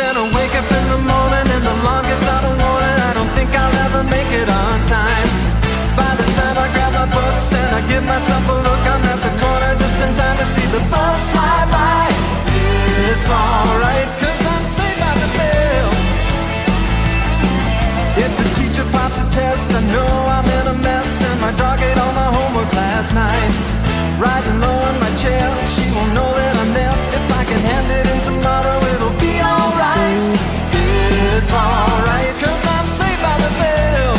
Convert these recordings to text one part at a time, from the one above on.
When I wake up in the morning and the alarm gives out a warning, I don't think I'll ever make it on time. By the time I grab my books and I give myself a look, I'm at the corner just in time to see the bus fly by. It's alright, cause I'm saved by the bell. If the teacher pops a test, I know I'm in a mess, and my dog ate all my homework last night. Riding low in my chair, she won't know that I'm there. If I can hand it in tomorrow. It's alright, cause I'm saved by the bell.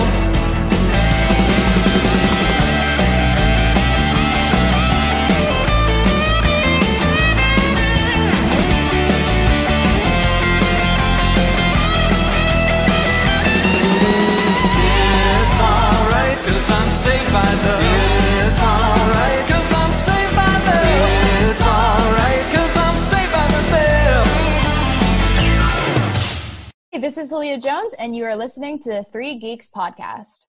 It's alright, cause I'm saved by the Hey, this is Leah Jones, and you are listening to the Three Geeks Podcast.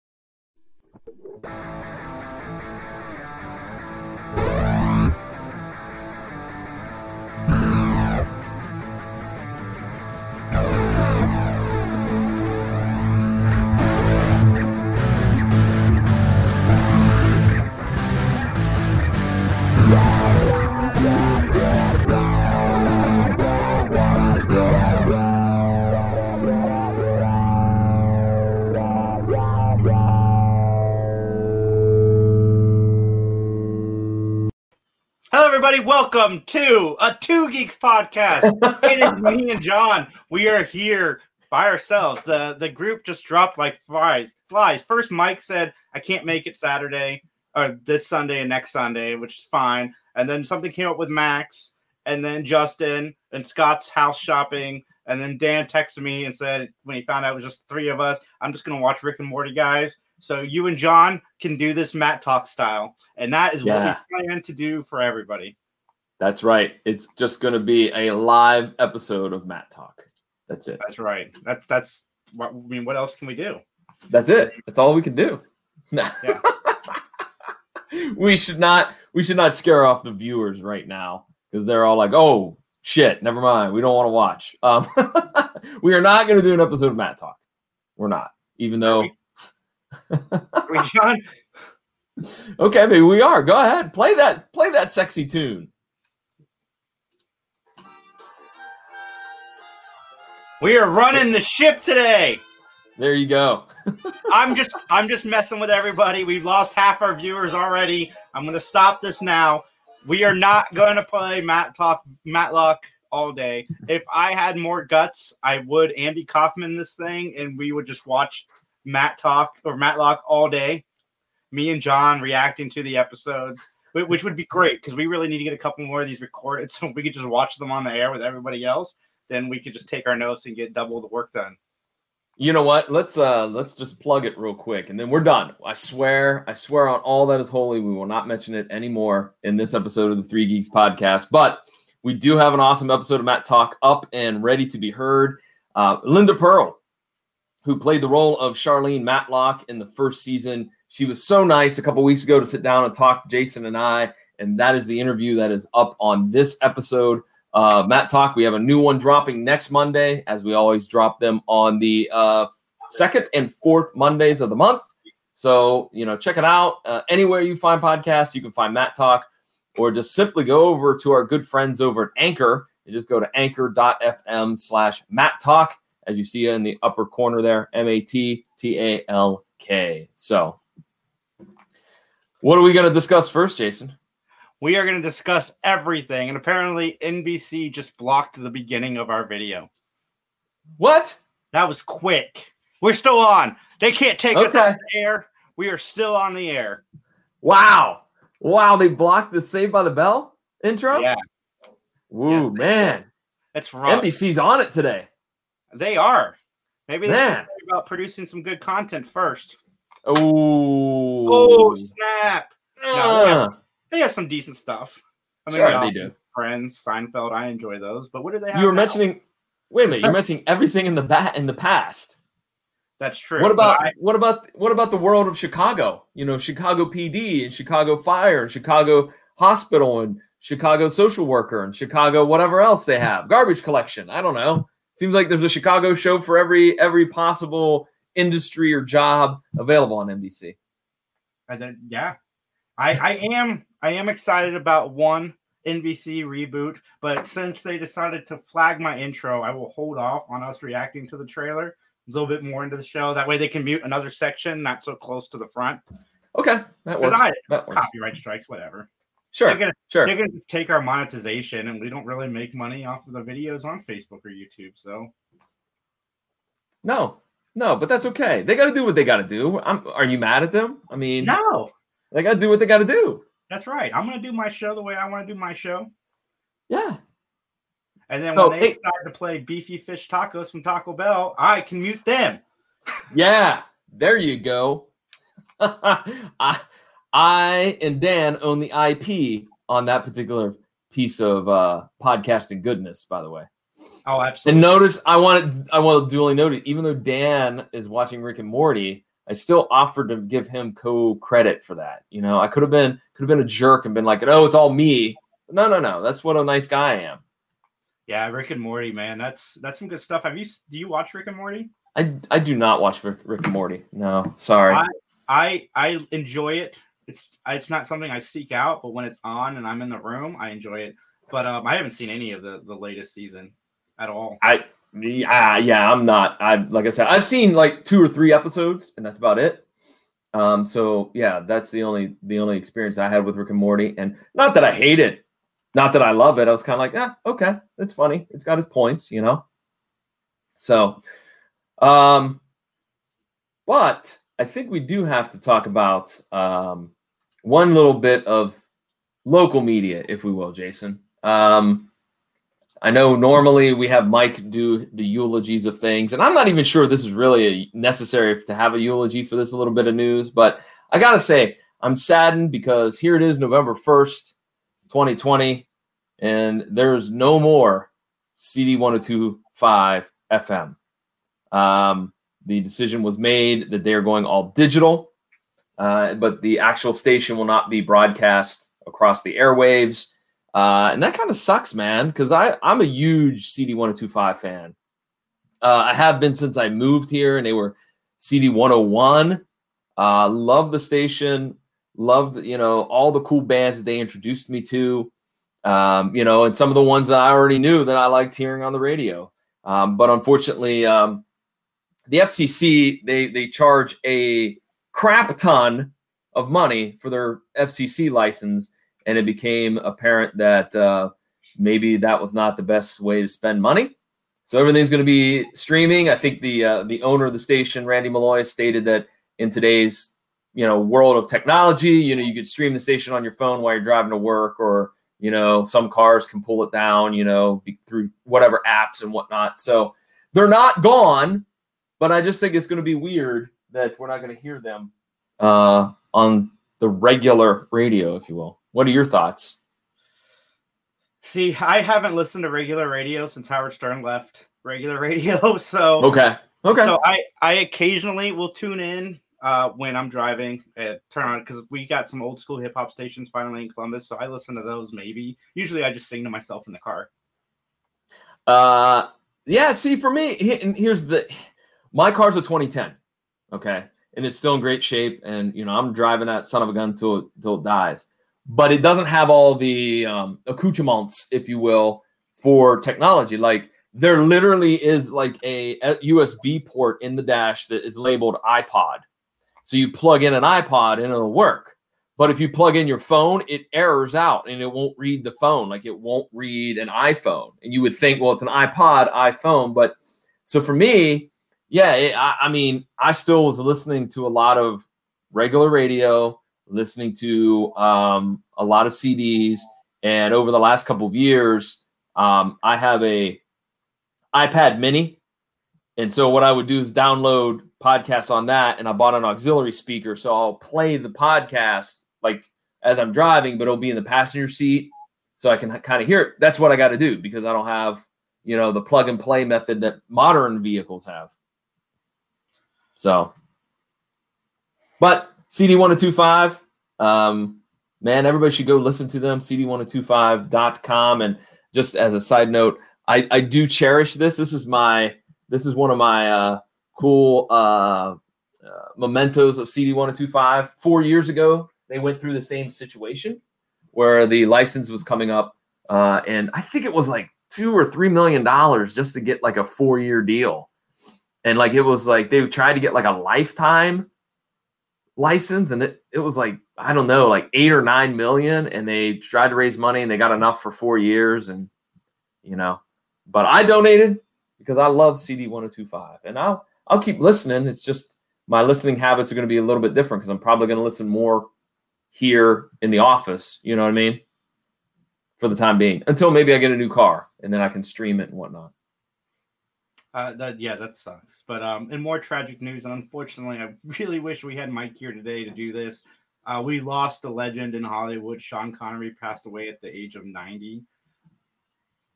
Hello, everybody. Welcome to a Two Geeks podcast. it is me and John. We are here by ourselves. The the group just dropped like flies. Flies. First, Mike said I can't make it Saturday or this Sunday and next Sunday, which is fine. And then something came up with Max, and then Justin and Scott's house shopping. And then Dan texted me and said when he found out it was just three of us, I'm just gonna watch Rick and Morty, guys. So you and John can do this Matt Talk style, and that is Yeah. what we plan to do for everybody. That's right. It's just going to be a live episode of Matt Talk. That's it. That's right. That's that's what I mean. What else can we do? That's it. That's all we can do. Yeah. we should not. We should not scare off the viewers right now because they're all like, "Oh shit, never mind. We don't want to watch." Um, we are not going to do an episode of Matt Talk. We're not, even though. Are we, John? Okay, maybe we are. Go ahead, play that. Play that sexy tune. We are running the ship today. There you go. I'm just I'm just messing with everybody. We've lost half our viewers already. I'm gonna stop this now. We are not going to play Matt Talk Matlock all day. If I had more guts, I would Andy Kaufman this thing, and we would just watch Matt Talk or Matlock all day. Me and John reacting to the episodes, which would be great because we really need to get a couple more of these recorded, so we could just watch them on the air with everybody else. Then we could just take our notes and get double the work done. You know what? Let's uh let's just plug it real quick and then we're done. I swear, I swear on all that is holy, we will not mention it anymore in this episode of the Three Geeks podcast. But we do have an awesome episode of Matt Talk up and ready to be heard. Uh, Linda Purl, who played the role of Charlene Matlock in the first season, she was so nice a couple weeks ago to sit down and talk to Jason and I, and that is the interview that is up on this episode. Uh, Matt Talk, we have a new one dropping next Monday, as we always drop them on the uh, second and fourth Mondays of the month. So, you know, check it out. Uh, anywhere you find podcasts, you can find Matt Talk, or just simply go over to our good friends over at Anchor and just go to anchor.fm slash Matt Talk, as you see in the upper corner there, M A T T A L K. So, what are we going to discuss first, Jason? we are going to discuss everything. And apparently, NBC just blocked the beginning of our video. What? That was quick. We're still on. They can't take us Okay. off the air. We are still on the air. Wow. Wow. They blocked the Saved by the Bell intro? Yeah, Ooh, Yes, man. that's rough. NBC's on it today. They are. Maybe they Man. should about producing some good content first. Oh. Oh, snap. No, Uh, They have some decent stuff. I mean, Sure, The they do. Friends, Seinfeld. I enjoy those. But what do they have? you were now? mentioning wait a minute, you're mentioning everything in the bat in the past. That's true. What about I- what about what about the world of Chicago? You know, Chicago PD and Chicago Fire and Chicago Hospital and Chicago Social Worker and Chicago whatever else they have. Garbage collection. I don't know. Seems like there's a Chicago show for every every possible industry or job available on NBC. I think, yeah, I I am I am excited about one NBC reboot, but since they decided to flag my intro, I will hold off on us reacting to the trailer a little bit more into the show. That way, they can mute another section, not so close to the front. Okay, that works. I that works. copyright strikes, whatever. Sure, They're gonna sure. they're gonna just take our monetization, and we don't really make money off of the videos on Facebook or YouTube. So No, no, but that's okay. They got to do what they got to do. I'm, are you mad at them? I mean, no, they got to do what they got to do. that's right. I'm gonna do my show the way I want to do my show. Yeah. And then So, when they hey- start to play beefy fish tacos from Taco Bell, I can mute them. Yeah, there you go. I, I and Dan own the IP on that particular piece of uh, podcasting goodness, by the way. Oh, absolutely. And notice, I want to, I want to duly note it. Even though Dan is watching Rick and Morty, I still offered to give him co credit for that. You know, I could have been could have been a jerk and been like, "Oh, it's all me." No, no, no. That's what a nice guy I am. Yeah, Rick and Morty, man, that's that's some good stuff. Have you do you watch Rick and Morty? I I do not watch Rick, Rick and Morty. No, sorry. I I enjoy it. It's it's not something I seek out, but when it's on and I'm in the room, I enjoy it. But um, I haven't seen any of the the latest season at all. I yeah yeah I'm not I like I said I've seen like two or three episodes and that's about it. Um so yeah that's the only the only experience I had with Rick and Morty and not that I hate it, not that I love it. I was kind of like yeah okay it's funny it's got its points you know. So, um, but I think we do have to talk about um one little bit of local media if we will Jason. Um, I know normally we have Mike do the eulogies of things, and I'm not even sure this is really necessary to have a eulogy for this little bit of news, but I gotta say, I'm saddened because here it is, November 1st, 2020, and there's no more CD 1025 FM. Um, the decision was made that they are going all digital, uh, but the actual station will not be broadcast across the airwaves. Uh, and that kind of sucks, man, because I'm a huge CD 1025 fan. Uh, I have been since I moved here, and they were CD 101. Uh, love the station, loved you know all the cool bands that they introduced me to. Um, you know, and some of the ones that I already knew that I liked hearing on the radio. Um, but unfortunately, um, the FCC they they charge a crap ton of money for their FCC license and it became apparent that uh, maybe that was not the best way to spend money. So everything's going to be streaming. I think the uh, the owner of the station, Randy Malloy, stated that in today's you know world of technology, you know you could stream the station on your phone while you're driving to work, or you know some cars can pull it down, you know through whatever apps and whatnot. So they're not gone, but I just think it's going to be weird that we're not going to hear them uh, on the regular radio, if you will. What are your thoughts? See, I haven't listened to regular radio since Howard Stern left regular radio, so Okay. Okay. So I I occasionally will tune in uh, when I'm driving and turn on because we got some old school hip hop stations finally in Columbus, so I listen to those. Maybe usually I just sing to myself in the car. uh yeah, see for me, here's the my car's a 2010. Okay. And it's still in great shape. And you know, I'm driving that son of a gun till it till it dies. But it doesn't have all the um accoutrements, if you will, for technology. Like there literally is like a USB port in the dash that is labeled iPod. So you plug in an iPod and it'll work. But if you plug in your phone, it errors out and it won't read the phone. Like it won't read an iPhone. And you would think, well, it's an iPod, iPhone. But so for me, yeah, it, I, I mean, I still was listening to a lot of regular radio, listening to um, a lot of CDs. And over the last couple of years, um, I have a iPad mini. And so what I would do is download podcasts on that. And I bought an auxiliary speaker. So I'll play the podcast like as I'm driving, but it'll be in the passenger seat. So I can kind of hear it. That's what I got to do because I don't have, you know, the plug and play method that modern vehicles have. So, but CD1025, um, man, everybody should go listen to them, CD1025.com. And just as a side note, I I do cherish this. This is my this is one of my uh, cool uh, uh, mementos of CD 1025. Four years ago, they went through the same situation where the license was coming up, uh, and I think it was like two or three million dollars just to get like a four year deal, and like it was like they tried to get like a lifetime license, and it it was like I don't know like eight or nine million, and they tried to raise money and they got enough for four years, and you know, but I donated because I love CD 1025, and I'll I'll keep listening. It's just my listening habits are going to be a little bit different because I'm probably going to listen more here in the office. You know what I mean? For the time being, until maybe I get a new car and then I can stream it and whatnot. Uh, that yeah, that sucks. But um, in more tragic news, and unfortunately, I really wish we had Mike here today to do this. Uh, we lost a legend in Hollywood. Sean Connery passed away at the age of 90.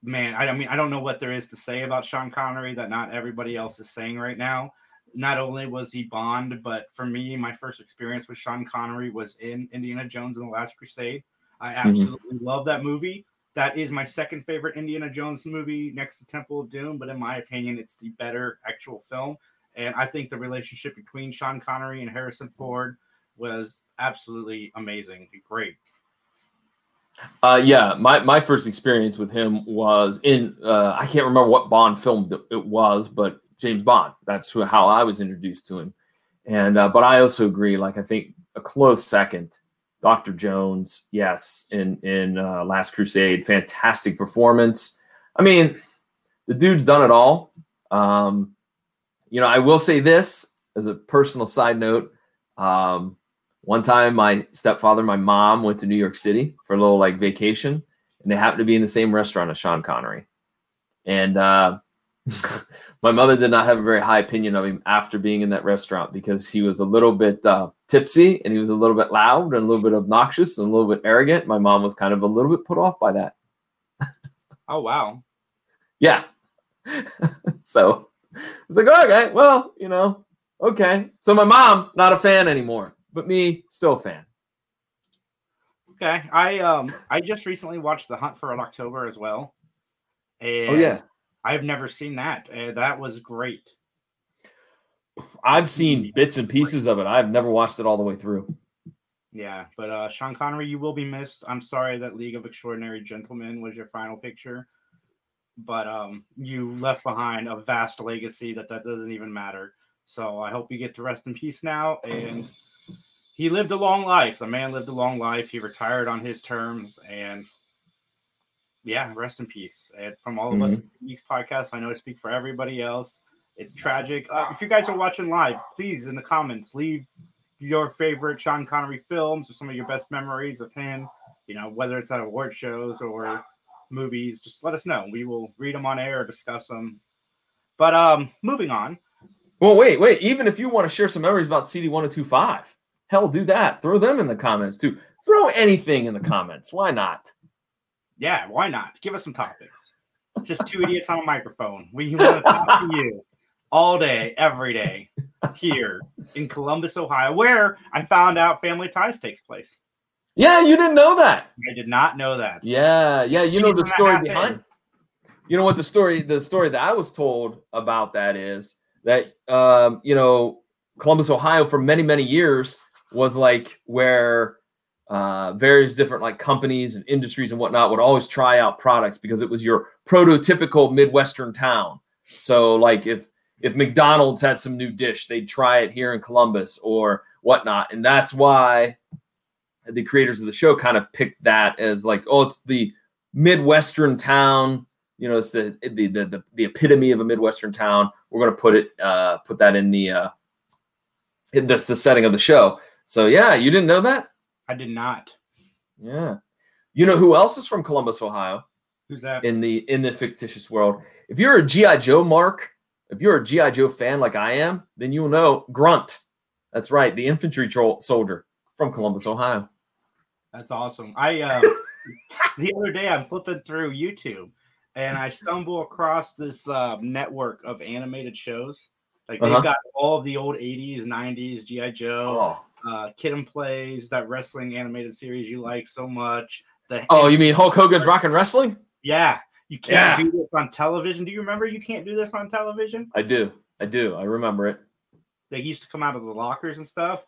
Man, I, I mean, I don't know what there is to say about Sean Connery that not everybody else is saying right now. Not only was he Bond, but for me, my first experience with Sean Connery was in Indiana Jones and the Last Crusade. I absolutely love that movie. That is my second favorite Indiana Jones movie next to Temple of Doom, but in my opinion, it's the better actual film. And I think the relationship between Sean Connery and Harrison Ford was absolutely amazing. Great. Uh, yeah, my, my first experience with him was in uh, I can't remember what Bond film it was, but James Bond. That's who, how I was introduced to him. And uh, but I also agree. Like I think a close second, Doctor Jones. Yes, in in uh, Last Crusade, fantastic performance. I mean, the dude's done it all. Um, you know, I will say this as a personal side note. Um, one time, my stepfather, my mom went to New York City for a little like vacation, and they happened to be in the same restaurant as Sean Connery. And uh, my mother did not have a very high opinion of him after being in that restaurant because he was a little bit uh, tipsy and he was a little bit loud and a little bit obnoxious and a little bit arrogant. My mom was kind of a little bit put off by that. Oh wow. Yeah. so it's like, okay, well, you know, okay. So my mom, not a fan anymore, but me, still a fan. Okay. I um I just recently watched The Hunt for Red October as well. And Oh yeah. I've never seen that. Uh, that was great. I've seen bits and pieces of it. I've never watched it all the way through. Yeah, but uh, Sean Connery, you will be missed. I'm sorry that League of Extraordinary Gentlemen was your final picture, but um, you left behind a vast legacy that that doesn't even matter. So I hope you get to rest in peace now. And he lived a long life. The man lived a long life. He retired on his terms, and yeah, rest in peace. And from all of us at the Geeks podcast, I know I speak for everybody else. It's tragic. Uh, if you guys are watching live, please in the comments leave your favorite Sean Connery films or some of your best memories of him. You know, whether it's at award shows or movies, just let us know. We will read them on air or discuss them. But um, moving on. Well, wait, wait. Even if you want to share some memories about CD 1025, hell, do that. Throw them in the comments too. Throw anything in the comments. Why not? Yeah, why not? Give us some topics. Just two idiots on a microphone. We want to talk to you all day, every day, here in Columbus, Ohio, where I found out Family Ties takes place. Yeah, you didn't know that. I did not know that. Yeah, yeah. You know the story behind. You know what the story the story that I was told about that is that um, you know Columbus, Ohio, for many many years was like where uh, various different like companies and industries and whatnot would always try out products because it was your prototypical midwestern town. So like if if McDonald's had some new dish, they'd try it here in Columbus or whatnot, and that's why the creators of the show kind of picked that as like, oh, it's the midwestern town. You know, it's the the the, the, epitome of a midwestern town. We're gonna put it uh, put that in the uh, in the, the setting of the show. So yeah, you didn't know that? I did not. Yeah. You know who else is from Columbus, Ohio? Who's that? in the in the fictitious world. If you're a GI Joe mark, if you're a GI Joe fan like I am, then you'll know Grunt. That's right, the infantry tro- soldier from Columbus, Ohio. That's awesome. I uh, the other day I'm flipping through YouTube and I stumble across this uh, network of animated shows. Like they've Uh-huh. got all of the old 80s, 90s GI Joe, Oh, uh, Kid and Plays, that wrestling animated series you like so much. The oh, you mean Hulk Hogan's Rock and Wrestling? yeah, You can't Yeah. do this on television. Do you remember you can't do this on television? I do. I do. I remember it. They used to come out of the lockers and stuff.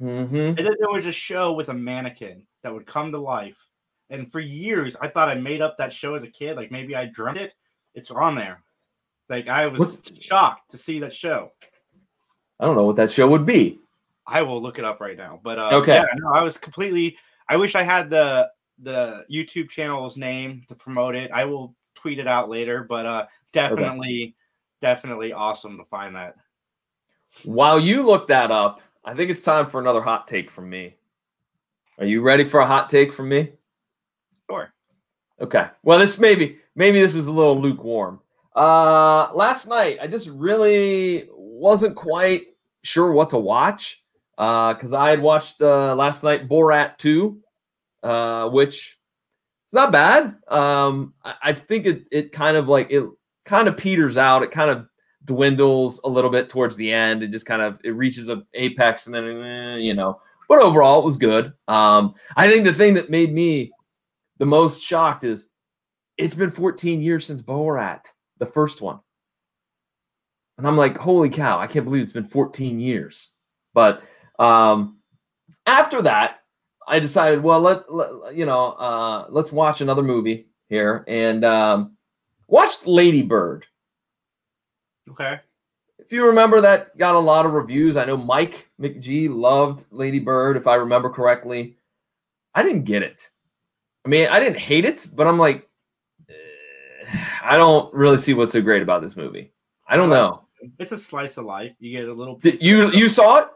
Mm-hmm. And then there was a show with a mannequin that would come to life. And for years, I thought I made up that show as a kid. Like maybe I dreamt it. It's on there. Like I was What's- shocked to see that show. I don't know what that show would be. I will look it up right now. But uh, Okay. yeah, no, I was completely. I wish I had the the YouTube channel's name to promote it. I will tweet it out later. But uh, definitely, definitely awesome to find that. While you look that up, I think it's time for another hot take from me. Are you ready for a hot take from me? Sure. Okay. Well, this maybe maybe this is a little lukewarm. Uh last night I just really wasn't quite sure what to watch. Uh because I had watched uh last night Borat 2, uh, which it's not bad. Um I, I think it it kind of like it kind of peters out, it kind of dwindles a little bit towards the end. It just kind of it reaches a apex and then eh, you know, but overall it was good. Um I think the thing that made me the most shocked is it's been 14 years since Borat, the first one. And I'm like, holy cow, I can't believe it's been 14 years. But um, after that, I decided, well, let, let you know, uh, let's watch another movie here and um, watched Lady Bird. Okay. If you remember, that got a lot of reviews. I know Mike McGee loved Lady Bird, if I remember correctly. I didn't get it. I mean, I didn't hate it, but I'm like, eh, I don't really see what's so great about this movie. I don't know. It's a slice of life. You get a little. Did you you saw it?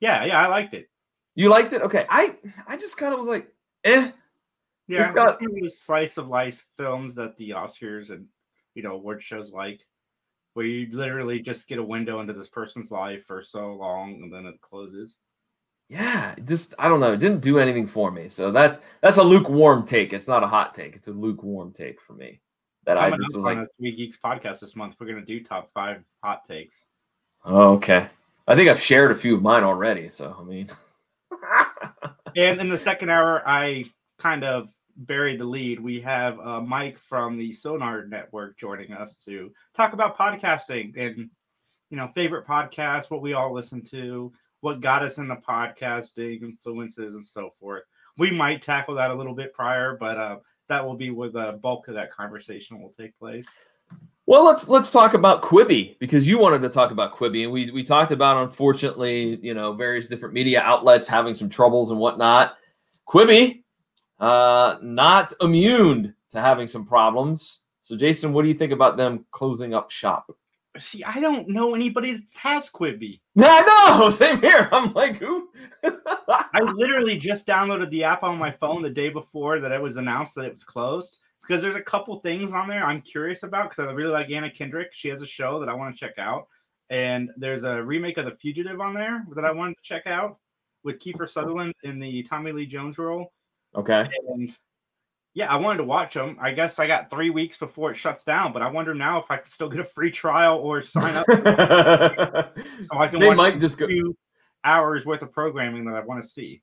Yeah, yeah, I liked it. You liked it? Okay. I I just kind of was like, eh. Yeah, It's got- it's one of those slice of life films that the Oscars and you know award shows like, where you literally just get a window into this person's life for so long and then it closes. Yeah, just I don't know. It didn't do anything for me. So that that's a lukewarm take. It's not a hot take. It's a lukewarm take for me. That I Coming just up was on like, a Three Geeks podcast this month, we're gonna do top five hot takes. oh, okay. I think I've shared a few of mine already. So I mean, And in the second hour, I kind of buried the lead. We have uh, Mike from the Sonar Network joining us to talk about podcasting and you know favorite podcasts, what we all listen to, what got us into podcasting, influences, and so forth. We might tackle that a little bit prior, but uh, that will be where the bulk of that conversation will take place. Well, let's let's talk about Quibi because you wanted to talk about Quibi, and we we talked about unfortunately, you know, various different media outlets having some troubles and whatnot. Quibi, uh, not immune to having some problems. So, Jason, what do you think about them closing up shop? See, I don't know anybody that has Quibi. No, I know. Same here. I'm like, who? I literally just downloaded the app on my phone the day before that it was announced that it was closed because there's a couple things on there I'm curious about because I really like Anna Kendrick. She has a show that I want to check out, and there's a remake of The Fugitive on there that I wanted to check out with Kiefer Sutherland in the Tommy Lee Jones role. okay. And yeah, I wanted to watch them. I guess I got three weeks before it shuts down, but I wonder now if I can still get a free trial or sign up so I can they watch might just go. few hours worth of programming that I want to see.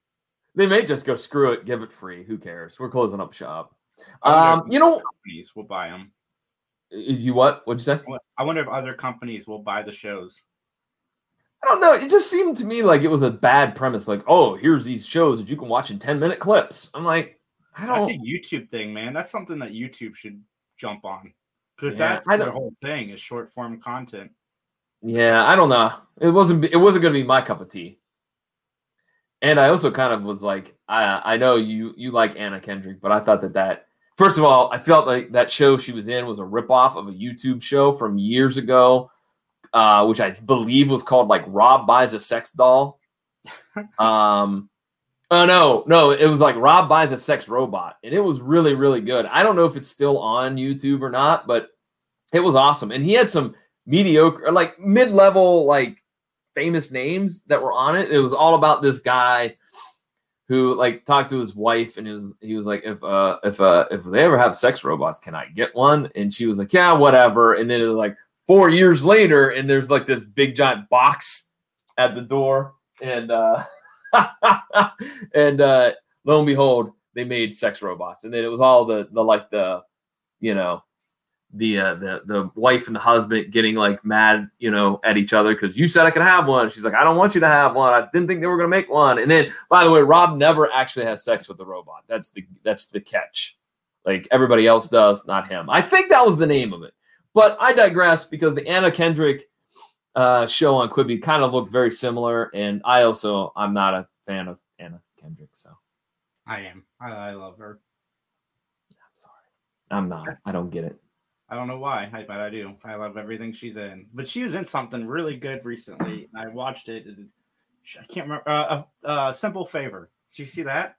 They may just go. Screw it. Give it free. Who cares? We're closing up shop. I wonder Um, you know, companies will buy them. you what? What'd you say? I wonder if other companies will buy the shows. I don't know. It just seemed to me like it was a bad premise. Like, oh, here's these shows that you can watch in 10 minute clips. I'm like, I don't. That's a don't. YouTube thing, man. That's something that YouTube should jump on because Yeah, that's I their whole thing is short form content. Yeah, I don't know. It wasn't. It wasn't going to be my cup of tea. And I also kind of was like, I I know you you like Anna Kendrick, but I thought that that first of all, I felt like that show she was in was a ripoff of a YouTube show from years ago, uh, which I believe was called like Rob buys a sex doll. um, oh no, no, it was like Rob buys a sex robot, and it was really really good. I don't know if it's still on YouTube or not, but it was awesome, and he had some mediocre, like mid level, like famous names that were on it. It was all about this guy who like talked to his wife and was he was like if uh if uh if they ever have sex robots can i get one? And she was like yeah whatever. And then it was like four years later and there's like this big giant box at the door. And uh and uh lo and behold they made sex robots. And then it was all the the like the you know the uh, the the wife and the husband getting like mad, you know, at each other because you said I could have one. She's like, I don't want you to have one. I didn't think they were gonna make one. And then, by the way, Rob never actually has sex with the robot. That's the that's the catch. Like everybody else does, not him. I think that was the name of it. But I digress because the Anna Kendrick uh, show on Quibi kind of looked very similar, and I also I'm not a fan of Anna Kendrick, so I am. I, I love her. I'm sorry. I'm not. I don't get it. I don't know why, I, but I do. I love everything she's in. But she was in something really good recently. I watched it. and I can't remember. Uh, a uh, simple favor. Did you see that?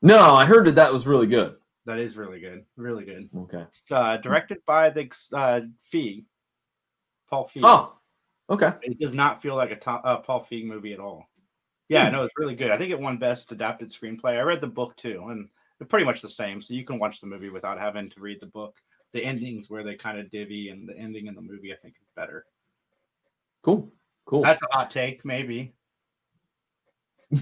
No, I heard that that was really good. That is really good. Really good. Okay. It's uh, directed by the uh, Feig, Paul Feig. Oh, okay. It does not feel like a uh, Paul Feig movie at all. Yeah, no, it's really good. I think it won Best Adapted Screenplay. I read the book too, and they're pretty much the same. So you can watch the movie without having to read the book. The endings where they kind of divvy, and the ending in the movie I think is better. Cool. Cool. That's a hot take, maybe.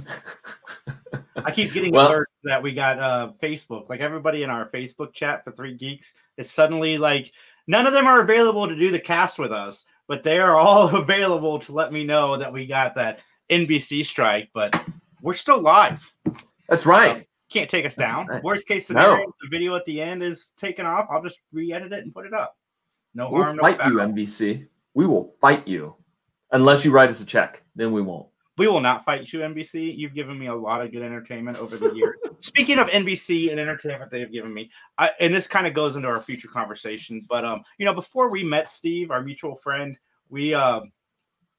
I keep getting Well- alerts that we got uh Facebook. Like everybody in our Facebook chat for Three Geeks is suddenly like none of them are available to do the cast with us, but they are all available to let me know that we got that NBC strike. But we're still live. That's right. Can't take us down. right. Worst case scenario, No. the video at the end is taken off. I'll just re-edit it and put it up. No We'll harm, no fight foul. you, NBC. We will fight you, unless you write us a check. Then we won't. We will not fight you, NBC. You've given me a lot of good entertainment over the years. Speaking of NBC and entertainment they have given me, I, and this kind of goes into our future conversation. But um, you know, before we met Steve, our mutual friend, we um,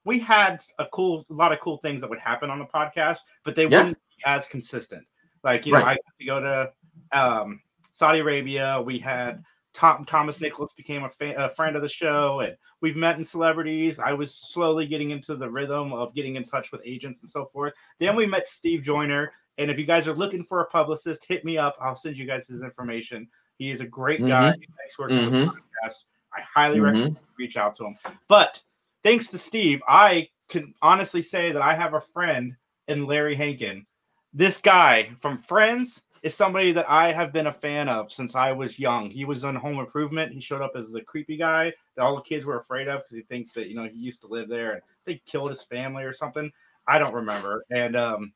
we had a cool, a lot of cool things that would happen on the podcast, but they Yeah. wouldn't be as consistent. Like you know, I got to go to um, Saudi Arabia. We had Tom, Thomas Nicholas became a, fa- a friend of the show, and we've met in celebrities. I was slowly getting into the rhythm of getting in touch with agents and so forth. Then we met Steve Joyner, and if you guys are looking for a publicist, hit me up. I'll send you guys his information. He is a great guy. Thanks for working on the podcast. I highly Mhm. recommend you reach out to him. But thanks to Steve, I can honestly say that I have a friend in Larry Hankin. This guy from Friends is somebody that I have been a fan of since I was young. He was on Home Improvement. He showed up as the creepy guy that all the kids were afraid of because he thinks that you know he used to live there and they killed his family or something. I don't remember. And um,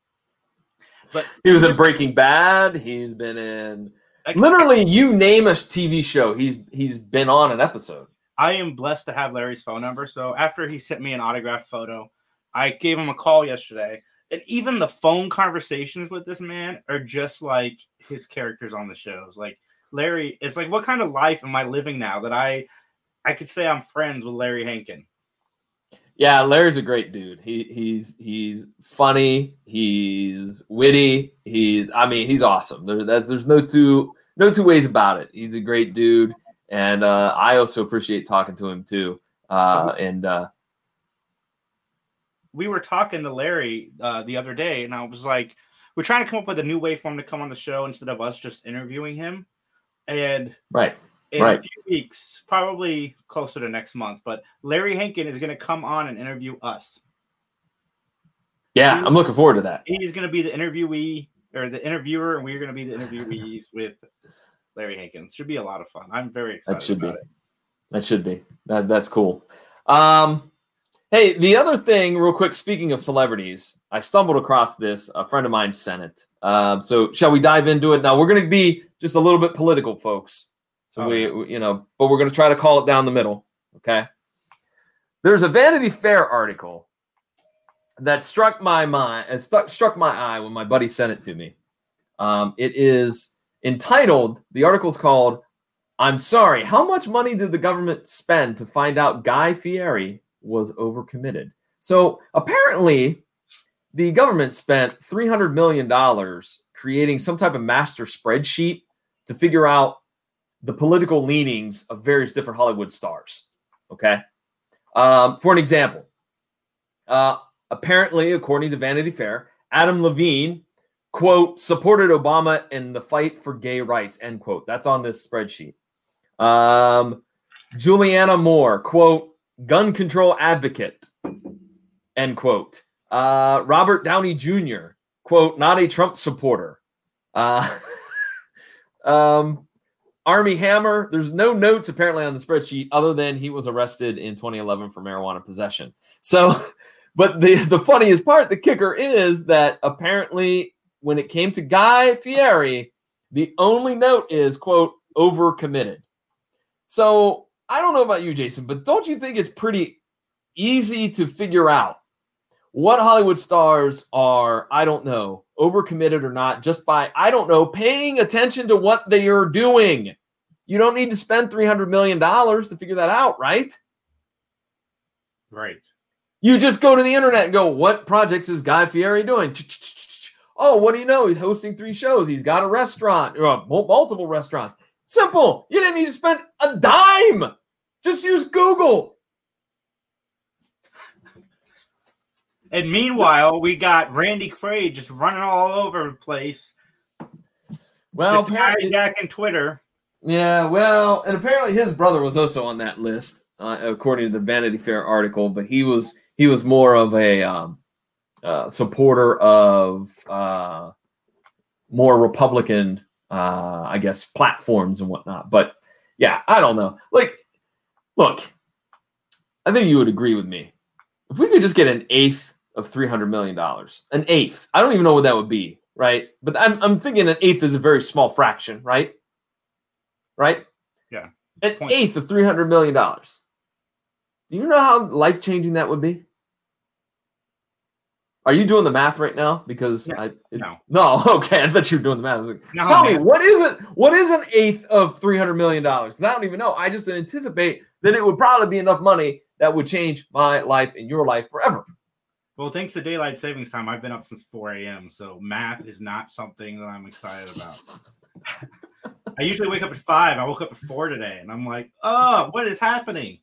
but He was in Breaking Bad. He's been in I- literally you name a TV show. He's he's been on an episode. I am blessed to have Larry's phone number. So after he sent me an autographed photo, I gave him a call yesterday. And even the phone conversations with this man are just like his characters on the shows. Like Larry, it's like what kind of life am I living now that I I could say I'm friends with Larry Hankin. Yeah, Larry's a great dude. He he's he's funny. He's witty. He's I mean he's awesome. There, that's, there's no two no two ways about it. He's a great dude, and uh, I also appreciate talking to him too. Uh, and uh, We were talking to Larry uh, the other day, and I was like, we're trying to come up with a new way for him to come on the show instead of us just interviewing him. And right, in Right. a few weeks, probably closer to next month. But Larry Hankin is going to come on and interview us. yeah, I'm looking forward to that. He's going to be the interviewee or the interviewer, and we're going to be the interviewees with Larry Hankin. Should be a lot of fun. I'm very excited That should be. it. That should be. That, that's cool. Um, hey, the other thing, real quick, speaking of celebrities, I stumbled across this. A friend of mine sent it. Um, so, shall we dive into it? Now, we're going to be just a little bit political, folks. So, Oh, we, we- you know, but we're going to try to call it down the middle. Okay. There's a Vanity Fair article that struck my mind, struck, struck my eye when my buddy sent it to me. Um, it is entitled, the article's called I'm sorry. How much money did the government spend to find out Guy Fieri was overcommitted? So apparently, the government spent $300 million creating some type of master spreadsheet to figure out the political leanings of various different Hollywood stars. Okay. Um, for an example, uh, apparently, according to Vanity Fair, Adam Levine, quote, supported Obama in the fight for gay rights, end quote. That's on this spreadsheet. Um, Julianne Moore, quote, gun control advocate, end quote. Uh, Robert Downey Jr., quote, not a Trump supporter. Uh, um, Armie Hammer. There's no notes apparently on the spreadsheet other than he was arrested in 2011 for marijuana possession. So, but the the funniest part, the kicker is that apparently when it came to Guy Fieri, the only note is quote overcommitted. So I don't know about you, Jason, but don't you think it's pretty easy to figure out what Hollywood stars are, I don't know, overcommitted or not, just by, I don't know, paying attention to what they are doing. You don't need to spend $300 million to figure that out, right? Right. You just go to the internet and go, what projects is Guy Fieri doing? Oh, what do you know? He's hosting three shows. He's got a restaurant, or uh, multiple restaurants. Simple. You didn't need to spend a dime. Just use Google. And meanwhile, we got Randy Quaid just running all over the place. Well, just hijacking Twitter. Yeah, well, and apparently his brother was also on that list, uh, according to the Vanity Fair article. But he was he was more of a um, uh, supporter of uh, more Republican, uh, I guess, platforms and whatnot. But yeah, I don't know. Like, look, I think you would agree with me. If we could just get an eighth of three hundred million dollars, an eighth, I don't even know what that would be, right? But I'm I'm thinking an eighth is a very small fraction, right? Right? Yeah. An Point. eighth of three hundred million dollars. Do you know how life changing that would be? Are you doing the math right now? Because no, I it, no no okay I thought you were doing the math. no, Tell man. me what is it? What is an eighth of three hundred million dollars? Because I don't even know. I just anticipate that it would probably be enough money that would change my life and your life forever. Well, thanks to daylight savings time, I've been up since 4 a.m. So math is not something that I'm excited about. I usually wake up at five. I woke up at four today, and I'm like, "Oh, what is happening?"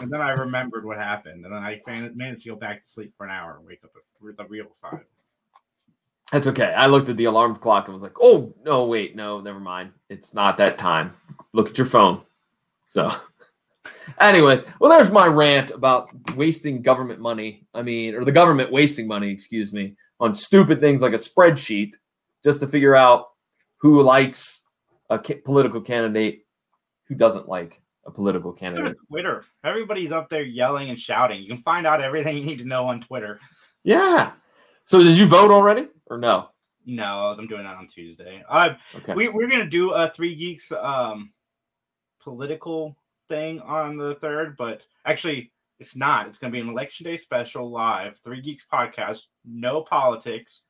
And then I remembered what happened, and then I managed to go back to sleep for an hour and wake up at the real five. That's okay. I looked at the alarm clock and was like, "Oh no, wait, no, never mind. It's not that time. Look at your phone." So Anyways, well, there's my rant about wasting government money. I mean, or the government wasting money, excuse me, on stupid things like a spreadsheet just to figure out who likes a political candidate, who doesn't like a political candidate. Twitter. Everybody's up there yelling and shouting. You can find out everything you need to know on Twitter. Yeah. So did you vote already or no? No, I'm doing that on Tuesday. Uh, okay. we, we're gonna do a three geeks um, political thing on the third, but actually, it's not. It's going to be an election day special live, Three Geeks podcast, no politics.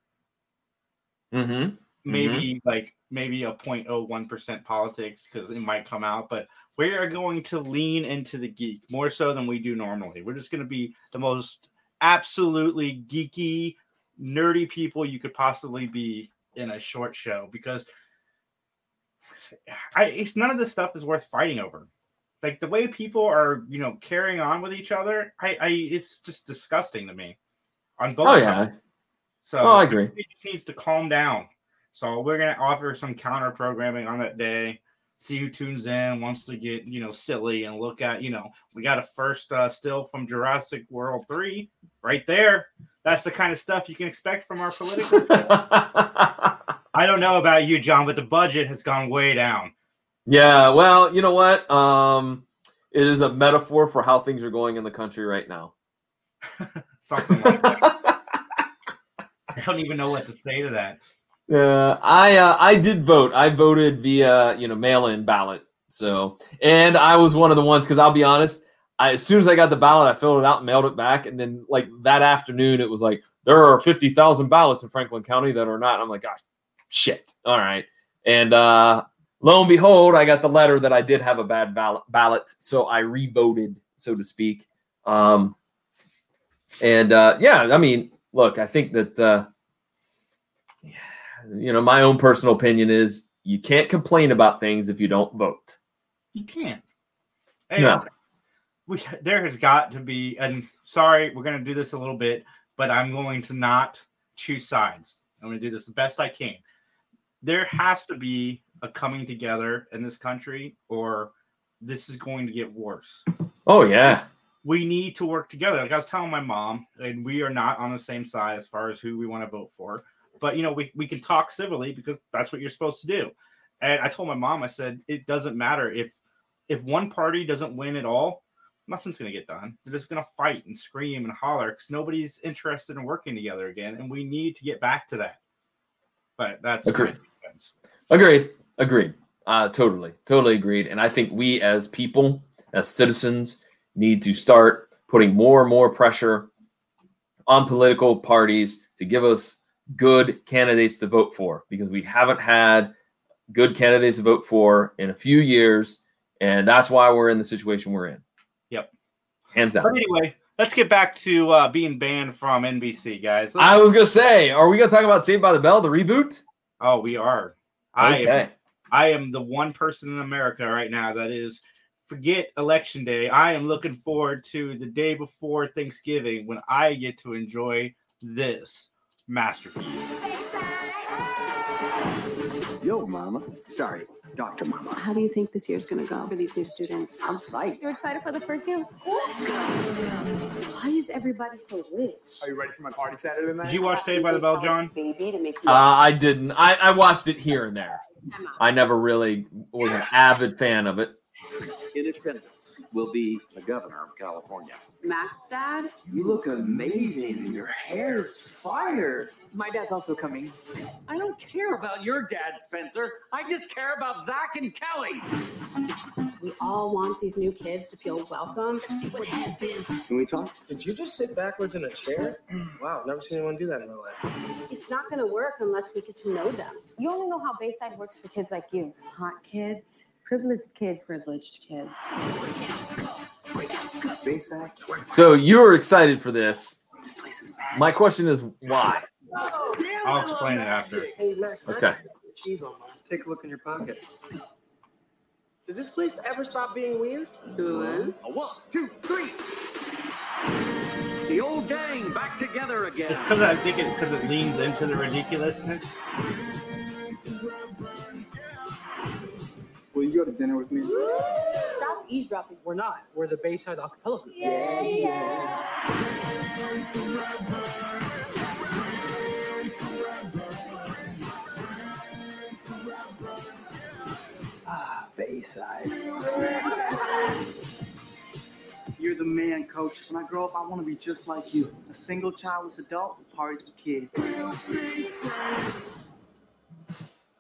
Mm-hmm. Maybe mm-hmm. like maybe a 0.01% politics because it might come out, but we are going to lean into the geek more so than we do normally. We're just going to be the most absolutely geeky, nerdy people you could possibly be in a short show because I, it's none of this stuff is worth fighting over like the way people are you know carrying on with each other i i it's just disgusting to me on both oh, sides. yeah. so oh, i agree it just needs to calm down so we're going to offer some counter programming on that day see who tunes in wants to get you know silly and look at you know we got a first uh, still from jurassic world 3 right there that's the kind of stuff you can expect from our political i don't know about you john but the budget has gone way down yeah, well, you know what? Um, it is a metaphor for how things are going in the country right now. Something like that. I don't even know what to say to that. Yeah, I uh, I did vote. I voted via you know mail-in ballot. So, and I was one of the ones because I'll be honest. I, as soon as I got the ballot, I filled it out and mailed it back. And then like that afternoon, it was like there are fifty thousand ballots in Franklin County that are not. I'm like, gosh, shit. All right. And uh, lo and behold, I got the letter that I did have a bad ballot, so I revoted, so to speak. Um, and uh, yeah, I mean, look, I think that uh, you know my own personal opinion is you can't complain about things if you don't vote. You can't. And no. We, there has got to be, and sorry, we're going to do this a little bit, but I'm going to not choose sides. I'm going to do this the best I can. There has to be a coming together in this country, or this is going to get worse. Oh yeah. We need to work together. Like I was telling my mom, and we are not on the same side as far as who we want to vote for. But you know, we, we can talk civilly because that's what you're supposed to do. And I told my mom, I said, it doesn't matter if if one party doesn't win at all, nothing's gonna get done. They're just gonna fight and scream and holler because nobody's interested in working together again, and we need to get back to that. But that's Agreed. Agreed. Agreed. Uh, totally. Totally agreed. And I think we as people, as citizens, need to start putting more and more pressure on political parties to give us good candidates to vote for because we haven't had good candidates to vote for in a few years. And that's why we're in the situation we're in. Yep. Hands down. But anyway, let's get back to uh, being banned from NBC, guys. Let's- I was going to say, are we going to talk about Saved by the Bell, the reboot? oh, we are. I am Okay. I am the one person in America right now that is forget election day. I am looking forward to the day before Thanksgiving when I get to enjoy this masterpiece. Yo, mama. Sorry, Dr. Mama. How do you think this year's gonna go for these new students? I'm psyched. You're excited for the first day of school? Why is everybody so rich? Are you ready for my party Saturday night? Did you watch Saved by the Bell, John? Baby to make Uh, I didn't. I, I watched it here and there. I'm. I never really was an avid fan of it. In attendance will be the governor of California. Matt's dad? You look amazing and your hair's fire. My dad's also coming. I don't care about your dad, Spencer. I just care about Zach and Kelly. We all want these new kids to feel welcome. Can we talk? Did you just sit backwards in a chair? Wow, never seen anyone do that in real life. It's not gonna work unless we get to know them. You only know how Bayside works for kids like you. Hot kids, privileged kids, privileged kids. So you were excited for this. This place is mad. My question is why? I'll explain it after. Hey, Max, Okay. to cheese on mine. Take a look in your pocket. Does this place ever stop being weird? A one, two, three. The old gang back together again. It's because I think it because it leans into the ridiculousness. Will you go to dinner with me? Stop eavesdropping. We're not. We're the Bayside Acapella group. Ah, Bayside. You're the man, coach. When I grow up, I want to be just like you. A single childless adult who parties with kids.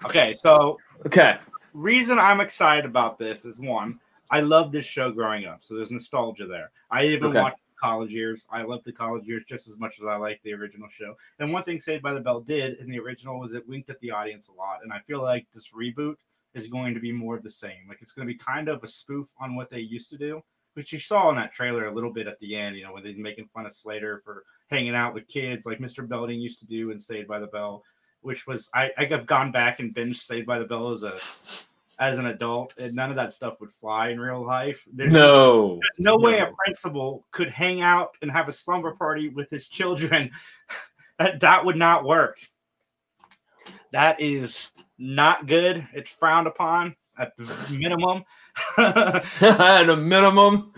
Okay, so Okay. Reason I'm excited about this is one, I love this show growing up, so there's nostalgia there. I even Okay. watched college years. I love the college years just as much as I like the original show. And one thing Saved by the Bell did in the original was it winked at the audience a lot. And I feel like this reboot is going to be more of the same. Like it's going to be kind of a spoof on what they used to do, which you saw in that trailer a little bit at the end. You know, when they're making fun of Slater for hanging out with kids, like Mr. Belding used to do in Saved by the Bell which was I I've gone back and binged Saved by the Bell as a as an adult, and none of that stuff would fly in real life. There's No. there's no way a principal could hang out and have a slumber party with his children. that that would not work. That is not good. It's frowned upon at the minimum. At a minimum.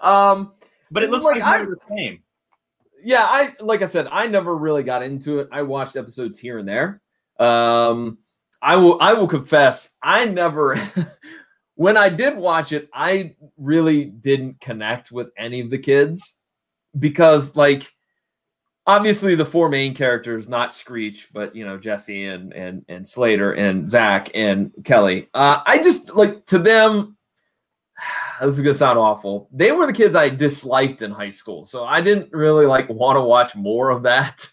um but it looks Like, like, I- the same. yeah, I like I said, I never really got into it. I watched episodes here and there. Um I will I will confess, I never when I did watch it, I really didn't connect with any of the kids because like obviously the four main characters, not Screech, but you know, Jesse and and and Slater and Zach and Kelly. Uh I just like to them this is gonna sound awful. They were the kids I disliked in high school, so I didn't really like want to watch more of that.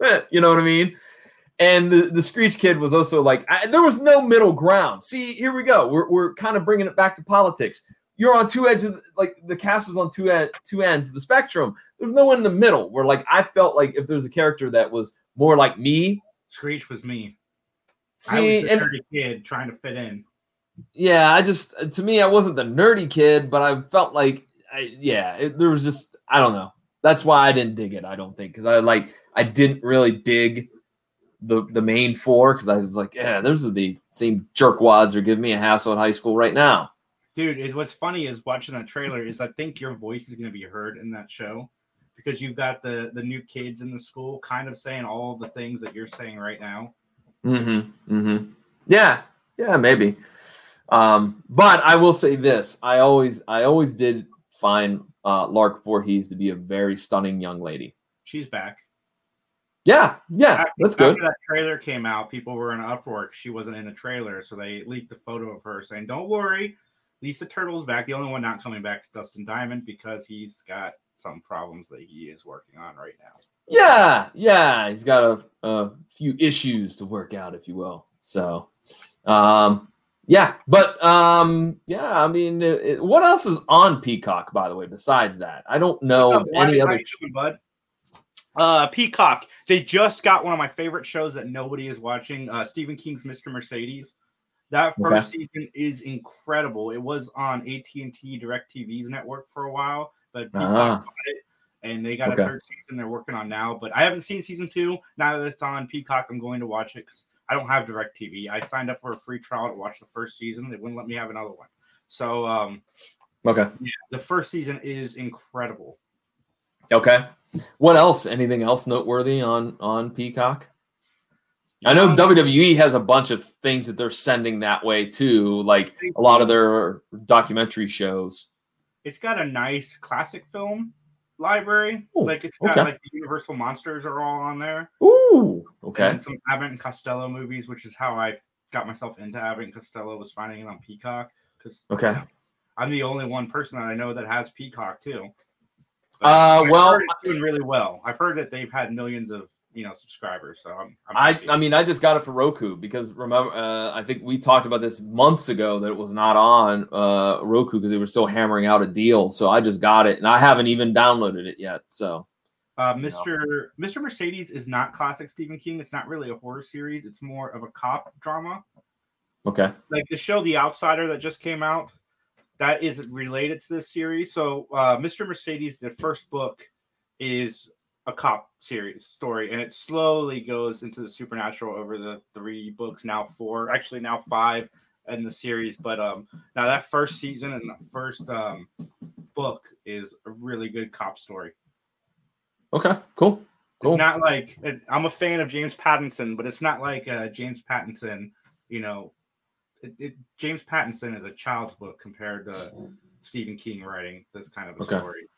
you know what I mean? And the, the Screech kid was also like, I, there was no middle ground. See, here we go. We're, we're kind of bringing it back to politics. You're on two edges, like the cast was on two ed, two ends of the spectrum. There's no one in the middle where like I felt like if there's a character that was more like me. Screech was me. See, I was the and dirty kid trying to fit in. yeah, I just to me I wasn't the nerdy kid, but I felt like I yeah, it, there was just I don't know. That's why I didn't dig it. I don't think because I like I didn't really dig the the main four because I was like, yeah, those are the same jerkwads are giving me a hassle at high school right now. Dude, it, what's funny is watching that trailer is I think your voice is going to be heard in that show because you've got the the new kids in the school kind of saying all of the things that you're saying right now. Mm-hmm. Mm-hmm. Yeah. Yeah, maybe. Um, but I will say this: I always, I always did find uh, Lark Voorhees to be a very stunning young lady. She's back. Yeah, yeah, After- that's good. After that trailer came out, people were in an uproar. She wasn't in the trailer, so they leaked a photo of her saying, "Don't worry, Lisa Turtle's back." The only one not coming back is Dustin Diamond because he's got some problems that he is working on right now. Yeah, yeah, he's got a, a few issues to work out, if you will. So, um, yeah, but um, yeah, I mean, it, it- what else is on Peacock, by the way? Besides that, I don't know any other. doing, bud? Uh, Peacock. They just got one of my favorite shows that nobody is watching. Uh, Stephen King's Mr. Mercedes. That first season is incredible. It was on AT and T DirecTV's network for a while, but Peacock Ah. bought it, and they got Okay. a third season they're working on now. But I haven't seen season two. Now that it's on Peacock, I'm going to watch it because I don't have DirecTV. I signed up for a free trial to watch the first season. They wouldn't let me have another one. So um, Okay, yeah, the first season is incredible. okay. What else? Anything else noteworthy on on Peacock? I know Um, WWE has a bunch of things that they're sending that way too, like a lot of their documentary shows. it's got a nice classic film library. Ooh, like it's got okay. like the Universal monsters are all on there. Ooh, okay. then some Abbott and Costello movies, which is how I got myself into Abbott and Costello was finding it on Peacock because Okay. I'm the only one person that I know that has Peacock too. Uh, well, doing really well. I've heard that they've had millions of you know subscribers. So I'm, I'm I, happy. I mean, I just got it for Roku because remember, uh, I think we talked about this months ago that it was not on uh, Roku because they were still hammering out a deal. So I just got it, and I haven't even downloaded it yet. So Uh. Mr. Mr. Mercedes is not classic Stephen King. It's not really a horror series. It's more of a cop drama. okay, Like the show The Outsider that just came out, that is related to this series. So uh, Mr. Mercedes, the first book, is a cop series story, and it slowly goes into the supernatural over the three books, now four, actually now five in the series. But um, now that first season and the first um, book is a really good cop story. okay, cool, cool. It's not like I'm a fan of James Patterson, but it's not like uh, James Patterson. You know, it, it, James Patterson is a child's book compared to Stephen King writing this kind of a Okay. story.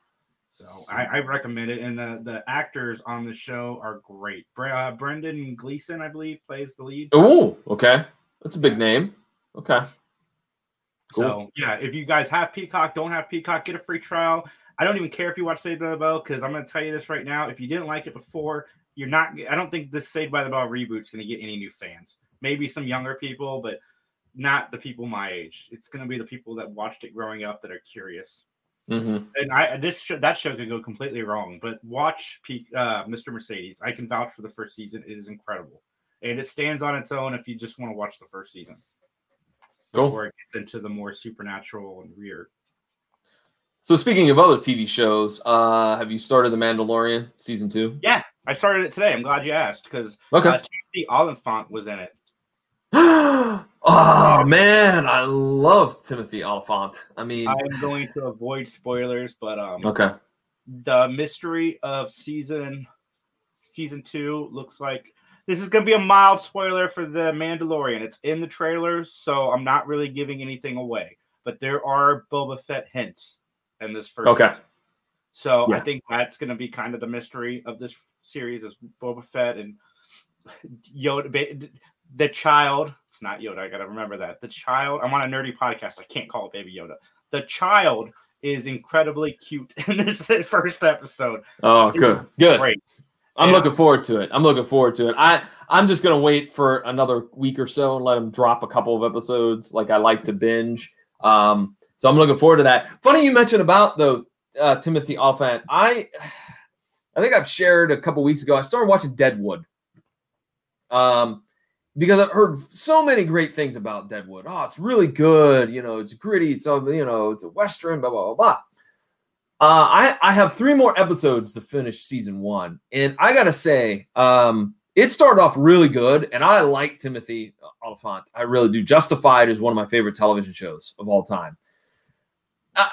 So I, I recommend it, and the the actors on the show are great. Bre- uh, Brendan Gleeson, I believe, plays the lead. Ooh, okay, that's a big name. Okay, cool. So yeah, if you guys have Peacock, don't have Peacock, get a free trial. I don't even care if you watch Saved by the Bell because I'm going to tell you this right now. If you didn't like it before, you're not. I don't think this Saved by the Bell reboot's going to get any new fans. Maybe some younger people, but not the people my age. It's going to be the people that watched it growing up that are curious. hmm And I this show, that show could go completely wrong, but watch Peak, uh, Mr. Mercedes. I can vouch for the first season. It is incredible, and it stands on its own if you just want to watch the first season Cool. before it gets into the more supernatural and weird. So speaking of other TV shows, uh, have you started The Mandalorian season two? Yeah, I started it today. I'm glad you asked because Okay. uh, Timothy Olyphant was in it. oh man, I love Timothy Olyphant. I mean, I'm going to avoid spoilers, but um, okay, the mystery of season season two looks like this is going to be a mild spoiler for the Mandalorian. It's in the trailers, so I'm not really giving anything away. But there are Boba Fett hints in this first. Okay. So I think that's going to be kind of the mystery of this series is Boba Fett and Yoda, the child. It's not Yoda. I got to remember that. The child. I'm on a nerdy podcast. I can't call it Baby Yoda. The child is incredibly cute in this first episode. oh good, good. Great. I'm Yeah. looking forward to it. I'm looking forward to it. I I'm just gonna wait for another week or so and let him drop a couple of episodes, like I like to binge. Um, so I'm looking forward to that. Funny you mentioned about the uh, Timothy Olyphant. I I think I've shared a couple weeks ago. I started watching Deadwood. Um, because I've heard so many great things about Deadwood. Oh, it's really good. You know, it's gritty. It's a, you know, it's a western. Blah blah blah blah. Uh, I I have three more episodes to finish season one, and I gotta say, um, it started off really good, and I like Timothy Olyphant. I really do. Justified is one of my favorite television shows of all time. Uh,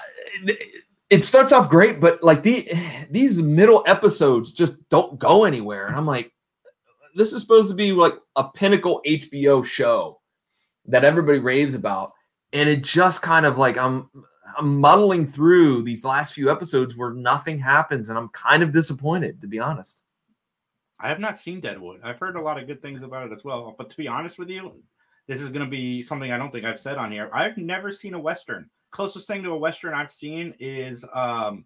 it- it starts off great, but like the these middle episodes just don't go anywhere, and I'm like, this is supposed to be like a pinnacle HBO show, that everybody raves about, and it just kind of like I'm I'm muddling through these last few episodes where nothing happens, and I'm kind of disappointed to be honest. I have not seen Deadwood. I've heard a lot of good things about it as well. But to be honest with you, this is going to be something I don't think I've said on here. I've never seen a western. Closest thing to a western I've seen is um,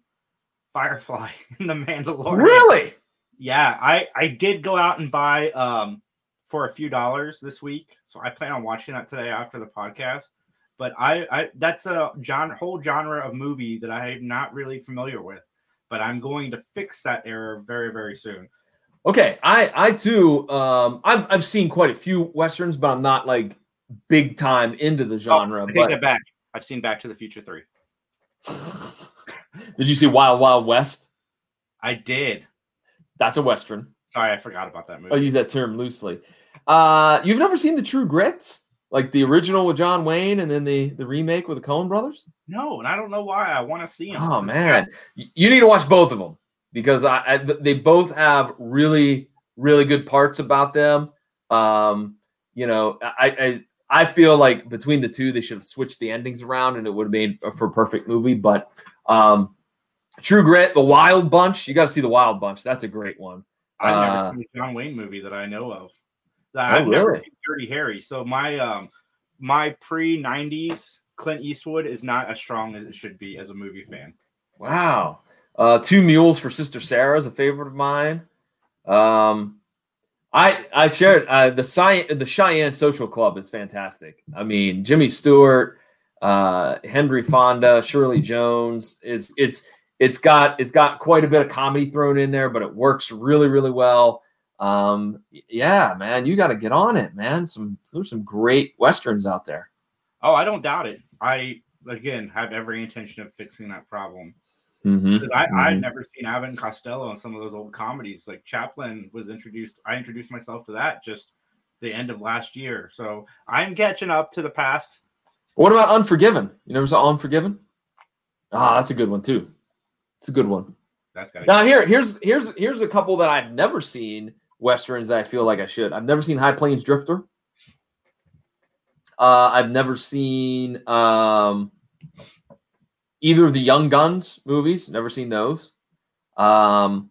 Firefly in The Mandalorian. Really? Yeah, I I did go out and buy um for a few dollars this week, so I plan on watching that today after the podcast. But I, I that's a genre, whole genre of movie that I'm not really familiar with, but I'm going to fix that error very very soon. Okay, I I too um I've I've seen quite a few westerns, but I'm not like big time into the genre. Oh, I take but that back. I've seen Back to the Future three. did you see Wild Wild West? I did. That's a western. Sorry, I forgot about that movie. I use that term loosely. Uh, you've never seen the True Grits, like the original with John Wayne, and then the the remake with the Coen Brothers? No, and I don't know why. I want to see them. Oh man, you need to watch both of them because I, I they both have really really good parts about them. Um, you know, I, I I feel like between the two they should have switched the endings around and it would have made for a perfect movie. But um, True Grit, The Wild Bunch, you got to see The Wild Bunch. That's a great one. I've Uh, never seen a John Wayne movie that I know of. Oh, I've never really? seen Dirty Harry. So my um my pre '90s Clint Eastwood is not as strong as it should be as a movie fan. Wow. Uh, Two Mules for Sister Sarah is a favorite of mine. Um, I I shared uh, the Sci- the Cheyenne Social Club is fantastic. I mean, Jimmy Stewart, uh, Henry Fonda, Shirley Jones. It's it's it's got it's got quite a bit of comedy thrown in there, but it works really really well. Um, yeah, man, you got to get on it, man. Some there's some great westerns out there. Oh, I don't doubt it. I again have every intention of fixing that problem. Mhm, 'Cause I, I'd mhm. never seen Abbott and Costello in some of those old comedies. Like Chaplin was introduced. I introduced myself to that just the end of last year. So I'm catching up to the past. What about Unforgiven? You never saw Unforgiven? Ah, that's a good one too. It's a good one. That's got Now here, here's here's here's a couple that I've never seen westerns that I feel like I should. I've never seen High Plains Drifter. Uh, I've never seen um, either of the Young Guns movies. Never seen those. Um,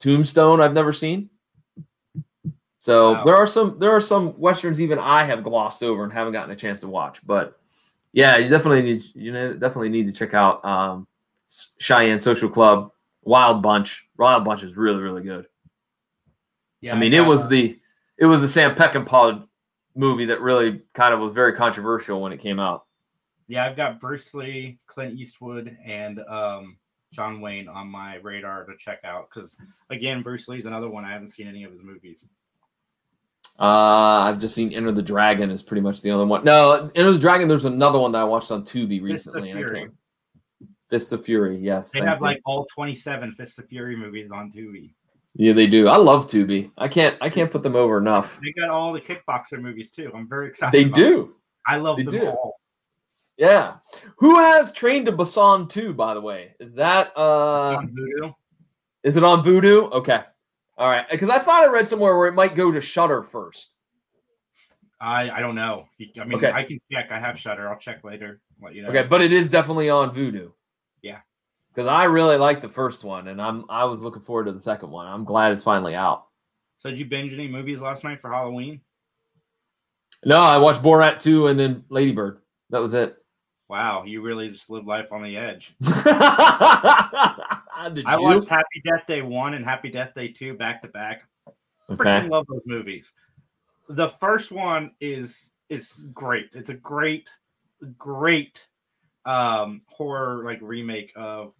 Tombstone. I've never seen. So Wow. there are some there are some westerns even I have glossed over and haven't gotten a chance to watch. But yeah, you definitely need you know definitely need to check out um, Cheyenne Social Club, Wild Bunch. Wild Bunch is really really good. Yeah, I mean, it was the it was the Sam Peckinpah movie that really kind of was very controversial when it came out. Yeah, I've got Bruce Lee, Clint Eastwood, and um, John Wayne on my radar to check out. Because again, Bruce Lee's another one I haven't seen any of his movies. Uh, I've just seen Enter the Dragon is pretty much the other one. No, Enter the Dragon. There's another one that I watched on Tubi recently. and I can't. Fist of Fury. Yes, They have you. like all 27 Fist of Fury movies on Tubi. yeah, they do. I love Tubi. I can't I can't put them over enough. They got all the kickboxer movies too. I'm very excited. They do. them. I love They them do. all. Yeah. Who has Train to Busan 2, by the way? Is that uh on Vudu. is it on Vudu? Okay. All right. Because I thought I read somewhere where it might go to Shudder first. I I don't know. I mean, Okay. I can check. I have Shudder. I'll check later. Let you know. Okay, but it is definitely on Vudu. Because I really liked the first one and I'm I was looking forward to the second one. I'm glad it's finally out. So did you binge any movies last night for Halloween? No, I watched Borat 2 and then Ladybird. That was it. Wow, you really just live life on the edge. Did I watched Happy Death Day one and Happy Death Day two back to back. Okay. Freaking love those movies. The first one is is great. It's a great, great um horror like remake of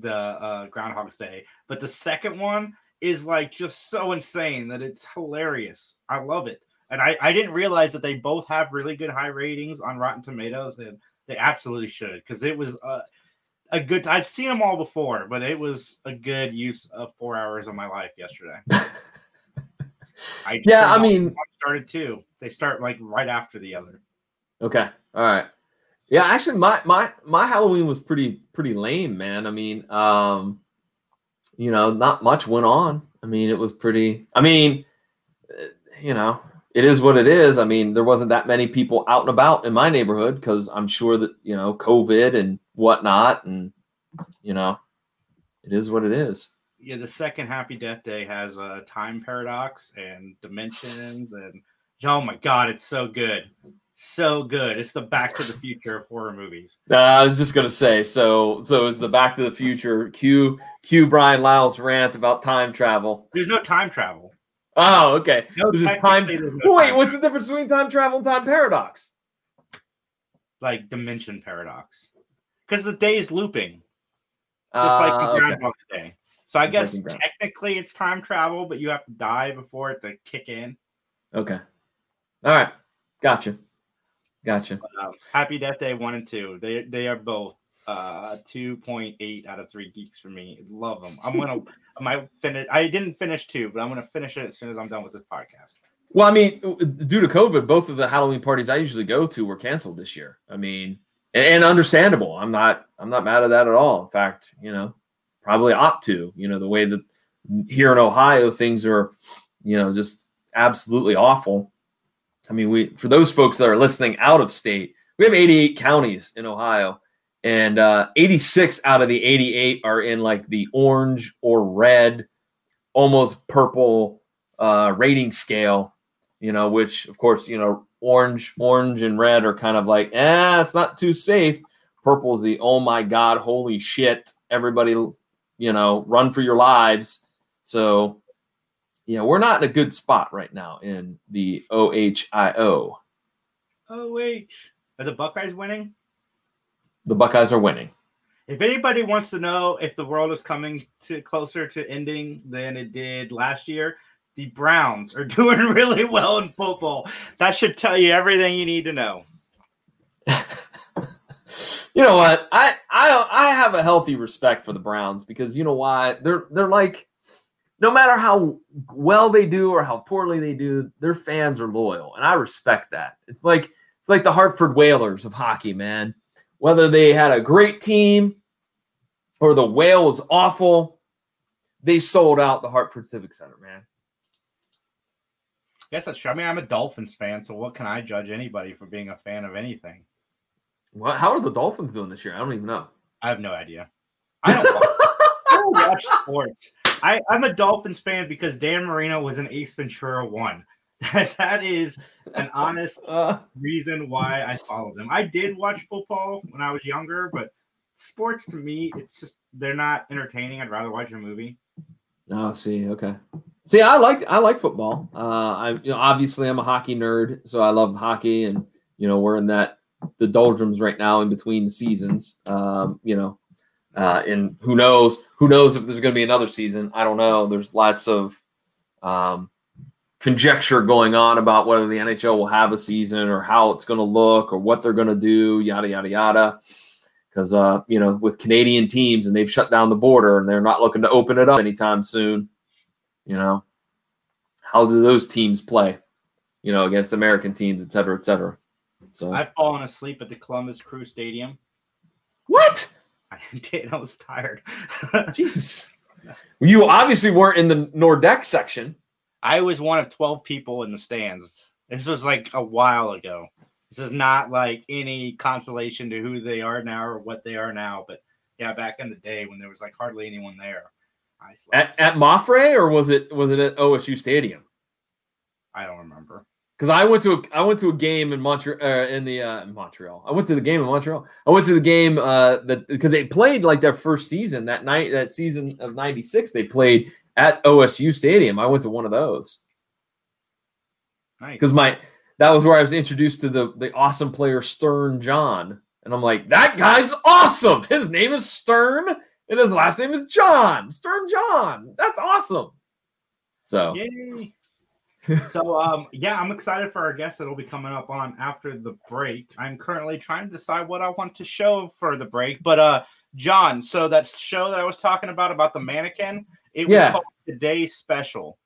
the uh Groundhog's Day. But the second one is like just so insane that it's hilarious. I love it. And I, I didn't realize that they both have really good high ratings on Rotten Tomatoes, and they absolutely should because it was uh, a good. I'd seen them all before, but it was a good use of four hours of my life yesterday. I Yeah, I mean- started two. They start like right after the other. Okay. All right. Yeah, actually my my my Halloween was pretty pretty lame, man. I mean, um you know, not much went on. I mean, it was pretty I mean, uh, you know, it is what it is. I mean, there wasn't that many people out and about in my neighborhood because I'm sure that you know COVID and whatnot, and you know, it is what it is. Yeah, the second Happy Death Day has a time paradox and dimensions, and oh my god, it's so good, so good. It's the Back to the Future of horror movies. Uh, I was just gonna say, so so is the Back to the Future Q Q Brian Lyles rant about time travel. There's no time travel. Oh, okay. No, just time. no Wait, time what's the difference between time travel and time paradox? like dimension paradox because the day is looping just like Uh, the okay. day so i guess technically it's time travel but you have to die before it to kick in Okay. All right. Gotcha. Gotcha. um, happy death day one and two they they are both uh 2.8 out of 3 geeks for me love them i'm gonna i might finish i didn't finish two but i'm gonna finish it as soon as i'm done with this podcast Well, I mean, due to COVID, both of the Halloween parties I usually go to were canceled this year. I mean, and, and understandable. I'm not I'm not mad at that at all. In fact, you know, probably ought to. You know, the way that here in Ohio things are, you know, just absolutely awful. I mean, we for those folks that are listening out of state, we have 88 counties in Ohio, and uh, 86 out of the 88 are in like the orange or red, almost purple uh, rating scale you know, which of course, you know, orange, orange and red are kind of like, eh, it's not too safe. Purple is the oh my god, holy shit, everybody, you know, run for your lives. So, yeah, we're not in a good spot right now in the OHIO. oh wait are the buckeyes winning The Buckeyes are winning. If anybody wants to know if the world is coming to closer to ending than it did last year, the Browns are doing really well in football. That should tell you everything you need to know. You know what? I I I have a healthy respect for the Browns because you know why? They're they're like no matter how well they do or how poorly they do, their fans are loyal, and I respect that. It's like it's like the Hartford Whalers of hockey, man. Whether they had a great team or the whale was awful, they sold out the Hartford Civic Center, man. I guess that's true. I mean, I'm a Dolphins fan, so what can I judge anybody for being a fan of anything? What? How are the Dolphins doing this year? I don't even know. I have no idea. I don't watch, I don't watch sports. I, I'm a Dolphins fan because Dan Marino was in Ace Ventura 1. That, that is an honest Uh, reason why I follow them. I did watch football when I was younger, but sports to me, it's just they're not entertaining. I'd rather watch a movie. Oh, see, okay. See, I like I like football. Uh, I you know obviously I'm a hockey nerd, so I love hockey, and you know we're in that the doldrums right now in between the seasons. Um, you know, uh, and who knows who knows if there's going to be another season? I don't know. There's lots of um, conjecture going on about whether the NHL will have a season or how it's going to look or what they're going to do, yada yada yada. Because uh, you know, with Canadian teams and they've shut down the border and they're not looking to open it up anytime soon. You know, how do those teams play? You know, against American teams, et cetera, et cetera. So I've fallen asleep at the Columbus Crew Stadium. what? I did. I was tired. Jesus. You obviously weren't in the Nordecke section. I was one of 12 people in the stands. This was like a while ago. This is not like any consolation to who they are now or what they are now. But yeah, back in the day when there was like hardly anyone there, I slept. At, at MAPFRE or was it was it at OSU Stadium? I don't remember. Because I went to a I went to a game in Montreal uh, in the uh, Montreal. I went to the game in Montreal. I went to the game uh, that because they played like their first season that night that season of '96. They played at OSU Stadium. I went to one of those Nice. because my that was where I was introduced to the the awesome player Stern John, and I'm like that guy's awesome. His name is Stern and his last name is John Stern John. That's awesome. So Yay. So um yeah, I'm excited for our guest that'll be coming up on after the break. I'm currently trying to decide what I want to show for the break, but uh John, so that show that I was talking about about the mannequin, it was called Today's Special.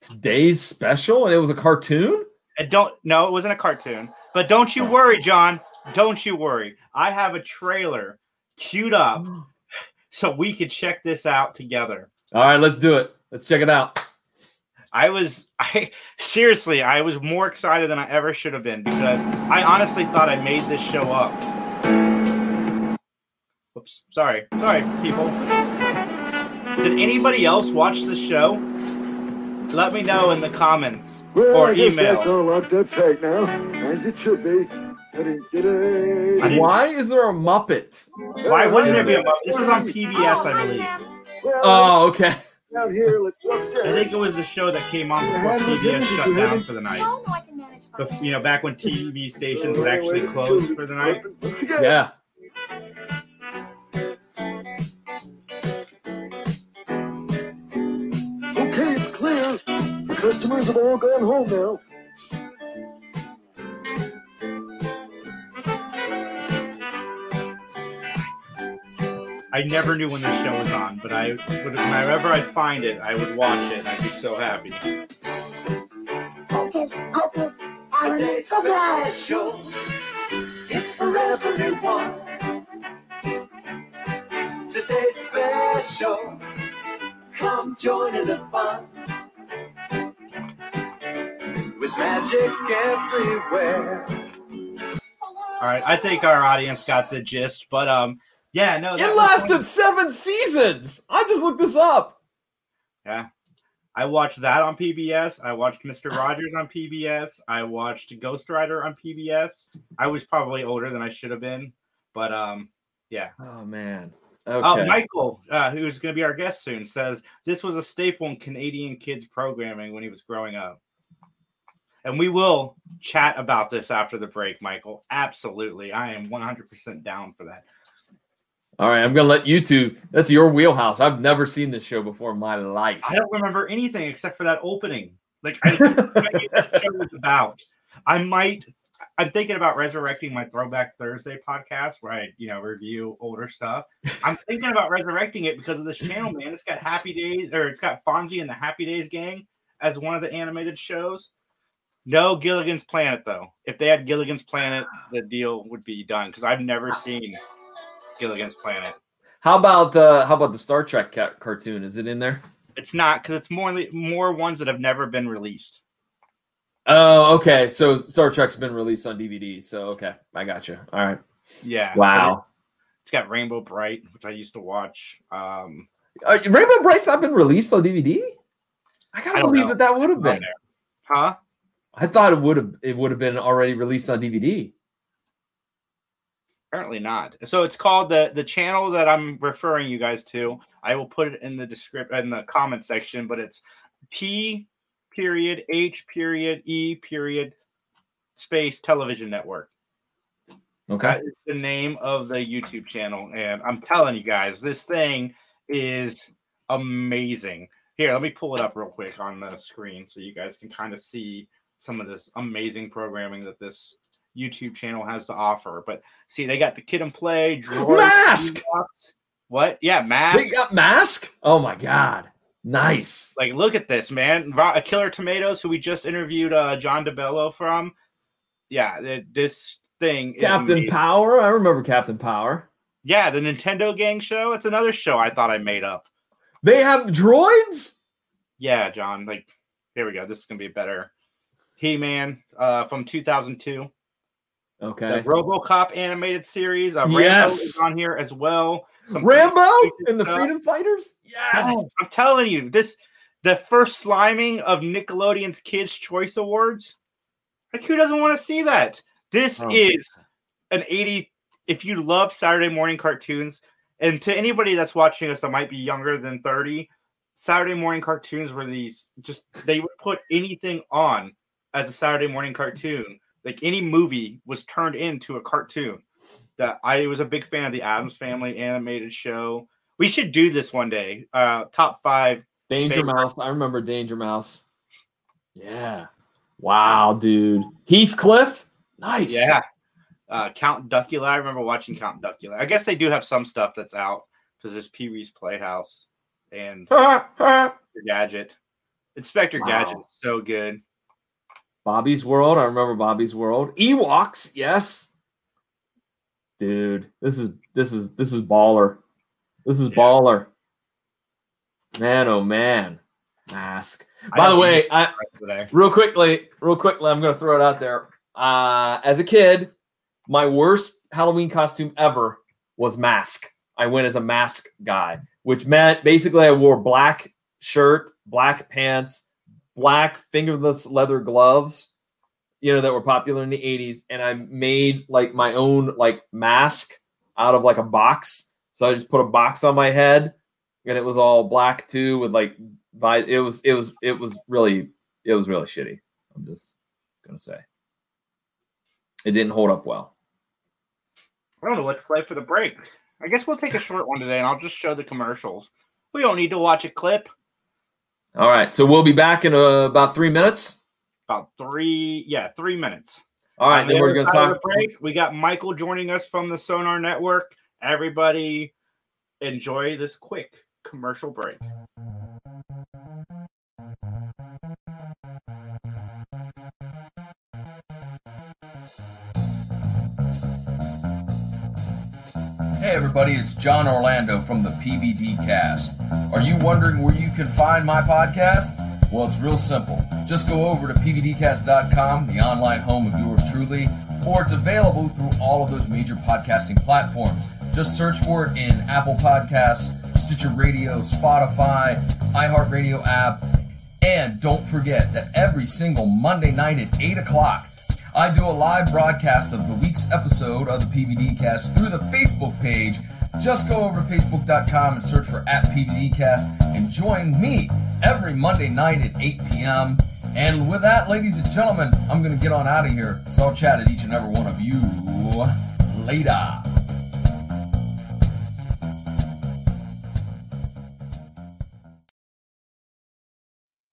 today's special, and it was a cartoon. And don't no, it wasn't a cartoon. But don't you worry, John. Don't you worry. I have a trailer queued up so we could check this out together. All right, let's do it. Let's check it out. I was I seriously I was more excited than I ever should have been because I honestly thought I made this show up. Oops, sorry, sorry, people. Did anybody else watch the show? Let me know in the comments Well, or I guess email. that's all locked up tight now, as it should be. Why is there a Muppet? Why wouldn't there be a? Muppet? This was on PBS, I believe. Oh, okay. Out here, let's I think it was the show that came on before PBS shut down for the night. Bef- you know, back when TV stations would actually close for the night. Yeah. Okay, it's clear. The customers have all gone home now. I never knew when this show was on, but I would, whenever I'd find it, I would watch it. I'd be so happy. Hocus pocus, Today's special. It's for everyone. Today's special. Come join in the fun. With magic everywhere. All right, I think our audience got the gist, but um, yeah, no, It was lasted seven seasons. I just looked this up. Yeah. I watched that on PBS. I watched Mr. Rogers on PBS. I watched Ghostwriter on PBS. I was probably older than I should have been, but um, yeah. Oh man. Oh, Okay. Michael, uh, who's going to be our guest soon, says this was a staple in Canadian kids programming when he was growing up. And we will chat about this after the break, Michael. Absolutely. I am 100% down for that. All right, I'm gonna let you two. That's your wheelhouse. I've never seen this show before in my life. I don't remember anything except for that opening. Like I, I knew what the show was about. I might. I'm thinking about resurrecting my Throwback Thursday podcast where I, you know, review older stuff. I'm thinking about resurrecting it because of this channel, man. It's got Happy Days, or it's got Fonzie and the Happy Days Gang as one of the animated shows. No Gilligan's Planet though. If they had Gilligan's Planet, the deal would be done because I've never seen Gilligan's Planet. How about uh how about the Star Trek ca- cartoon? Is it in there? It's not because it's more more ones that have never been released. Oh, okay. So Star Trek's been released on DVD. So okay, I got you. All right. Yeah. Wow. It's got Rainbow Brite, which I used to watch. Um, Uh, Rainbow Brite's not been released on DVD. I I gotta don't believe know. that that would have been. there. Huh? I thought it would have it would have been already released on DVD. Apparently not. So it's called the the channel that I'm referring you guys to. I will put it in the description in the comment section, but it's T period H period E period space television network. Okay. That is the name of the YouTube channel. And I'm telling you guys, this thing is amazing. Here, let me pull it up real quick on the screen so you guys can kind of see some of this amazing programming that this YouTube channel has to offer. But see, they got the kid and play, droids, Mask! What? Yeah, mask. They got Mask. Oh my god, nice. Like, look at this, man. Ro- Killer Tomatoes, who we just interviewed uh, John DeBello from. Yeah, th- this thing Captain. Power. I remember Captain Power. Yeah, the Nintendo Gang show. It's another show I thought I made up. They have droids. Yeah, John. Like, here we go. This is gonna be better. He Man uh, from 2002. Okay. The RoboCop animated series. Uh, Rambo Yes. is on here as well. Some Rambo and the stuff. Freedom Fighters. Yes, I'm telling you, this the first sliming of Nickelodeon's Kids Choice Awards. Like, who doesn't want to see that? This Oh. is an 80. If you love Saturday morning cartoons, and to anybody that's watching us that might be younger than 30, Saturday morning cartoons were these just they would put anything on as a Saturday morning cartoon. Like any movie was turned into a cartoon. That I was a big fan of the Addams Family animated show. We should do this one day. Uh, top five. Danger favorite- Mouse. I remember Danger Mouse. Yeah. Wow, dude. Heathcliff. Nice. Yeah. Uh, Count Duckula. I remember watching Count Duckula. I guess they do have some stuff that's out because there's Pee Wee's Playhouse and Inspector Gadget. Inspector Wow. Gadget is so good. Bobby's World. I remember Bobby's World. Ewoks. Yes. Dude, this is this is this is baller. This is baller. Man, oh man. Mask. By the way, I real quickly, real quickly, I'm gonna throw it out there. Uh, as a kid, my worst Halloween costume ever was mask. I went as a mask guy, which meant basically I wore black shirt, black pants, black fingerless leather gloves, you know, that were popular in the 80s, and I made like my own like mask out of like a box. So I just put a box on my head, and it was all black too, with like vi- it was it was it was really it was really shitty. I'm just gonna say it didn't hold up well. I don't know what to play for the break. I guess we'll take a short one today, and I'll just show the commercials. We don't need to watch a clip. All right, so we'll be back in uh, about three minutes. About three, yeah, three minutes. All right, then we're side of talk. break. We got Michael joining us from the Sonar Network. Everybody, enjoy this quick commercial break. Hey everybody, it's John Orlando from the PBD Cast. Are you wondering where you can find my podcast? Well, it's real simple. Just go over to pbdcast.com, the online home of yours truly, or it's available through all of those major podcasting platforms. Just search for it in Apple Podcasts, Stitcher Radio, Spotify, iHeartRadio app, and don't forget that every single Monday night at 8 o'clock, I do a live broadcast of the week's episode of the PVD Cast through the Facebook page. Just go over to facebook.com and search for at PVDcast and join me every Monday night at 8 p.m. And with that, ladies and gentlemen, I'm going to get on out of here. So I'll chat at each and every one of you later.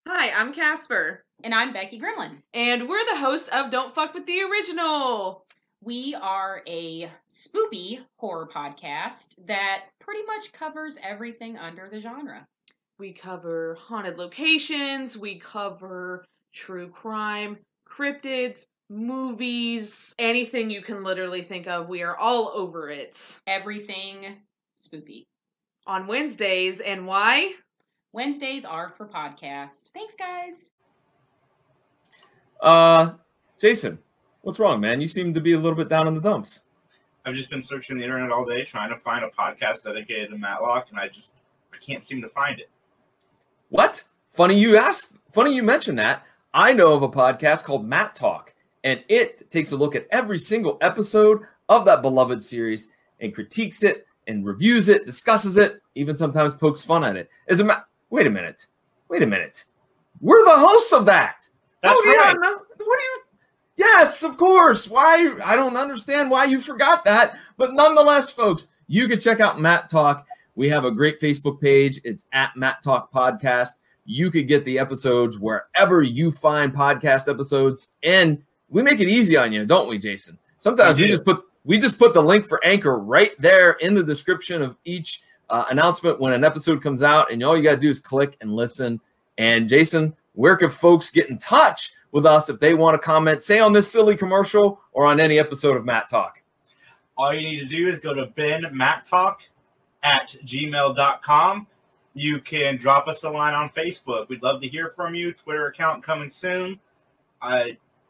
Hi, I'm Casper. And I'm Becky Grimlin. And we're the hosts of Don't Fuck With the Original. We are a spoopy horror podcast that pretty much covers everything under the genre. We cover haunted locations, we cover true crime, cryptids, movies, anything you can literally think of. We are all over it. Everything spoopy. On Wednesdays, and why? Wednesdays are for podcast. Thanks, guys. Uh, Jason, what's wrong, man? You seem to be a little bit down in the dumps. I've just been searching the internet all day trying to find a podcast dedicated to Matlock, and I just I can't seem to find it. What? Funny you asked. Funny you mentioned that. I know of a podcast called Matt Talk, and it takes a look at every single episode of that beloved series and critiques it and reviews it, discusses it, even sometimes pokes fun at it. As a ma- wait a minute, wait a minute. We're the hosts of that. That's you right. not know- What do you? Yes, of course. Why? I don't understand why you forgot that. But nonetheless, folks, you can check out Matt Talk. We have a great Facebook page. It's at Matt Talk Podcast. You could get the episodes wherever you find podcast episodes, and we make it easy on you, don't we, Jason? Sometimes We we, just put we just put the link for Anchor right there in the description of each uh, announcement when an episode comes out, and all you got to do is click and listen. And Jason, where can folks get in touch with us if they want to comment, say on this silly commercial or on any episode of Matt Talk? All you need to do is go to Ben Matt Talk at gmail.com. You can drop us a line on Facebook. We'd love to hear from you. Twitter account coming soon. Uh,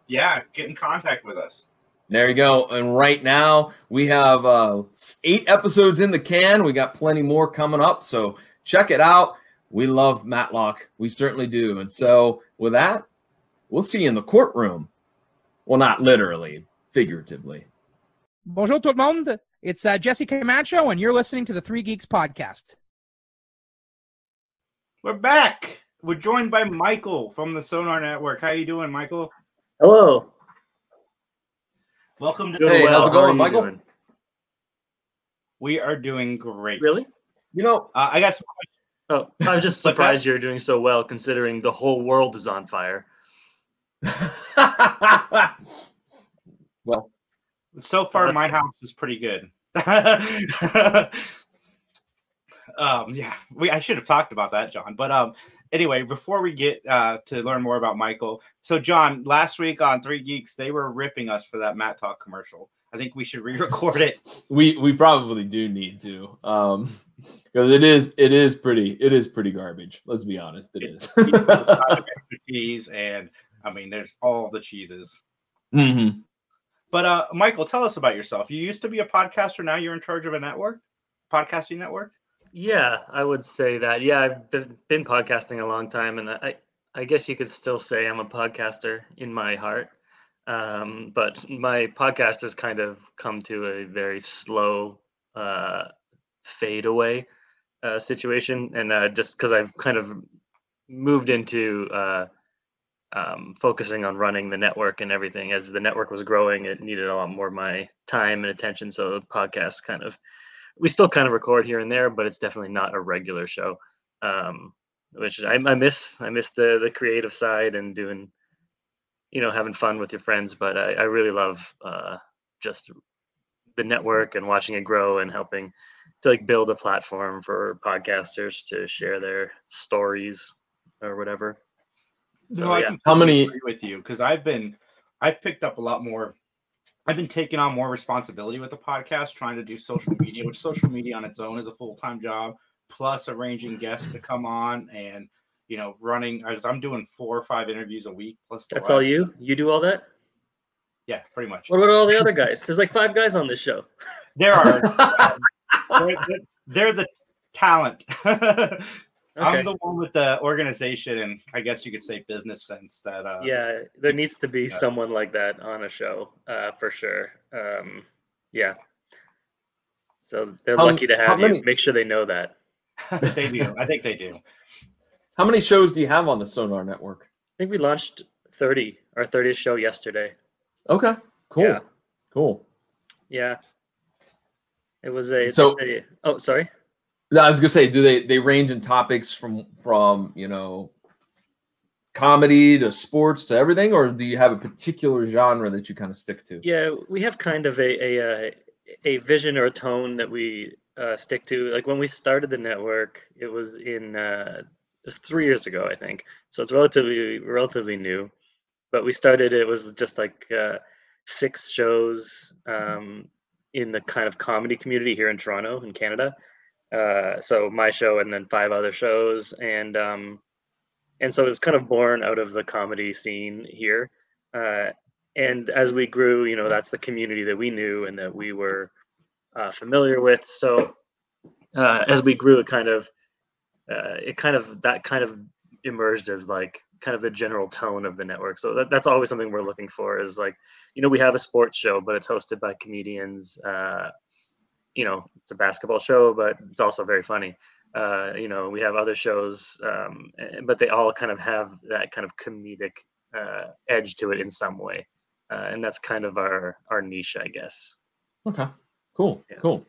yeah, get in contact with us. There you go. And right now we have uh, eight episodes in the can. We got plenty more coming up. So check it out. We love Matlock. We certainly do. And so with that, we'll see you in the courtroom. Well, not literally, figuratively. Bonjour tout le monde. It's uh, Jesse Camacho, and you're listening to the Three Geeks podcast. We're back. We're joined by Michael from the Sonar Network. How you doing, Michael? Hello. Welcome to Doing Hey, well. how's it going, you Michael? doing? We are doing great. Really? You know, uh, I guess. Oh, I'm just surprised you're doing so well considering the whole world is on fire. well, so far my house is pretty good. um, yeah, we I should have talked about that, John. But um, anyway, before we get uh, to learn more about Michael, so John, last week on Three Geeks, they were ripping us for that Matt Talk commercial. I think we should re-record it. We we probably do need to. Um because it is it is pretty it is pretty garbage. Let's be honest. It is. cheese and I mean, there's all the cheeses. Mhm. But uh, Michael, tell us about yourself. You used to be a podcaster. Now you're in charge of a network, podcasting network. Yeah, I would say that. Yeah, I've been, been podcasting a long time, and I, I guess you could still say I'm a podcaster in my heart. Um, but my podcast has kind of come to a very slow uh, fade away uh, situation, and uh, just because I've kind of moved into uh, um, focusing on running the network and everything. As the network was growing, it needed a lot more of my time and attention. So the podcast kind of, we still kind of record here and there, but it's definitely not a regular show. Um, which I, I miss. I miss the the creative side and doing, you know, having fun with your friends. But I, I really love uh, just the network and watching it grow and helping to like build a platform for podcasters to share their stories or whatever. No, So, I yeah. completely How many- agree with you because I've been, I've picked up a lot more. I've been taking on more responsibility with the podcast, trying to do social media, which social media on its own is a full time job, plus arranging guests to come on and you know running. I was, I'm doing four or five interviews a week. Plus, That's live- all you? You do all that? Yeah, pretty much. What about all the other guys? There's like five guys on this show. There are. they're, they're- they're the talent. I'm the one with the organization and I guess you could say business sense that uh yeah, there needs to be Yeah. someone like that on a show, uh, for sure. Um, yeah. So they're How- lucky to have you. many- Make sure they know that. they do. I think they do. How many shows do you have on the Sonar Network? I think we launched 30, our 30th show yesterday. Okay, cool, Yeah. cool. Yeah. It was a, So- a- oh, sorry. No, I was gonna say, do they they range in topics from from you know comedy to sports to everything, or do you have a particular genre that you kind of stick to? Yeah, we have kind of a a uh, a vision or a tone that we uh, stick to. Like when we started the network, it was in uh, was three years ago, I think. So it's relatively relatively new. But we started. It was just like uh, six shows um, in the kind of comedy community here in Toronto, in Canada. Uh, so my show and then five other shows, and um, and so it was kind of born out of the comedy scene here. Uh, and as we grew, you know, that's the community that we knew and that we were uh, familiar with. So uh, as we grew, it kind of, uh, it kind of that kind of emerged as like kind of the general tone of the network. So that, that's always something we're looking for. Is like, you know, we have a sports show, but it's hosted by comedians. Uh, you know, it's a basketball show, but it's also very funny. Uh, you know, we have other shows, um, but they all kind of have that kind of comedic uh, edge to it in some way, uh, and that's kind of our our niche, I guess. Okay, cool, cool.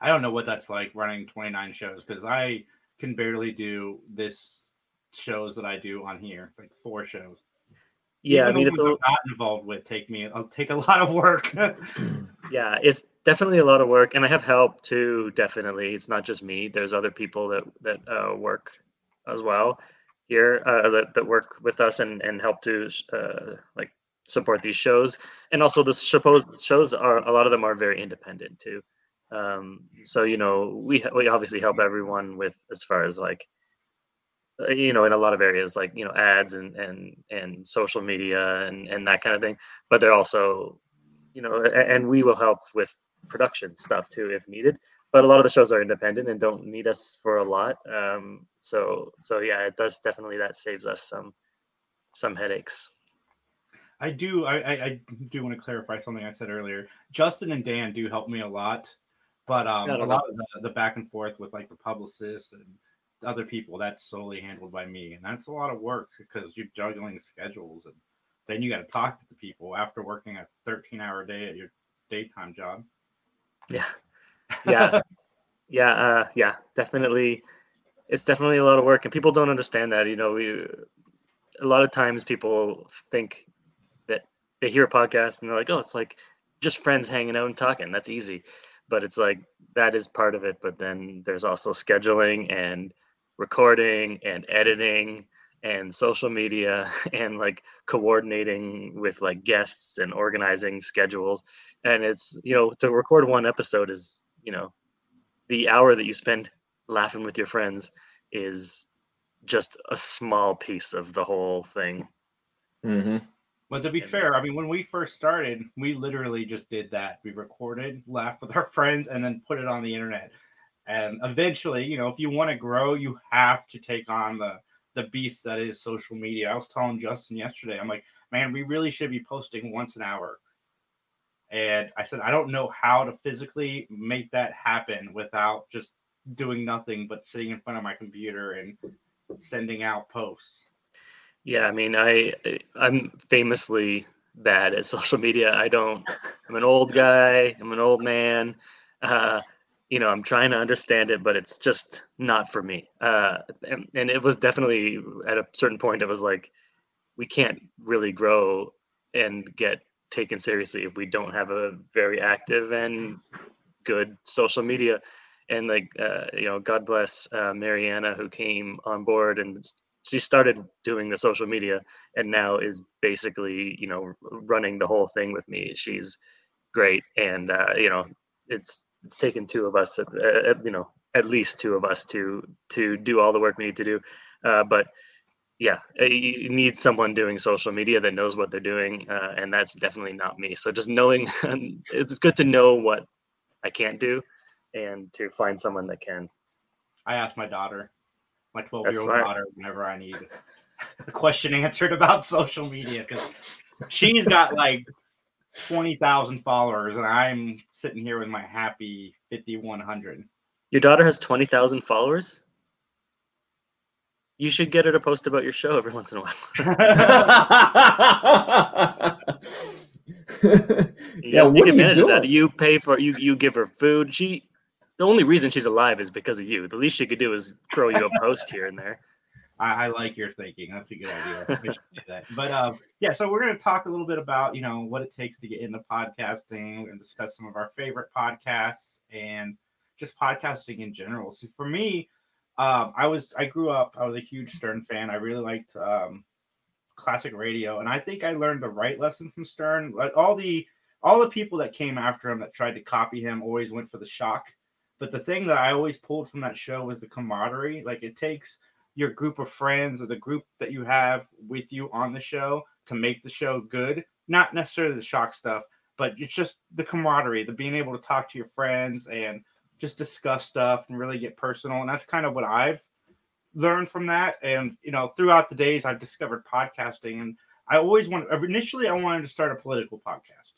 I don't know what that's like running 29 shows because I can barely do this shows that I do on here, like four shows. Yeah, I Even the mean, it's a- I'm not involved with take me. I'll take a lot of work. yeah it's definitely a lot of work and i have help too definitely it's not just me there's other people that that uh, work as well here uh, that, that work with us and and help to uh, like support these shows and also the supposed shows are a lot of them are very independent too um so you know we we obviously help everyone with as far as like uh, you know in a lot of areas like you know ads and and and social media and and that kind of thing but they're also you know and we will help with production stuff too if needed but a lot of the shows are independent and don't need us for a lot um so so yeah it does definitely that saves us some some headaches I do. I, I, I do want to clarify something I said earlier. Justin and Dan do help me a lot, but um, a lot of the, the back and forth with like the publicist and other people that's solely handled by me, and that's a lot of work because you're juggling schedules and then you got to talk to the people after working a 13 hour day at your daytime job. yeah. Yeah. Yeah uh yeah definitely it's definitely a lot of work and people don't understand that you know we a lot of times people think that they hear a podcast and they're like oh it's like just friends hanging out and talking that's easy but it's like that is part of it but then there's also scheduling and recording and editing and social media and like coordinating with like guests and organizing schedules and it's you know to record one episode is you know the hour that you spend laughing with your friends is just a small piece of the whole thing Mm-hmm. But to be fair, I mean, when we first started, we literally just did that. We recorded, laughed with our friends, and then put it on the internet. And eventually, you know, if you want to grow, you have to take on the the beast that is social media. I was telling Justin yesterday, I'm like, man, we really should be posting once an hour. And I said, I don't know how to physically make that happen without just doing nothing but sitting in front of my computer and sending out posts. Yeah, I mean, I I'm famously bad at social media. I don't. I'm an old guy. I'm an old man. Uh, you know, I'm trying to understand it, but it's just not for me. Uh, and, and it was definitely at a certain point. It was like we can't really grow and get taken seriously if we don't have a very active and good social media. And like, uh, you know, God bless uh, Mariana who came on board and she started doing the social media and now is basically you know running the whole thing with me. She's great and uh, you know it's it's taken two of us uh, you know at least two of us to to do all the work we need to do. Uh, but yeah you need someone doing social media that knows what they're doing uh, and that's definitely not me. So just knowing it's good to know what i can't do and to find someone that can. I asked my daughter my 12 That's year old smart. daughter whenever I need a question answered about social media because she's got like 20,000 followers and I'm sitting here with my happy 5,100. Your daughter has 20,000 followers? You should get her to post about your show every once in a while. you Yeah, what take are you advantage of that. doing? You pay for you you give her food. She the only reason she's alive is because of you. The least she could do is throw you a post here and there. I, I like your thinking. That's a good idea. But um, yeah, so we're going to talk a little bit about you know what it takes to get into podcasting. To discuss some of our favorite podcasts and just podcasting in general. So for me, um, I was I grew up. I was a huge Stern fan. I really liked um, classic radio, and I think I learned the right lesson from Stern. Like all the all the people that came after him that tried to copy him always went for the shock. But the thing that I always pulled from that show was the camaraderie. Like it takes your group of friends or the group that you have with you on the show to make the show good. Not necessarily the shock stuff, but it's just the camaraderie, the being able to talk to your friends and just discuss stuff and really get personal. And that's kind of what I've learned from that. And you know, throughout the days, I've discovered podcasting, and I always wanted. Initially, I wanted to start a political podcast,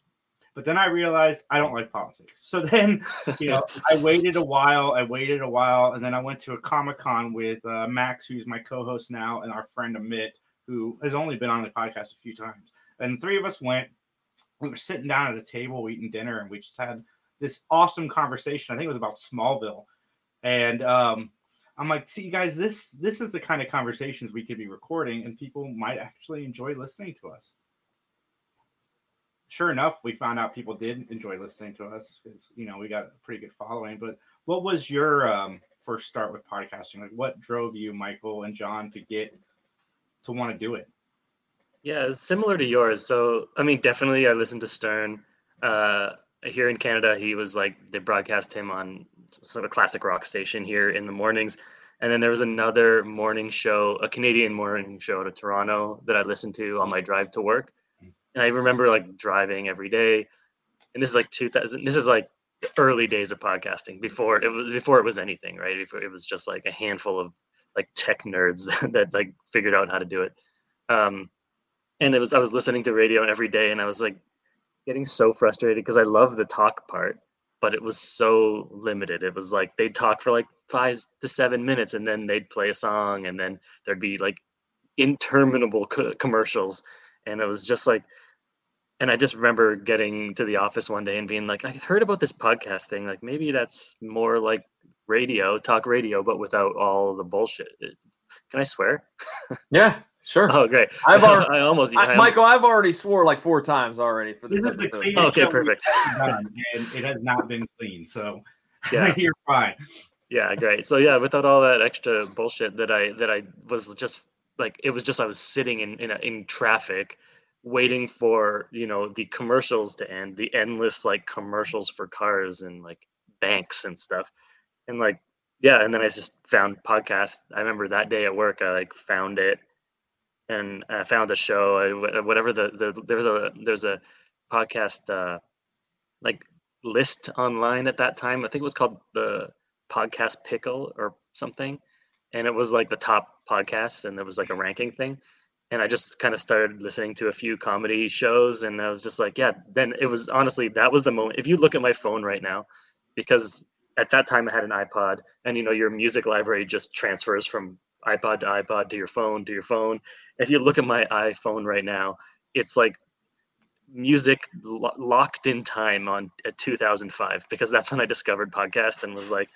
but then I realized I don't like politics. So then, you know, I waited a while. I waited a while, and then I went to a Comic Con with uh, Max, who's my co-host now, and our friend Amit, who has only been on the podcast a few times. And the three of us went. We were sitting down at a table eating dinner, and we just had this awesome conversation. I think it was about Smallville, and um, I'm like, see, guys, this this is the kind of conversations we could be recording, and people might actually enjoy listening to us. Sure enough, we found out people did enjoy listening to us because you know we got a pretty good following. But what was your um, first start with podcasting? Like, what drove you, Michael and John, to get to want to do it? Yeah, similar to yours. So, I mean, definitely I listened to Stern. Uh, here in Canada, he was like, they broadcast him on sort of a classic rock station here in the mornings. And then there was another morning show, a Canadian morning show to Toronto that I listened to on my drive to work. And I remember like driving every day. And this is like 2000, this is like the early days of podcasting before it was, before it was anything, right? Before it was just like a handful of like tech nerds that like figured out how to do it. Um, and it was I was listening to radio every day, and I was like getting so frustrated because I love the talk part, but it was so limited. It was like they'd talk for like five to seven minutes, and then they'd play a song, and then there'd be like interminable co- commercials, and it was just like. And I just remember getting to the office one day and being like, I heard about this podcast thing. Like maybe that's more like radio, talk radio, but without all the bullshit. Can I swear? Yeah, sure. Oh, great. I've already, I almost, I- I- Michael, I've already swore like four times already for this, This is the cleanest Okay, show we've perfect. done, and it has not been clean. So Yeah. you're fine. Yeah, great. So yeah, without all that extra bullshit that I that I was just like it was just I was sitting in in, in traffic waiting for you know the commercials to end the endless like commercials for cars and like banks and stuff. And like yeah and then i just found podcasts. I remember that day at work i like found it. And i found a show I, whatever the, the there's a there's a podcast uh like list online at that time. I think it was called the podcast pickle or something and it was like the top podcasts and there was like a ranking thing and I just kind of started listening to a few comedy shows, and I was just like, yeah. Then it was honestly that was the moment. If you look at my phone right now, because at that time I had an iPod, and you know your music library just transfers from iPod to iPod to your phone to your phone. If you look at my iPhone right now, it's like music lo- locked in time on at 2005 because that's when I discovered podcasts and was like,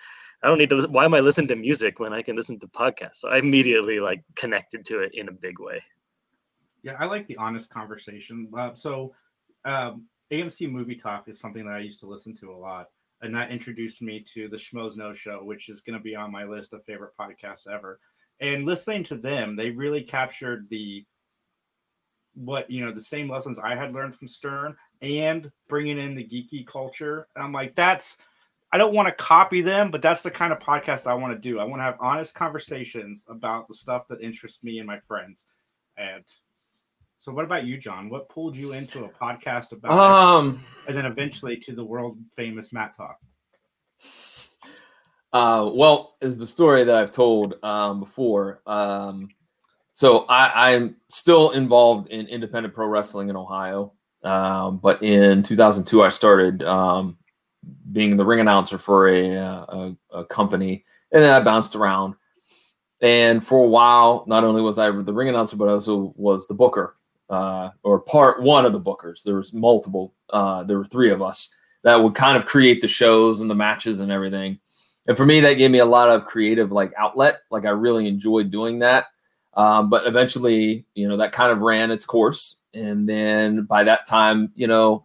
I don't need to. Listen, why am I listening to music when I can listen to podcasts? So I immediately like connected to it in a big way. Yeah, I like the honest conversation. Uh, so, um, AMC Movie Talk is something that I used to listen to a lot, and that introduced me to the Schmoes Know Show, which is going to be on my list of favorite podcasts ever. And listening to them, they really captured the what you know the same lessons I had learned from Stern and bringing in the geeky culture. And I'm like, that's I don't want to copy them, but that's the kind of podcast I want to do. I want to have honest conversations about the stuff that interests me and my friends. And so, what about you, John? What pulled you into a podcast about, Um, and then eventually to the world famous Matt Talk? Uh, well, is the story that I've told um, before. Um, so I, I'm still involved in independent pro wrestling in Ohio. Um, but in 2002, I started um, being the ring announcer for a, a, a company, and then I bounced around. And for a while, not only was I the ring announcer, but I also was the booker uh, or part one of the bookers. There was multiple. Uh, there were three of us that would kind of create the shows and the matches and everything. And for me, that gave me a lot of creative like outlet. Like I really enjoyed doing that. Um, but eventually, you know, that kind of ran its course. And then by that time, you know,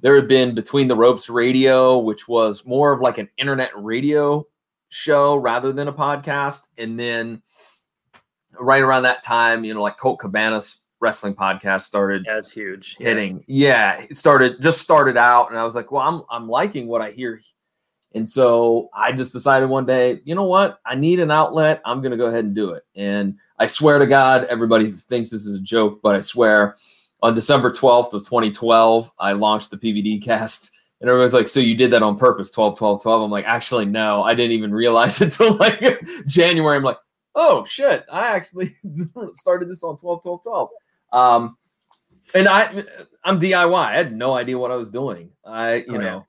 there had been Between the Ropes Radio, which was more of like an internet radio show rather than a podcast. And then right around that time, you know, like Colt Cabana's wrestling podcast started That's huge. Yeah. hitting. Yeah, it started just started out, and I was like, well, I'm I'm liking what I hear, and so I just decided one day, you know what, I need an outlet. I'm gonna go ahead and do it. And I swear to God, everybody thinks this is a joke, but I swear, on December 12th of 2012, I launched the PVD cast. And everyone's like, so you did that on purpose, 12, 12, 12. I'm like, actually, no, I didn't even realize it until like January. I'm like, oh shit, I actually started this on 12, 12, 12. Um, and I, I'm DIY. I had no idea what I was doing. I, you Oh, yeah. know,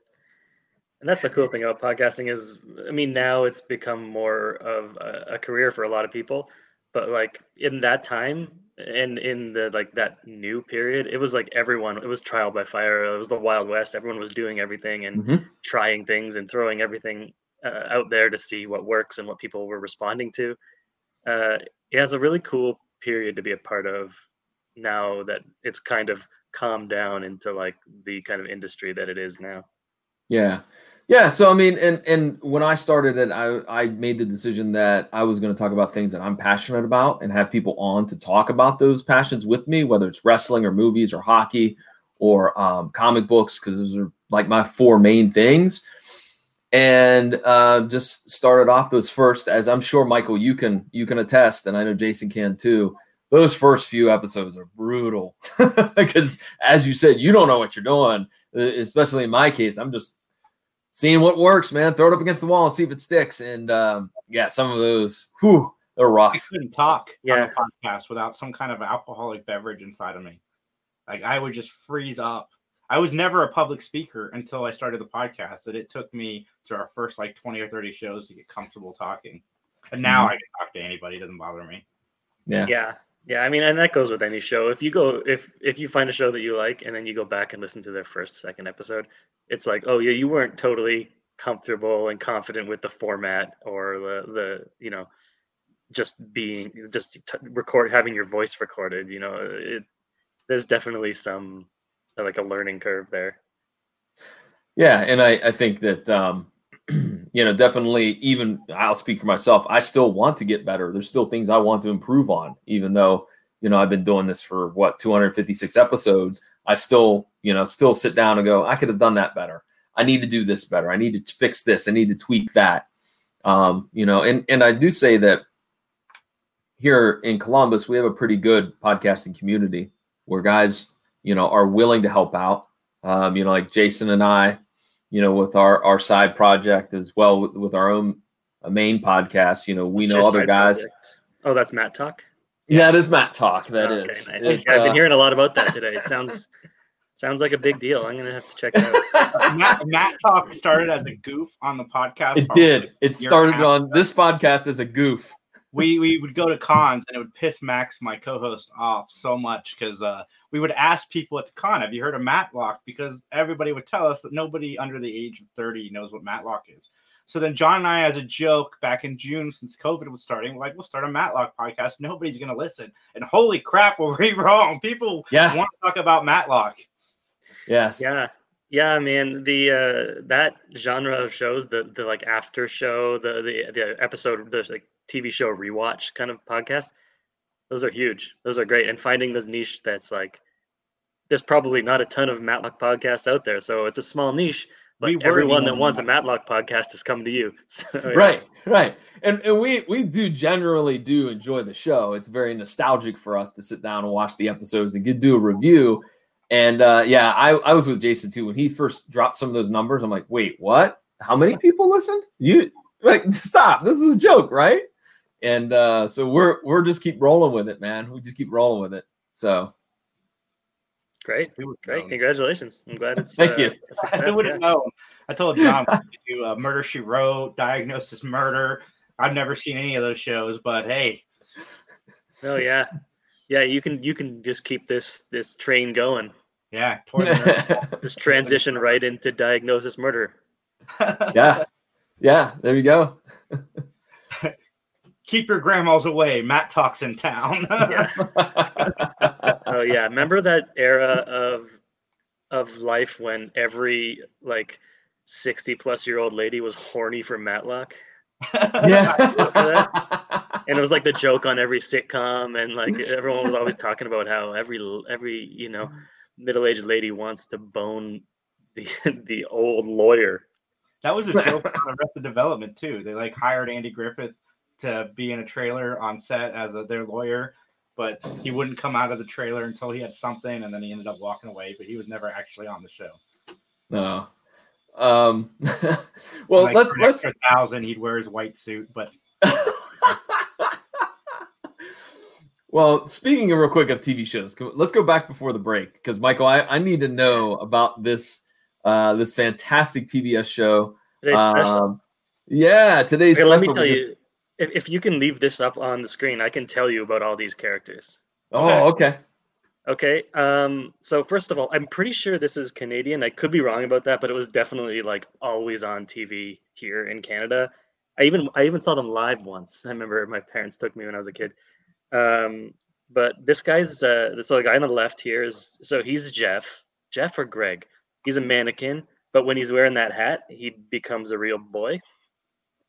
And that's the cool thing about podcasting is, I mean, now it's become more of a, a career for a lot of people, but like in that time and in the like that new period, it was like everyone. It was trial by fire. It was the Wild West. Everyone was doing everything and Mhm. trying things and throwing everything uh, out there to see what works and what people were responding to. Uh, it has a really cool period to be a part of now that it's kind of calmed down into like the kind of industry that it is now. Yeah. Yeah. So I mean, and and when I started it, I I made the decision that I was going to talk about things that I'm passionate about and have people on to talk about those passions with me, whether it's wrestling or movies or hockey or um, comic books, because those are like my four main things. And uh, just started off those first, as I'm sure Michael, you can you can attest, and I know Jason can too. Those first few episodes are brutal because, as you said, you don't know what you're doing. Especially in my case, I'm just seeing what works, man. Throw it up against the wall and see if it sticks. And um, yeah, some of those, whew, they're rough. I rough. couldn't talk Yeah. on a podcast without some kind of alcoholic beverage inside of me. Like I would just freeze up. I was never a public speaker until I started the podcast, and it took me to our first like 20 or 30 shows to get comfortable talking. And now Mhm. I can talk to anybody, it doesn't bother me. Yeah. yeah yeah i mean and that goes with any show. If you go if if you find a show that you like and then you go back and listen to their first second episode it's like oh yeah you weren't totally comfortable and confident with the format or the the you know just being just t- record having your voice recorded you know it there's definitely some like a learning curve there. Yeah, and I, I think that um, you know, definitely even I'll speak for myself. I still want to get better. There's still things I want to improve on, even though, you know, I've been doing this for what 256 episodes. I still, you know, still sit down and go, I could have done that better. I need to do this better. I need to fix this. I need to tweak that. Um, you know, and and I do say that here in Columbus, we have a pretty good podcasting community where guys, you know, are willing to help out. Um, you know, like Jason and I, you know, with our our side project as well with, with our own uh, main podcast. You know, we What's know other guys. project? Oh, that's Matt Talk. Yeah, it is Matt Talk. That okay, is. nice. It's, Yeah, I've been uh, hearing a lot about that today. It sounds sounds like a big deal. I'm gonna have to check it out. Matt, Matt Talk started as a goof on the podcast. It did. It started and a half on this podcast as a goof. We we would go to cons and it would piss Max, my co-host, off so much because uh, we would ask people at the con, "Have you heard of Matlock?" Because everybody would tell us that nobody under the age of thirty knows what Matlock is. So then John and I, as a joke, back in June, since COVID was starting, we're like, "We'll start a Matlock podcast." Nobody's gonna listen, and holy crap, were we wrong? People Yeah. want to talk about Matlock. Yes. Yeah. Yeah, man. The uh that genre of shows, the the like after show, the the the episode, the like TV show rewatch kind of podcast, those are huge. Those are great. And finding this niche that's like there's probably not a ton of Matlock podcasts out there. So it's a small niche, but We everyone that wants a. Matlock podcast has come to you. So, yeah. Right, right. And and we we do generally do enjoy the show. It's very nostalgic for us to sit down and watch the episodes and get do a review. And uh, yeah, I, I was with Jason too when he first dropped some of those numbers. I'm like, wait, what? How many people listened? You like stop? This is a joke, right? And uh, so we're we're just keep rolling with it, man. We just keep rolling with it. So Great. Great. Congratulations. I'm glad it's Thank uh, you. a success. I would yeah. have known. I told John we could do uh, Murder She Wrote, Diagnosis Murder. I've never seen any of those shows, but hey, Oh yeah. Yeah, you can you can just keep this this train going. yeah, Just transition right into diagnosis murder. yeah, yeah. There you go. Keep your grandmas away. Matlock's in town. Oh yeah, remember that era of of life when every like 60 plus year old lady was horny for Matlock? Yeah. And it was like the joke on every sitcom and like everyone was always talking about how every every, you know, middle-aged lady wants to bone the the old lawyer. That was a joke on Arrested Development too. They like hired Andy Griffith to be in a trailer on set as a, their lawyer, but he wouldn't come out of the trailer until he had something, and then he ended up walking away. But he was never actually on the show. No. Um, well, Like, let's let's a thousand. He'd wear his white suit, but Well, speaking of real quick of TV shows, let's go back before the break because Michael, I, I need to know about this uh, this fantastic PBS show. Today's special. Um, yeah, today's Okay, let me tell because- you if, if you can leave this up on the screen, I can tell you about all these characters. Oh, okay. Okay. Um, so first of all, I'm pretty sure this is Canadian. I could be wrong about that, but it was definitely like always on TV here in Canada. I even I even saw them live once. I remember my parents took me when I was a kid. Um, but this guy's uh, so the guy on the left here is so he's Jeff, Jeff or Greg. He's a mannequin, but when he's wearing that hat, he becomes a real boy.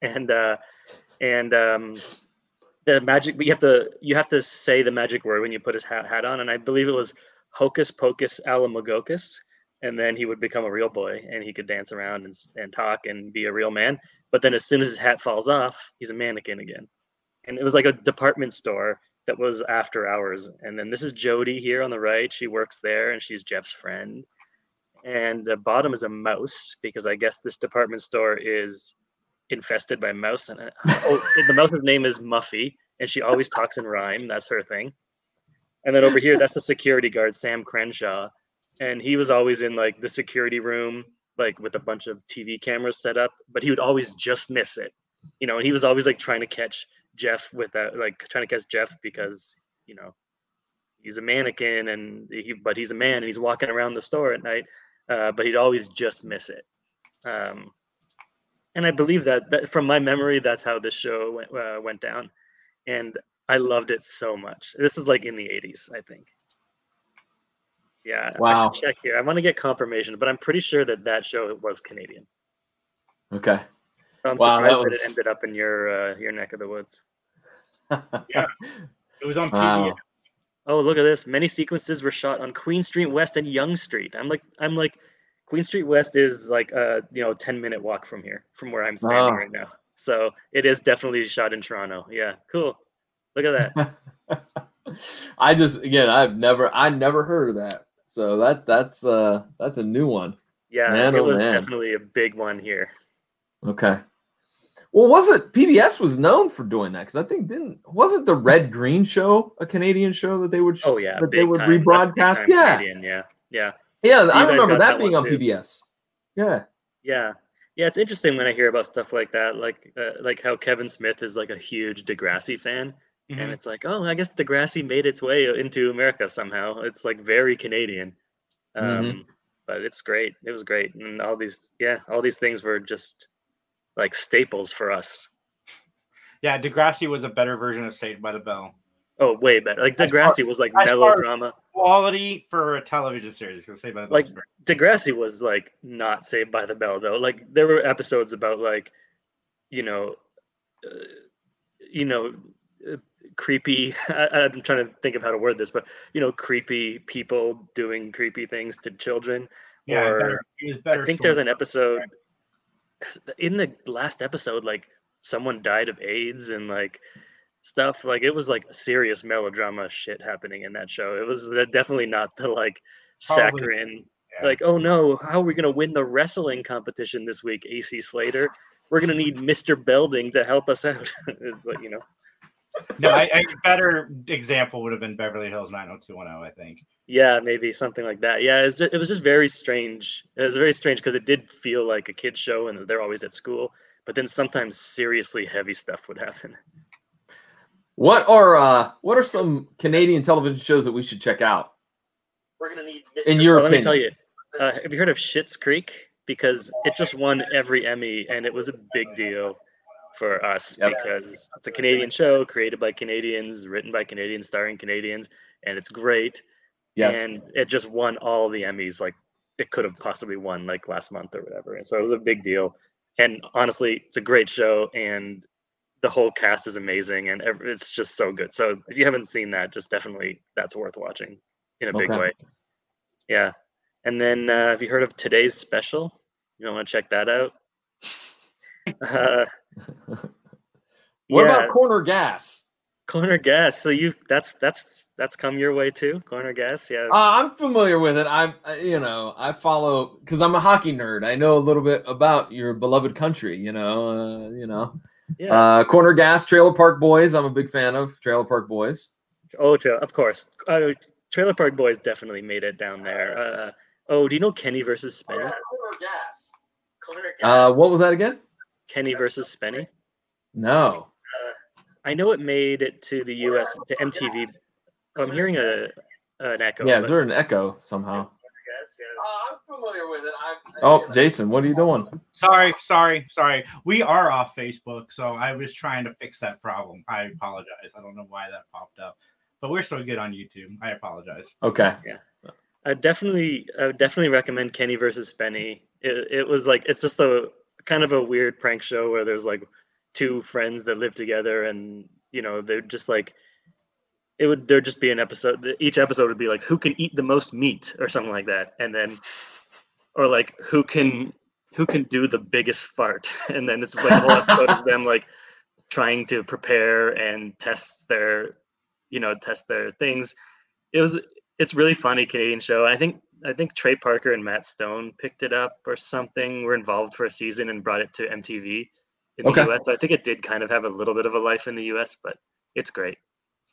And uh, and um, the magic but you have to you have to say the magic word when you put his hat, hat on and i believe it was hocus pocus alamogocus and then he would become a real boy and he could dance around and, and talk and be a real man but then as soon as his hat falls off he's a mannequin again. And it was like a department store that was after hours and then this is Jodie here on the right she works there and she's jeff's friend. And the bottom is a mouse because i guess this department store is infested by mouse and uh, oh, the mouse's name is muffy and she always talks in rhyme that's her thing. And then over here that's the security guard sam crenshaw and he was always in like the security room like with a bunch of tv cameras set up but he would always just miss it you know and he was always like trying to catch jeff without like trying to catch jeff because you know he's a mannequin and he but he's a man and he's walking around the store at night uh, but he'd always just miss it. Um, and I believe that, that from my memory, that's how this show went, uh, went down, and I loved it so much. This is like in the '80s, I think. Yeah, I Wow. should check here. I want to get confirmation, but I'm pretty sure that that show was Canadian. Okay. I'm Wow, surprised that that, it ended up in your uh, your neck of the woods. yeah, it was on PBS. Wow. Oh, look at this! Many sequences were shot on Queen Street West and Yonge Street. I'm like, I'm like, Queen Street West is like a you know 10 minute walk from here, from where I'm standing Oh. right now. So it is definitely shot in Toronto. Yeah, cool. Look at that. I just again, I've never, I never heard of that. So that that's uh that's a new one. Yeah, Man, it oh was man. definitely a big one here. Okay. Well, was it PBS was known for doing that? Because I think didn't wasn't the Red Green show a Canadian show that they would Oh yeah, that they would time. Rebroadcast? Yeah, Canadian, yeah, yeah. Yeah. I remember that that being on too. PBS. Yeah. Yeah, yeah, it's interesting when I hear about stuff like that, like uh, like how Kevin Smith is like a huge Degrassi fan, and Mhm. it's like, oh, I guess Degrassi made its way into America somehow. It's like very Canadian, um, Mhm. but it's great. It was great, and all these, yeah, all these things were just like staples for us. Yeah, Degrassi was a better version of Saved by the Bell. Oh, way better. Like As far- Degrassi was like as far as melodrama. Quality for a television series. 'cause Saved by the Bell. like Degrassi was like not Saved by the Bell though. Like there were episodes about like, you know, uh, you know, uh, creepy. I, I'm trying to think of how to word this, but you know, creepy people doing creepy things to children. Yeah, or better- it was better I think there's an episode in the last episode, like someone died of AIDS and like stuff. Like it was like serious melodrama shit happening in that show. It was uh, definitely not the like Probably- saccharine like, oh no, how are we gonna win the wrestling competition this week, AC Slater? We're gonna need Mr. Belding to help us out. Like, you know, no, I, I, a better example would have been Beverly Hills 90210, I think. yeah, maybe something like that. Yeah, it's just, it was just very strange. It was very strange because it did feel like a kid show, and they're always at school. But then sometimes seriously heavy stuff would happen. What are uh what are some Canadian television shows that we should check out? We're gonna need In your Well, let me tell you, uh, have you heard of Schitt's Creek? Because it just won every Emmy, and it was a big deal for us because it's a Canadian show created by Canadians, written by Canadians, starring Canadians, and it's great. Yes. And it just won all the Emmys, like it could have possibly won like last month or whatever. And so it was a big deal. And honestly, it's a great show, and the whole cast is amazing, and it's just so good. So if you haven't seen that, just definitely that's worth watching in a big way. Yeah. And then uh, have you heard of today's special? You don't want to check that out? Uh, What yeah, about Corner Gas? Corner Gas? So you that's that's that's come your way too, Corner Gas? Yeah. Uh, I'm familiar with it. I'm, uh, you know, I follow because I'm a hockey nerd. I know a little bit about your beloved country. You know, uh, you know, Yeah. uh, Corner Gas, Trailer Park Boys. I'm a big fan of Trailer Park Boys. Oh, tra- of course. Uh, Trailer Park Boys definitely made it down there. Uh, oh, do you know Kenny versus Spenny? Corner Gas. Corner Uh, what was that again? Kenny versus Spenny. No. I know it made it to the U.S. to MTV. I'm hearing a an echo. Yeah, but- is there an echo somehow? Uh, I'm familiar with it. Oh, Jason, what are you doing? Sorry, sorry, sorry. We are off Facebook, so I was trying to fix that problem. I apologize. I don't know why that popped up, but we're still good on YouTube. I apologize. Okay. Yeah. I definitely, I would definitely recommend Kenny versus Spenny. It, it was like it's just a kind of a weird prank show where there's like two friends that live together, and you know they're just like it would there'd just be an episode. Each episode would be like who can eat the most meat or something like that, and then or like who can who can do the biggest fart, and then it's just like the whole episode is them like trying to prepare and test their you know test their things. It was it's really funny Canadian show. I think I think Trey Parker and Matt Stone picked it up or something. Were involved for a season and brought it to MTV in Okay. the US. So I think it did kind of have a little bit of a life in the US, but it's great.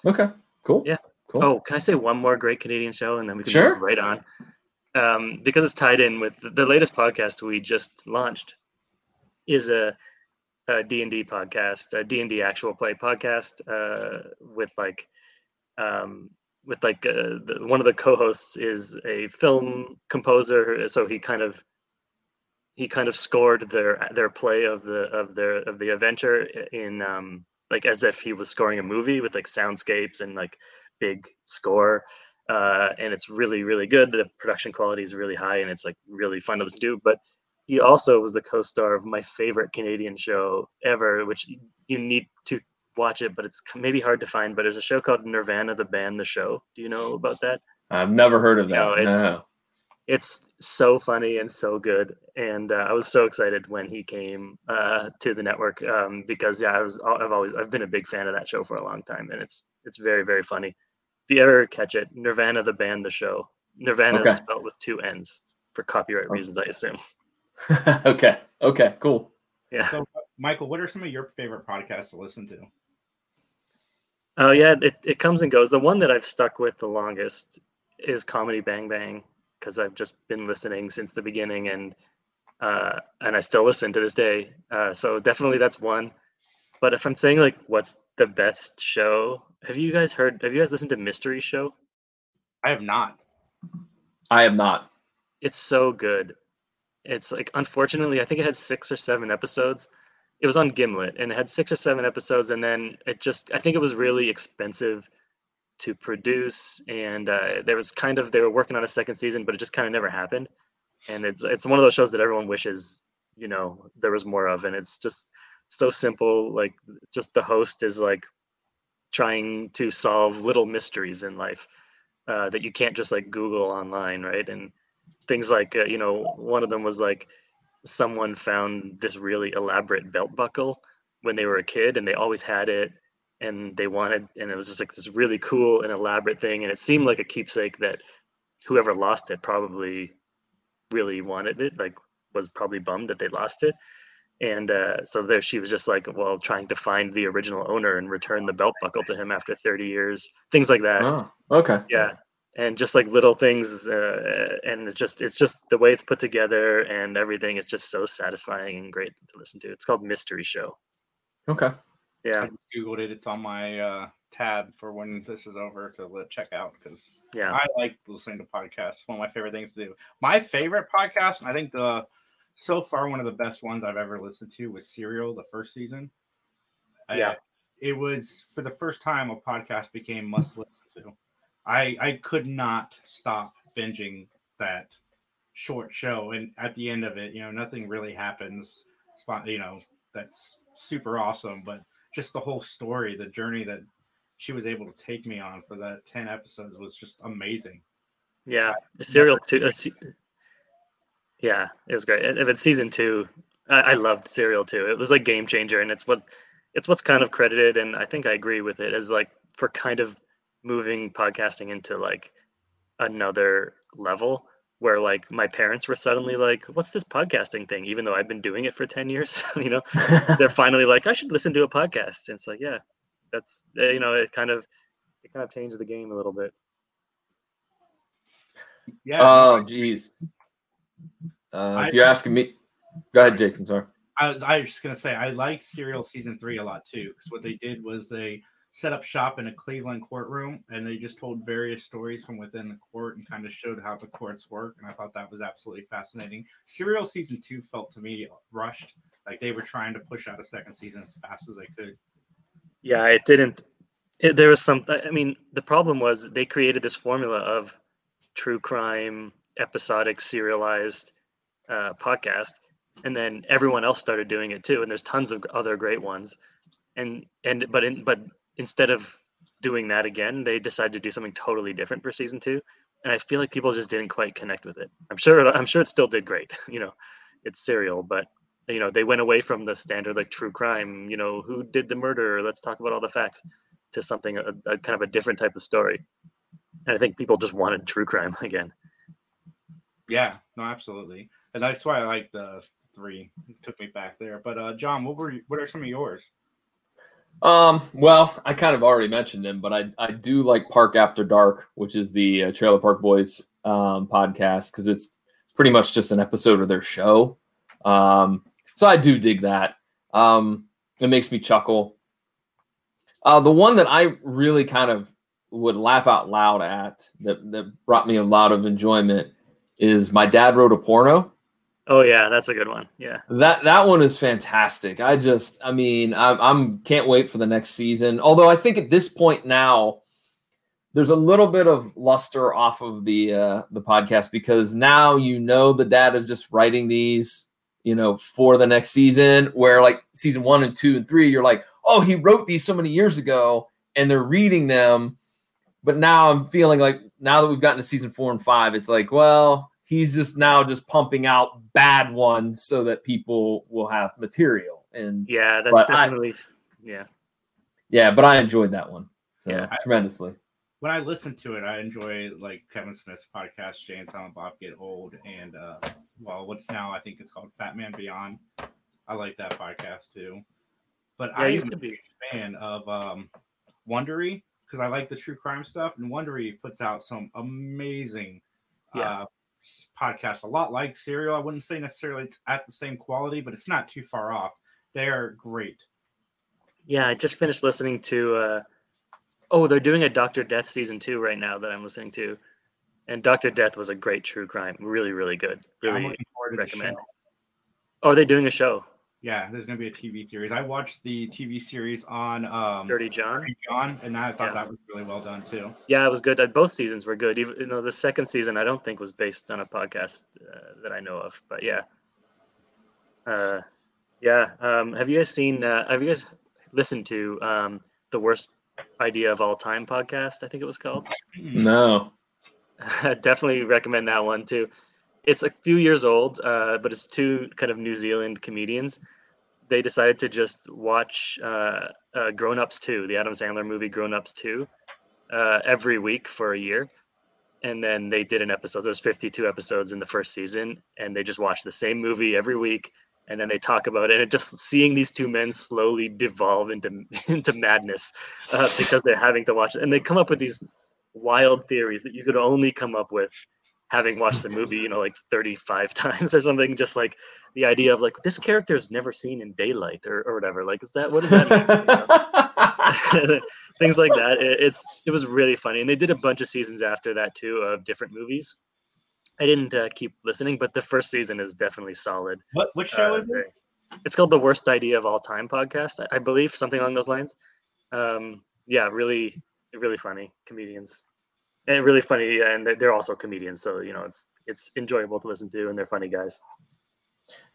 Okay. Cool. Yeah. Cool. Oh, can I say one more great Canadian show and then we can Sure. move right on? Um, because it's tied in with the, latest podcast we just launched is a, a D&D podcast, a D&D actual play podcast uh, with like um, with like uh, the, one of the co-hosts is a film composer so he kind of he kind of scored their their play of the of their of the adventure in um like as if he was scoring a movie with like soundscapes and like big score uh and it's really really good the production quality is really high and it's like really fun to listen to but he also was the co-star of my favorite Canadian show ever, which you need to watch it, but it's maybe hard to find. But there's a show called Nirvanna, the band, the show. Do you know about that? I've never heard of that. No, it's no. It's so funny and so good, and uh, I was so excited when he came uh, to the network um, because yeah, I was I've always I've been a big fan of that show for a long time, and it's it's very very funny. If you ever catch it, Nirvanna, the band, the show. Nirvanna Okay. is spelled with two N's for copyright reasons, I assume. okay. Okay. Cool. Yeah. So, Michael, what are some of your favorite podcasts to listen to? Oh yeah, it, it comes and goes. The one that I've stuck with the longest is Comedy Bang Bang because I've just been listening since the beginning and uh, and I still listen to this day. Uh, so definitely that's one. But if I'm saying like what's the best show, have you guys heard? Have you guys listened to Mystery Show? I have not. I have not. It's so good. It's like unfortunately, I think it had six or seven episodes. It was on Gimlet and it had six or seven episodes, and then it just I think it was really expensive to produce, and uh, there was kind of they were working on a second season, but it just kind of never happened. And it's it's one of those shows that everyone wishes you know there was more of, and it's just so simple. Like just the host is like trying to solve little mysteries in life uh, that you can't just like Google online, right? And things like uh, you know one of them was like someone found this really elaborate belt buckle when they were a kid and they always had it and they wanted and it was just like this really cool and elaborate thing and it seemed like a keepsake that whoever lost it probably really wanted it like was probably bummed that they lost it and uh, so there she was just like well trying to find the original owner and return the belt buckle to him after 30 years things like that Oh, okay. yeah and just like little things uh, and it's just it's just the way it's put together and everything is just so satisfying and great to listen to it's called mystery show Okay. Yeah I just googled it. It's on my uh, tab for when this is over to let check out because Yeah. I like listening to podcasts. One of my favorite things to do. My favorite podcast, and I think the so far one of the best ones I've ever listened to was Serial, the first season. I- Yeah. it was for the first time a podcast became must listen to. I I could not stop binging that short show, and at the end of it, you know, nothing really happens. You know, that's super awesome, but just the whole story, the journey that she was able to take me on for that 10 episodes was just amazing. yeah serial two uh, se- yeah it was great. If it's season two I, I loved serial two. It was like game changer and it's what it's what's kind of credited and i think i agree with it as like for kind of moving podcasting into like another level where like my parents were suddenly like what's this podcasting thing even though i've been doing it for 10 years you know they're finally like i should listen to a podcast and it's like yeah that's uh, you know it kind of it kind of changed the game a little bit Yeah. Oh, geez. Uh, I- if you're asking me, go ahead, Jason. Sorry. I was, I was just gonna say I like Serial season three a lot too because what they did was they set up shop in a Cleveland courtroom and they just told various stories from within the court and kind of showed how the courts work and I thought that was absolutely fascinating. Serial season two felt to me rushed, like they were trying to push out a second season as fast as they could. yeah it didn't it, there was some i mean the problem was they created this formula of true crime episodic serialized uh, podcast and then everyone else started doing it too and there's tons of other great ones and and but in but instead of doing that again they decided to do something totally different for season two and i feel like people just didn't quite connect with it i'm sure it, i'm sure it still did great you know it's serial but you know they went away from the standard like true crime you know who did the murder let's talk about all the facts to something a, a kind of a different type of story and i think people just wanted true crime again Yeah, no, absolutely, and that's why I like the three. It took me back there. But uh, John, what were what are some of yours? Um, well, I kind of already mentioned him, but I, I do like Park After Dark, which is the uh, Trailer Park Boys um, podcast because it's pretty much just an episode of their show. Um, so I do dig that. Um, it makes me chuckle. Uh, the one that I really kind of would laugh out loud at that, that brought me a lot of enjoyment is My Dad Wrote a Porno. Oh yeah that's a good one yeah That that one is fantastic. I just, I mean, I'm, I'm can't wait for the next season. Although I think at this point now, there's a little bit of luster off of the uh, the podcast because now you know the dad is just writing these you know, for the next season. Where like season one and two and three, you're like, oh, he wrote these so many years ago, and they're reading them. But now I'm feeling like now that we've gotten to season four and five, it's like, well, he's just now just pumping out bad ones so that people will have material. And Yeah, that's but I- definitely yeah. yeah, but I enjoyed that one so Yeah. tremendously. when I listen to it, I enjoy like Kevin Smith's podcast, Jay and Silent Bob Get Old, and uh, well, what's now I think it's called Fat Man Beyond. I like that podcast too. But Yeah, I I used to be. a fan of um, Wondery because I like the true crime stuff, and Wondery puts out some amazing Yeah. uh, podcasts. A lot like Serial. I wouldn't say necessarily it's at the same quality, but it's not too far off. They are great. Yeah, I just finished listening to. Uh, oh, they're doing a Doctor Death season two right now that I'm listening to, and Doctor Death was a great true crime. Really, really good. Really looking forward to the recommend. Oh, are they doing a show? Yeah, there's gonna be a TV series. I watched the TV series on um, Dirty John. Dirty John, and I thought Yeah. that was really well done too. Yeah, it was good. Uh, Both seasons were good. Even you know, the second season I don't think was based on a podcast uh, that I know of, but yeah. Uh, yeah. Um, have you guys seen? Uh, have you guys listened to um, the worst idea of all time podcast? I think it was called. No. Definitely recommend that one too. It's a few years old, uh, but it's two kind of New Zealand comedians. They decided to just watch uh, uh, Grown Ups 2, the Adam Sandler movie Grown Ups 2, uh, every week for a year. And then they did an episode. There's 52 episodes in the first season, and they just watched the same movie every week. And then they talk about it, and just seeing these two men slowly devolve into into madness uh, because they're having to watch it, and they come up with these wild theories that you could only come up with having watched the movie, you know, like 35 times or something. Just like the idea of like this character is never seen in daylight or, or whatever. Like, is that what does that mean? Things like that. It, it's it was really funny, and they did a bunch of seasons after that too of different movies. I didn't uh, keep listening, but the first season is definitely solid. What what show Uh, is this? It's called the Worst Idea of All Time podcast, I, I believe, something along those lines. Um, yeah, really, really funny comedians, and really funny, and they're- they're also comedians, so you know it's it's enjoyable to listen to, and they're funny guys.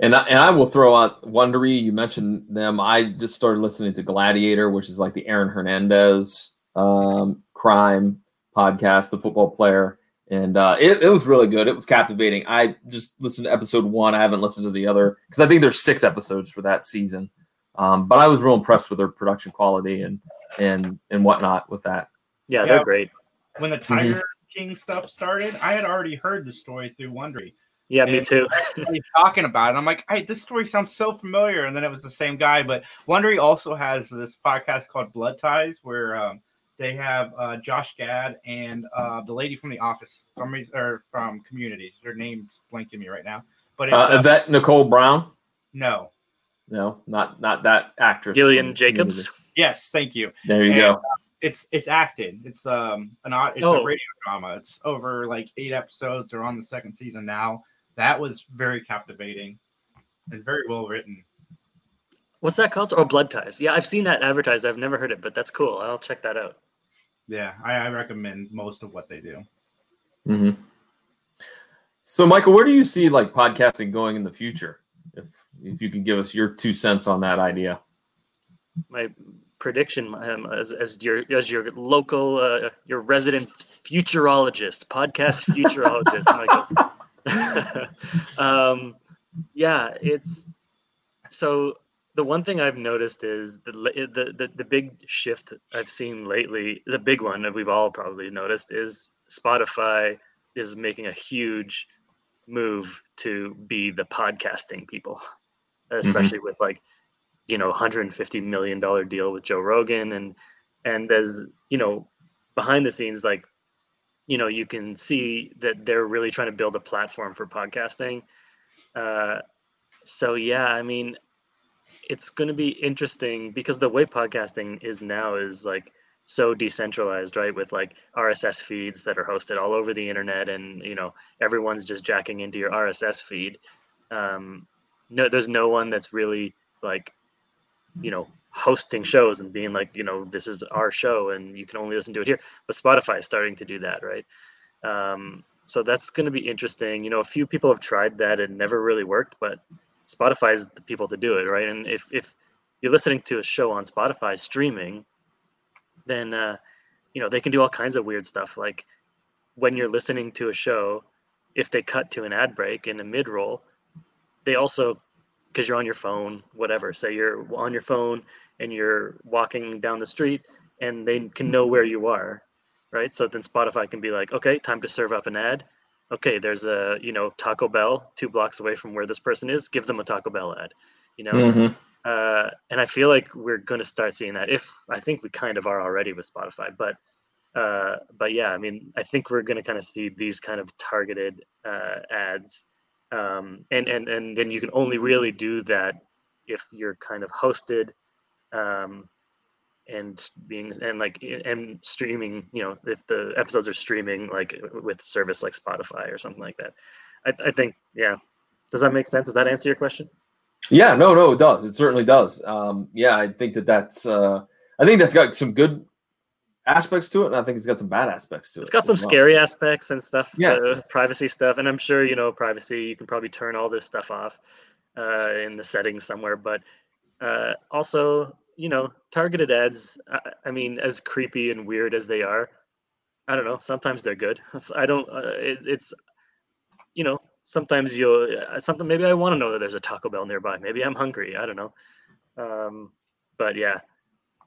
And I, and I will throw out Wondery. You mentioned them. I just started listening to Gladiator, which is like the Aaron Hernandez um, crime podcast, the football player, and uh, it, it was really good. It was captivating. I just listened to episode one. I haven't listened to the other because I think there's six episodes for that season. Um, but I was real impressed with their production quality and and and whatnot with that. Yeah, Yeah. they're great. When the Tiger King stuff started, I had already heard the story through Wondery. Yeah, me too. everybody talking about it. I'm like, hey, this story sounds so familiar. And then it was the same guy. But Wondery also has this podcast called Blood Ties, where um, they have uh, Josh Gad and uh, the lady from The Office, from reason- or from Community. Her name's blanking me right now. But it's Uh, uh, Yvette Nicole Brown. no. No, not not that actress. Gillian Jacobs. Community. Yes, thank you. There you And, go. It's it's acted. It's um an odd- it's Oh. a radio drama. It's over like eight episodes. They're on the second season now. That was very captivating and very well written. What's that called? Oh, Blood Ties. Yeah, I've seen that advertised. I've never heard it, but that's cool. I'll check that out. Yeah, I, I recommend most of what they do. Mm-hmm. So, Michael, where do you see like podcasting going in the future? If if you can give us your two cents on that idea. my prediction um, as, as your as your local uh, your resident futurologist podcast futurologist Michael. um, yeah it's so the one thing I've noticed is the, the the the big shift I've seen lately the big one that we've all probably noticed is Spotify is making a huge move to be the podcasting people especially with like you know 150 million dollar deal with Joe Rogan. And and as you know behind the scenes like you know you can see that they're really trying to build a platform for podcasting. Uh so yeah i mean it's going to be interesting because the way podcasting is now is like so decentralized right with like rss feeds that are hosted all over the internet and you know everyone's just jacking into your rss feed. Um no there's no one that's really like you know hosting shows and being like you know this is our show and you can only listen to it here but spotify is starting to do that right um, so that's going to be interesting you know a few people have tried that and never really worked but Spotify is the people to do it, right? And if if you're listening to a show on Spotify streaming, then uh, you know they can do all kinds of weird stuff. Like when you're listening to a show, if they cut to an ad break in a mid roll, they also because you're on your phone, whatever. Say you're on your phone and you're walking down the street, and they can know where you are, right? So then Spotify can be like, okay, time to serve up an ad. Okay, there's a you know Taco Bell two blocks away from where this person is. Give them a Taco Bell ad, you know. Mhm. Uh, and I feel like we're going to start seeing that. If I think we kind of are already with Spotify, but uh, but yeah, I mean, I think we're going to kind of see these kind of targeted uh, ads, um, and and and then you can only really do that if you're kind of hosted, um, and being and like and streaming. You know, if the episodes are streaming like with service like Spotify or something like that. I, I think yeah. Does that make sense? Does that answer your question? Yeah, no, no, it does. It certainly does. Um, yeah, I think that that's. Uh, I think that's got some good aspects to it, and I think it's got some bad aspects to it. It's got some well. scary aspects and stuff, Yeah. uh, privacy stuff, and I'm sure you know privacy. You can probably turn all this stuff off uh, in the settings somewhere, but uh, also you know targeted ads. I, I mean, as creepy and weird as they are, I don't know. Sometimes they're good. I don't. Uh, it, it's you know sometimes you'll uh, something. Maybe I want to know that there's a Taco Bell nearby. Maybe I'm hungry. I don't know. Um, but yeah,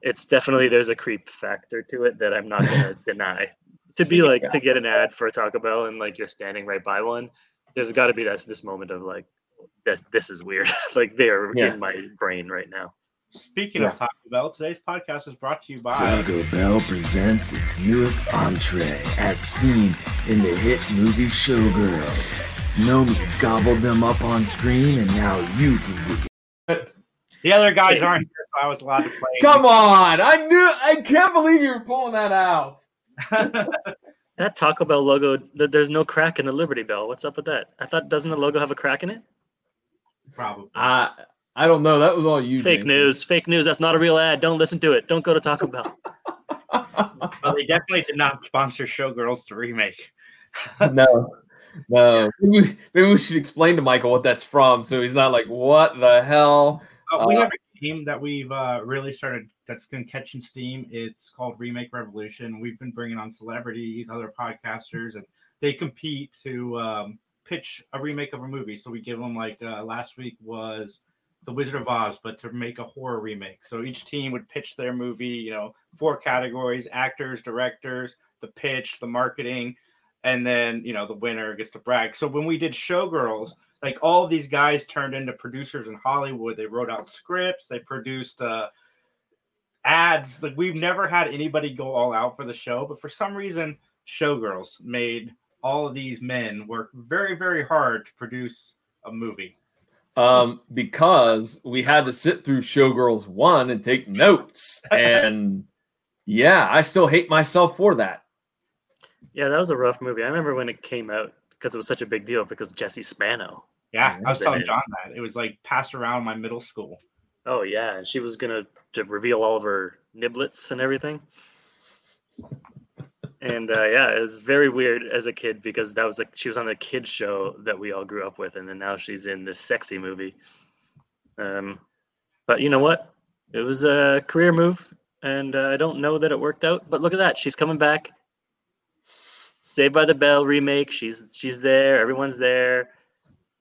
it's definitely there's a creep factor to it that I'm not gonna deny. To be like to get an ad for a Taco Bell and like you're standing right by one, there's got to be this this moment of like that this is weird. like they're Yeah. in my brain right now. Speaking Yeah. of Taco Bell, today's podcast is brought to you by Taco Bell presents its newest entree, as seen in the hit movie Showgirls. Nomi gobbled them up on screen, and now you can get. The other guys aren't here, so I was allowed to play. Come on! I knew. I can't believe you were pulling that out. That Taco Bell logo, th- there's no crack in the Liberty Bell. What's up with that? I thought doesn't the logo have a crack in it? Probably. I I don't know. That was all you. Fake James. news. Fake news. That's not a real ad. Don't listen to it. Don't go to Taco Bell. Well, they definitely did not sponsor Showgirls to remake. no, no. Maybe, we- maybe we should explain to Michael what that's from, so he's not like, "What the hell?" Uh, we have a game that we've uh, really started that's been catching steam. It's called Remake Revolution. We've been bringing on celebrities, other podcasters, and they compete to um, pitch a remake of a movie. So we give them like uh, last week was The Wizard of Oz, but to make a horror remake. So each team would pitch their movie. You know, four categories: actors, directors, the pitch, the marketing, and then you know the winner gets to brag. So when we did Showgirls, like all of these guys turned into producers in Hollywood. They wrote out scripts, they produced uh, ads. Like we've never had anybody go all out for the show, but for some reason, Showgirls made all of these men work very, very hard to produce a movie. Um, because we had to sit through Showgirls one and take notes, and yeah, I still hate myself for that. Yeah, that was a rough movie. I remember when it came out because it was such a big deal because Jesse Spano. Yeah, I was telling it. John that it was like passed around my middle school. Oh yeah, and she was gonna to reveal all of her niblets and everything. And uh, yeah, it was very weird as a kid because that was like she was on the kids show that we all grew up with, and then now she's in this sexy movie. Um, but you know what? It was a career move, and uh, I don't know that it worked out. But look at that, she's coming back. Saved by the Bell remake. She's she's there. Everyone's there.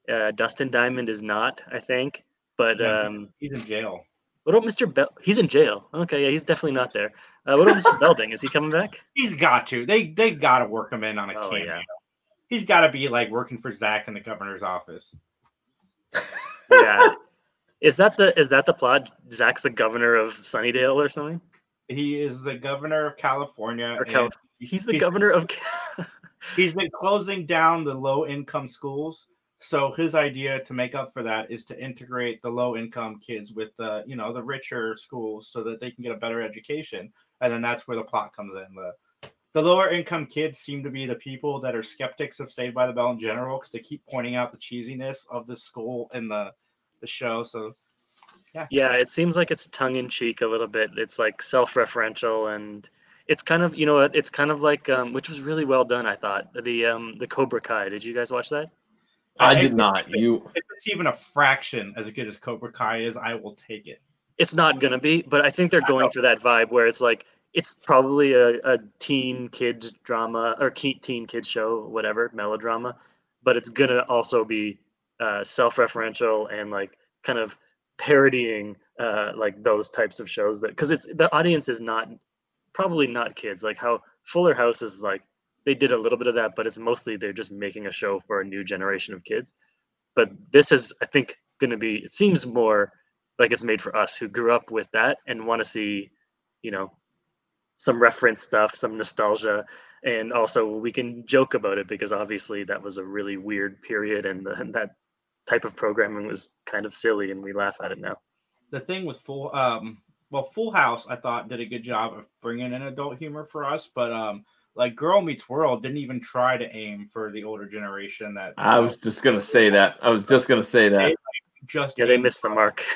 Uh, Dustin Diamond is not, I think. But Yeah, um, he's in jail. what about Mr. Bell? He's in jail. Okay, yeah, he's definitely not there. Uh, what about Mr. Belding? Is he coming back? He's got to. They they got to work him in on a Oh, cameo. yeah. He's got to be like working for Zach in the governor's office. Yeah. Is that the is that the plot? Zach's the governor of Sunnydale or something? He is the governor of California. Or Cal- he's the governor of. he's been closing down the low income schools. So his idea to make up for that is to integrate the low income kids with the you know the richer schools so that they can get a better education. And then that's where the plot comes in. The the lower income kids seem to be the people that are skeptics of Saved by the Bell in general because they keep pointing out the cheesiness of the school in the the show. So Yeah, it seems like it's tongue in cheek a little bit. It's like self referential and it's kind of you know? It's kind of like um, which was really well done. I thought the um, the Cobra Kai. Did you guys watch that? I If- did not. You If it's even a fraction as good as Cobra Kai is, I will take it. It's not gonna be, but I think they're going for that vibe where it's like it's probably a, a teen kids drama or teen kids show, whatever melodrama, but it's gonna also be uh, self-referential and like kind of parodying uh, like those types of shows that because it's the audience is not probably not kids like how Fuller House is like they did a little bit of that, but it's mostly they're just making a show for a new generation of kids. But this is, I think, going to be. It seems more like it's made for us who grew up with that and want to see, you know, some reference stuff, some nostalgia, and also we can joke about it because obviously that was a really weird period and, the, and that type of programming was kind of silly and we laugh at it now. The thing with Full, um, well, Full House, I thought did a good job of bringing in adult humor for us, but um, like Girl Meets World didn't even try to aim for the older generation. That I was just gonna say that. I was just gonna say that. just Yeah, they missed the mark.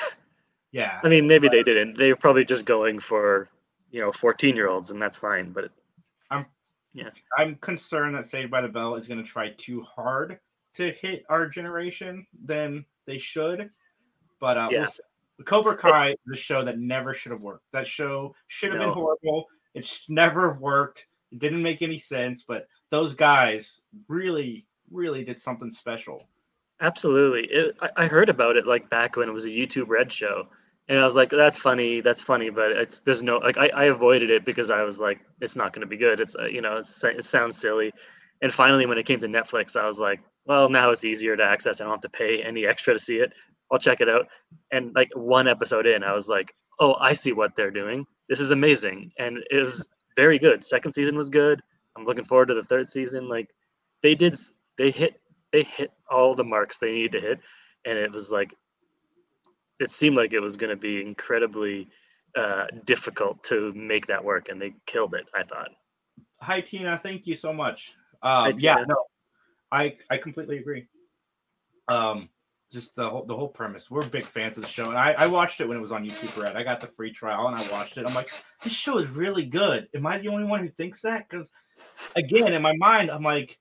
Yeah. I mean, maybe they didn't. They were probably just going for, you know, 14 year olds, and that's fine. But I'm yeah, I'm concerned that Saved by the Bell is going to try too hard to hit our generation than they should. But uh, Yeah. we'll see. Cobra Kai is a show that never should have worked. That show should have No. been horrible. It's never worked. It didn't make any sense. But those guys really, really did something special. absolutely. It, I, I heard about it like back when it was a YouTube Red show, and I was like, that's funny, that's funny, but it's there's no like I, I avoided it because I was like, it's not going to be good. It's uh, you know, it's, it sounds silly. And finally, when it came to Netflix, I was like, well, now it's easier to access. I don't have to pay any extra to see it. I'll check it out. And like one episode in, I was like, oh, I see what they're doing. This is amazing. And it was very good. Second season was good. I'm looking forward to the third season. Like they did, they hit, they hit all the marks they needed to hit. And it was like, it seemed like it was going to be incredibly uh, difficult to make that work. And they killed it, I thought. Hi Tina, thank you so much. Um, Hi, yeah, no, I I completely agree. Um, just the whole the whole premise. We're big fans of the show, and I, I watched it when it was on YouTube Red. I got the free trial and I watched it. I'm like, this show is really good. Am I the only one who thinks that? Because again, in my mind, I'm like,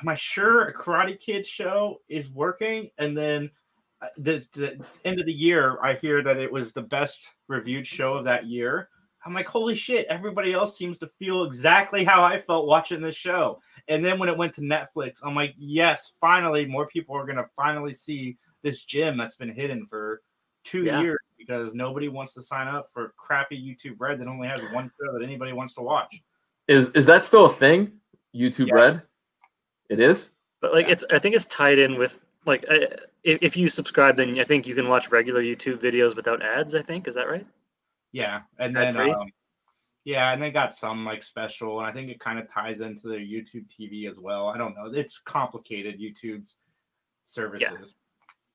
am I sure a Karate Kid show is working? And then uh, the, the end of the year, I hear that it was the best reviewed show of that year. I'm like, holy shit, everybody else seems to feel exactly how I felt watching this show. And then when it went to Netflix, I'm like, yes, finally, more people are going to finally see this gym that's been hidden for two Yeah. years because nobody wants to sign up for crappy YouTube Red that only has one show that anybody wants to watch. Is is that still a thing? YouTube Yes. Red? It is? But like it's, I think it's tied in with like uh, if, if you subscribe, then I think you can watch regular YouTube videos without ads. I think is that right? Yeah, and Ad then um, yeah, and they got some like special, and I think it kind of ties into their YouTube TV as well. I don't know. It's complicated YouTube's services.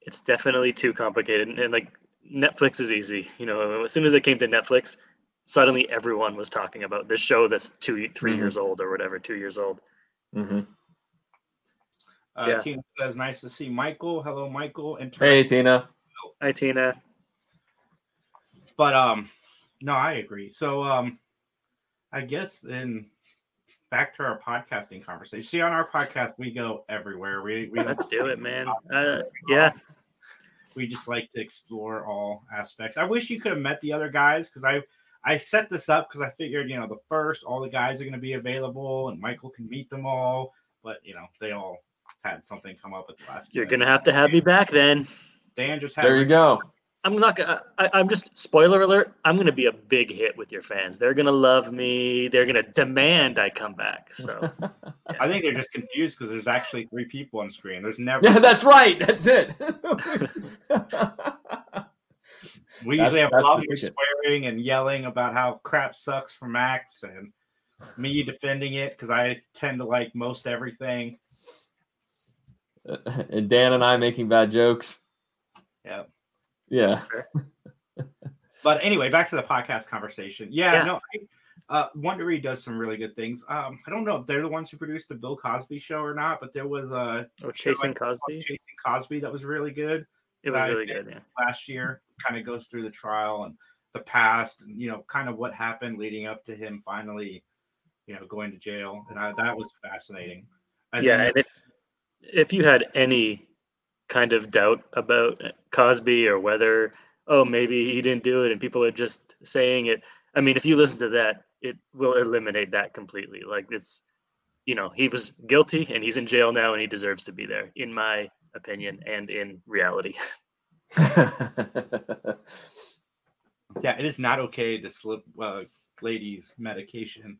It's definitely too complicated, and, and like Netflix is easy. You know, as soon as it came to Netflix, suddenly everyone was talking about this show that's two, 3 Mhm. years old or whatever, two years old. Mm-hmm. Uh, Yeah. Tina says, "Nice to see Michael. Hello, Michael. Hey Tina. Hi, Tina. But um, no, I agree. So um, I guess in back to our podcasting conversation. See, on our podcast, we go everywhere. We we Let's do it, man. Uh, yeah, we just like to explore all aspects. I wish you could have met the other guys because I I set this up because I figured you know the first all the guys are going to be available and Michael can meet them all, but you know they all had something come up at the last. you're gonna have to have me back then. Dan just had There you go. I'm not gonna. I, I'm just spoiler alert. I'm gonna be a big hit with your fans. They're gonna love me. They're gonna demand I come back. So I think they're just confused because there's actually three people on screen. There's never. Yeah, that's right. That's it. We That- usually have a lot the more ticket. swearing and yelling about how crap sucks for Max and me defending it because I tend to like most everything. and Dan and I making bad jokes. Yeah. Yeah. But anyway, back to the podcast conversation. Yeah, Yeah. no, I, uh, Wondery does some really good things. Um, I don't know if they're the ones who produced the Bill Cosby show or not, but there was a Oh, Chasing I Cosby? Chasing Cosby that was really good. it was really good. Yeah. Last year, kind of goes through the trial and the past, and you know, kind of what happened leading up to him finally, you know, going to jail, and I, that was fascinating. And yeah, then and if if you had any kind of doubt about Cosby or whether oh maybe he didn't do it and people are just saying it. I mean, if you listen to that, it will eliminate that completely. Like it's you know, he was guilty and he's in jail now and he deserves to be there in my opinion and in reality. Yeah, it is not okay to slip uh, ladies medication.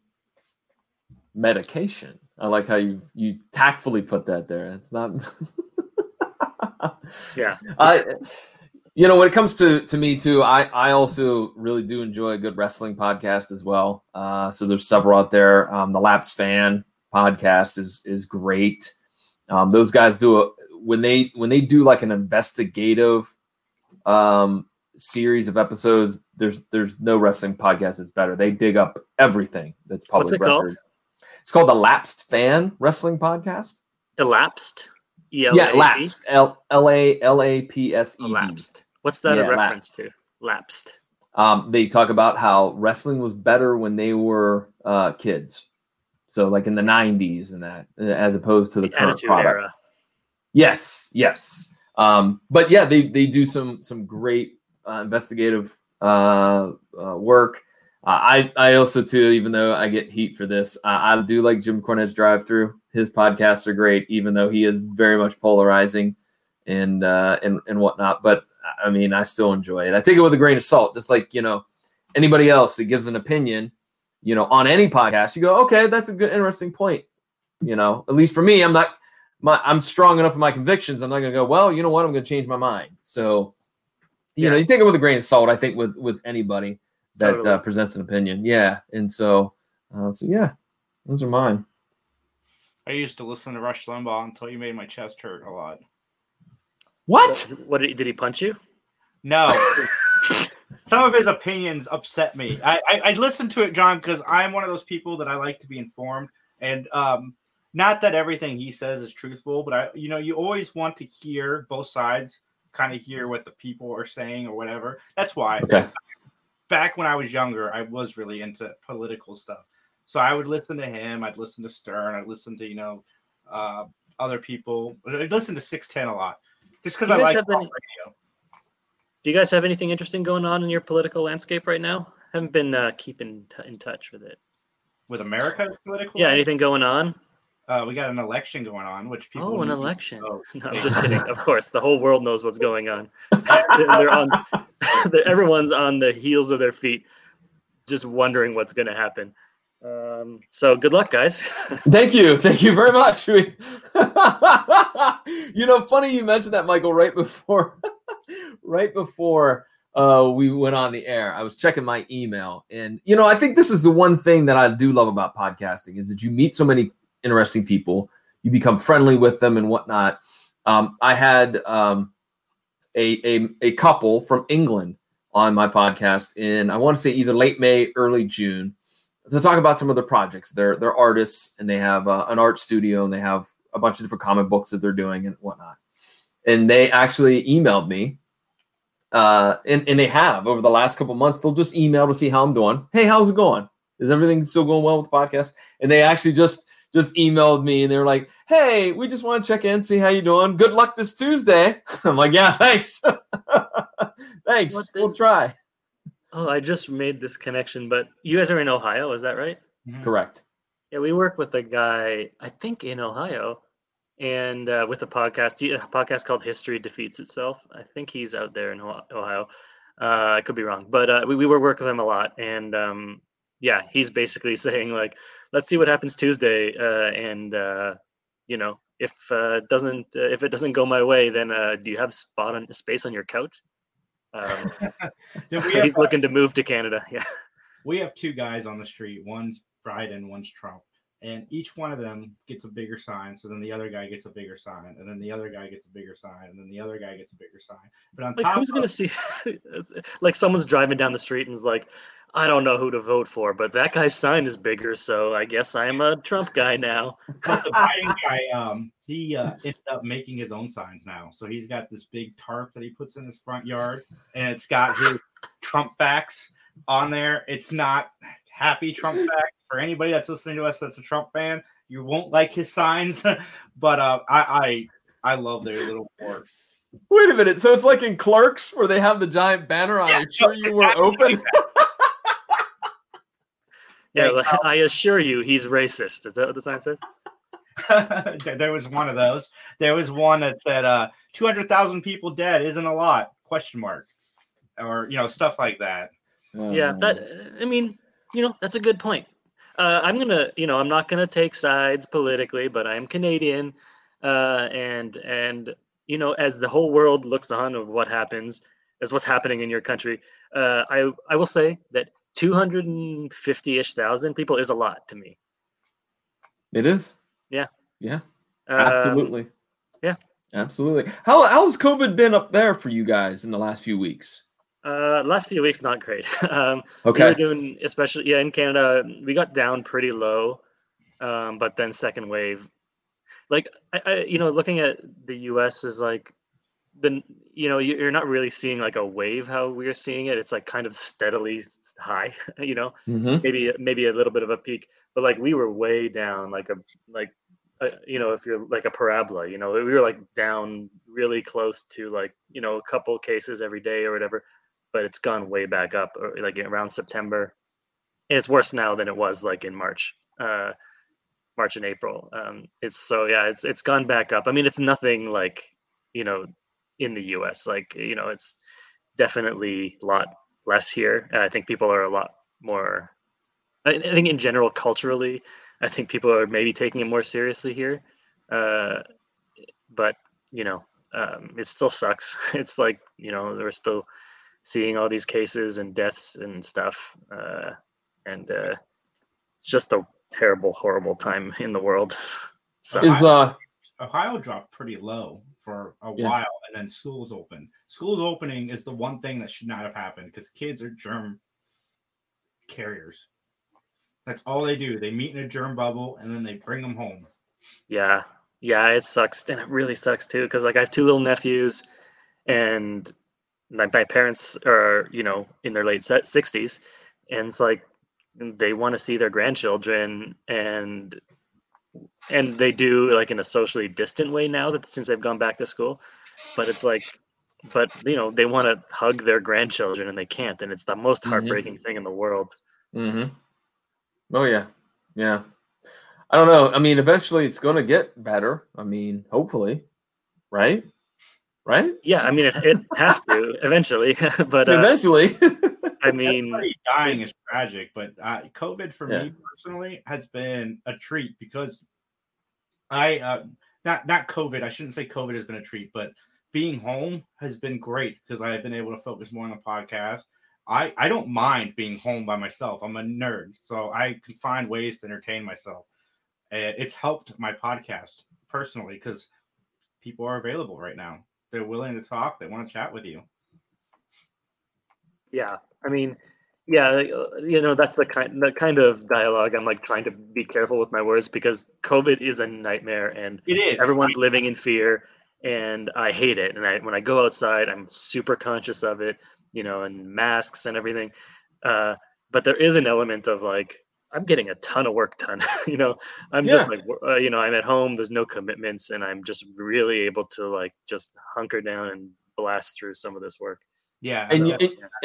Medication. I like how you you tactfully put that there. It's not. yeah. I, you know, when it comes to to me too, I I also really do enjoy a good wrestling podcast as well. Uh, so there's several out there. Um, the Lapsed Fan podcast is is great. Um, those guys do a when they when they do like an investigative um series of episodes. There's there's no wrestling podcast that's better. They dig up everything that's public What's it record. called? It's called the Lapsed Fan Wrestling Podcast. Elapsed. Yeah, lapsed. L L A L A P S E. Lapsed. What's that a Yeah, reference to? Lapsed. Um, they talk about how wrestling was better when they were uh, kids, so like in the '90s and that, as opposed to the, current product. era. Yes, yes. Um, but yeah, they they do some some great uh, investigative uh, uh, work. Uh, I I also too, even though I get heat for this, uh, I do like Jim Cornette's Drive Through. His podcasts are great, even though he is very much polarizing and uh, and and whatnot. But I mean, I still enjoy it. I take it with a grain of salt, just like you know anybody else that gives an opinion, you know, on any podcast. You go, okay, that's a good, interesting point. You know, at least for me, I'm not my I'm strong enough in my convictions. I'm not going to go, well, you know what, I'm going to change my mind. So, you know, you take it with a grain of salt. I think with with anybody that Totally. uh, presents an opinion, yeah. And so, uh, so yeah, those are mine. I used to listen to Rush Limbaugh until you made my chest hurt a lot. What? What did he, did he punch you? No. Some of his opinions upset me. I, I, I listened to it, John, because I'm one of those people that I like to be informed. And um, not that everything he says is truthful, but I, you know, you always want to hear both sides, kind of hear what the people are saying or whatever. That's why. Okay. Back when I was younger, I was really into political stuff. So I would listen to him. I'd listen to Stern. I'd listen to you know uh, other people. I'd listen to Six Ten a lot, just because I like any- radio. Do you guys have anything interesting going on in your political landscape right now? Haven't been uh, keeping t- in touch with it. with America political. Yeah, anything going on? Uh, we got an election going on, which people. Oh, an election. know. No, I'm just kidding. Of course, the whole world knows what's going on. They're they're on. they're- everyone's on the heels of their feet, just wondering what's going to happen. Um, so good luck, guys. Thank you. Thank you very much. We- you know, funny you mentioned that, Michael, right before right before uh, we went on the air. I was checking my email. And you know, I think this is the one thing that I do love about podcasting is that you meet so many interesting people, you become friendly with them and whatnot. Um, I had um, a, a a couple from England on my podcast in I want to say either late May, early June to talk about some of their projects. They're they're artists and they have uh, an art studio and they have a bunch of different comic books that they're doing and whatnot. And they actually emailed me, uh, and and they have over the last couple months. They'll just email to see how I'm doing. Hey, how's it going? Is everything still going well with the podcast? And they actually just just emailed me and they were like, "Hey, we just want to check in, see how you doing. Good luck this Tuesday." I'm like, "Yeah, thanks, thanks. What we'll is- try." Oh, I just made this connection, but you guys are in Ohio, is that right? Correct. Yeah, we work with a guy, I think in Ohio, and uh, with a podcast, a podcast called History Defeats Itself. I think he's out there in Ohio. Uh, I could be wrong, but uh, we, we work with him a lot, and um, yeah, he's basically saying like, let's see what happens Tuesday, uh, and uh, you know, if uh, it doesn't uh, if it doesn't go my way, then uh, do you have spot on space on your couch? Um, we he's uh, looking to move to Canada. Yeah. we have two guys on the street. One's Biden, one's Trump, and each one of them gets a bigger sign. So then the other guy gets a bigger sign, and then the other guy gets a bigger sign, and then the other guy gets a bigger sign. But on Like top who's of, gonna see? like someone's driving down the street and is like, I don't know who to vote for, but that guy's sign is bigger, so I guess I'm a Trump guy now. But the Biden guy, um, he uh, ended up making his own signs now. So he's got this big tarp that he puts in his front yard, and it's got his Trump facts on there. It's not happy Trump facts for anybody that's listening to us that's a Trump fan. You won't like his signs, but uh, I, I I love their little forks. Wait a minute. So it's like in Clerks where they have the giant banner. I assure you we're open. Yeah, like, I assure you, he's racist. Is that what the sign says? there there was one of those. There was one that said uh 200,000 people dead isn't a lot question mark or you know stuff like that. Yeah, that I mean, you know, that's a good point. Uh, I'm gonna, you know, I'm not gonna take sides politically, but I'm Canadian, uh, and and you know, as the whole world looks on of what happens, as what's happening in your country, uh, I I will say that 250ish thousand people is a lot to me. It is. Yeah. Yeah. Um, Absolutely. yeah. Absolutely. How how's COVID been up there for you guys in the last few weeks? Uh, last few weeks not great. um, Okay. We were doing, especially yeah, in Canada, we got down pretty low, um, but then second wave, like I, I, you know, looking at the U.S. is like, the you know you- you're not really seeing like a wave how we are seeing it. It's like kind of steadily high, you know, Mhm. maybe maybe a little bit of a peak, but like we were way down, like a like. Uh, you know, if you're like a parabola, you know, we were like down really close to like, you know, a couple cases every day or whatever but it's gone way back up like around September. It's worse now than it was like in March, uh, March and April. Um, it's so yeah, it's it's gone back up. I mean, it's nothing like you know in the U.S. Like you know, it's definitely a lot less here. I think people are a lot more. I, think in general, culturally, I think people are maybe taking it more seriously here. Uh, but you know, um, it still sucks. It's like you know, we're still seeing all these cases and deaths and stuff, uh, and uh, it's just a terrible, horrible time in the world. So Is uh Ohio dropped pretty low for a Yeah. while, and then schools open. Schools opening is the one thing that should not have happened because kids are germ carriers. That's all they do. They meet in a germ bubble and then they bring them home. Yeah, yeah, it sucks, and it really sucks too. Because like I have two little nephews, and my, my parents are you know in their late sixties, and it's like they want to see their grandchildren, and and they do like in a socially distant way now that since they've gone back to school, but it's like. But you know they want to hug their grandchildren and they can't, and it's the most Mhm. heartbreaking thing in the world. Mm-hmm. Oh yeah, yeah. I don't know. I mean, eventually it's going to get better. I mean, hopefully, right? Right? Yeah, I mean it, it has to eventually, but uh, eventually. I mean, Everybody dying is tragic, but uh, COVID for Yeah. me personally has been a treat because I uh, not not COVID. I shouldn't say COVID has been a treat, but being home has been great because I have been able to focus more on the podcast. I I don't mind being home by myself. I'm a nerd, so I can find ways to entertain myself. And it's helped my podcast personally because people are available right now. They're willing to talk. They want to chat with you. yeah i mean yeah uh, you know that's the kind the kind of dialogue i'm like trying to be careful with my words because covid is a nightmare and It is. everyone's living in fear and i hate it and i when i go outside i'm super conscious of it you know and masks and everything uh but there is an element of like i'm getting a ton of work done you know i'm just like uh, you know i'm at home there's no commitments and i'm just really able to like just hunker down and blast through some of this work Yeah, and, you, I-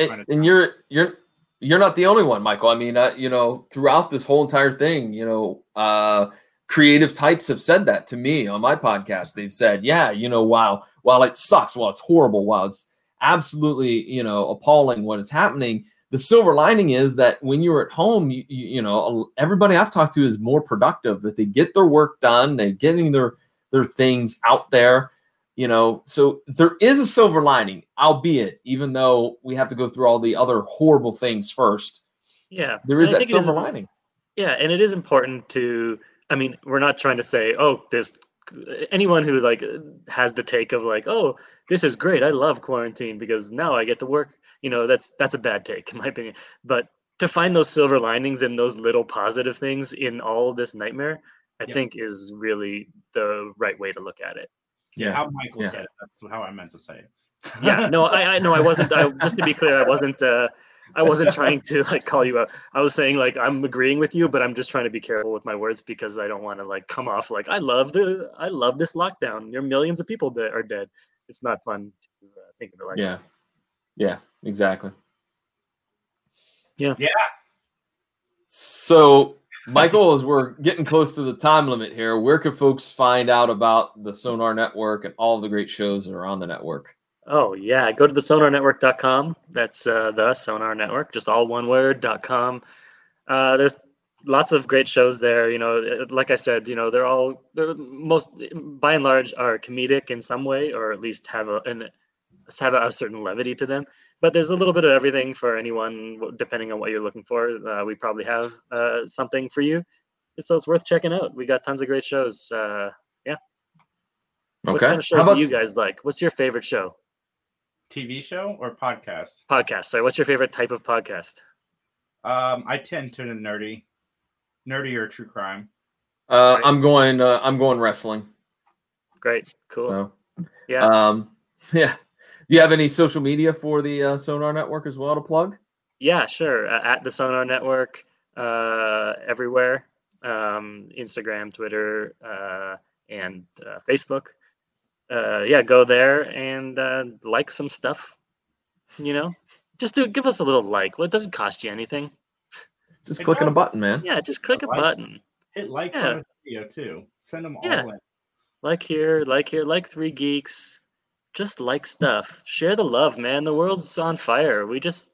and, and- and you're you're you're not the only one, Michael. I mean, uh, you know, throughout this whole entire thing, you know, uh, creative types have said that to me on my podcast. They've said, "Yeah, you know, while while it sucks, while it's horrible, while it's absolutely you know appalling what is happening." The silver lining is that when you're at home, you, you, you know, everybody I've talked to is more productive. That they get their work done, they're getting their their things out there you know so there is a silver lining albeit even though we have to go through all the other horrible things first Yeah, there is that is silver im- lining Yeah, and it is important to. I mean, we're not trying to say, oh, this. Anyone who like has the take of like, oh, this is great. I love quarantine because now I get to work. You know, that's that's a bad take in my opinion. But to find those silver linings and those little positive things in all this nightmare, I Yeah. think is really the right way to look at it. Yeah, how Michael Yeah. said it. That's how I meant to say it. yeah no i i no i wasn't I, just to be clear i wasn't uh I wasn't trying to like call you out. I was saying like I'm agreeing with you, but I'm just trying to be careful with my words because I don't want to like come off like I love the I love this lockdown. There are millions of people that are dead. It's not fun to uh, think of it like Yeah. Yeah, exactly. Yeah. Yeah. So, Michael, as we're getting close to the time limit here, where can folks find out about the Sonar Network and all the great shows that are on the network? Oh yeah, go to the sonarnetwork.com. That's uh, the Sonar Network, just all one word. dot .com. Uh, there's lots of great shows there. You know, uh, like I said, you know, they're all they're most by and large are comedic in some way, or at least have a an have a, certain levity to them. But there's a little bit of everything for anyone, depending on what you're looking for. Uh, we probably have uh, something for you, so it's worth checking out. We got tons of great shows. Uh, yeah. What Okay. kind of How shows about do you guys like? What's your favorite show? TV show or podcast? Podcast. Sorry, what's your favorite type of podcast? Um, I tend to the nerdy, nerdy or true crime. Uh, I'm going. Uh, I'm going wrestling. Great. Cool. So, Yeah. Um, yeah. Do you have any social media for the uh, Sonar Network as well to plug? Yeah, sure. Uh, at the Sonar Network, uh, everywhere um, Instagram, Twitter, uh, and uh, Facebook. Uh, yeah, go there and uh, like some stuff. You know, just do give us a little like. Well, it doesn't cost you anything. Just Hey, clicking a button, man. Yeah, just click a Like. button. Hit likes Yeah. on the video too. Send them Yeah. all in. Like here, like here, like Three Geeks. Just like stuff. Share the love, man. The world's on fire. We just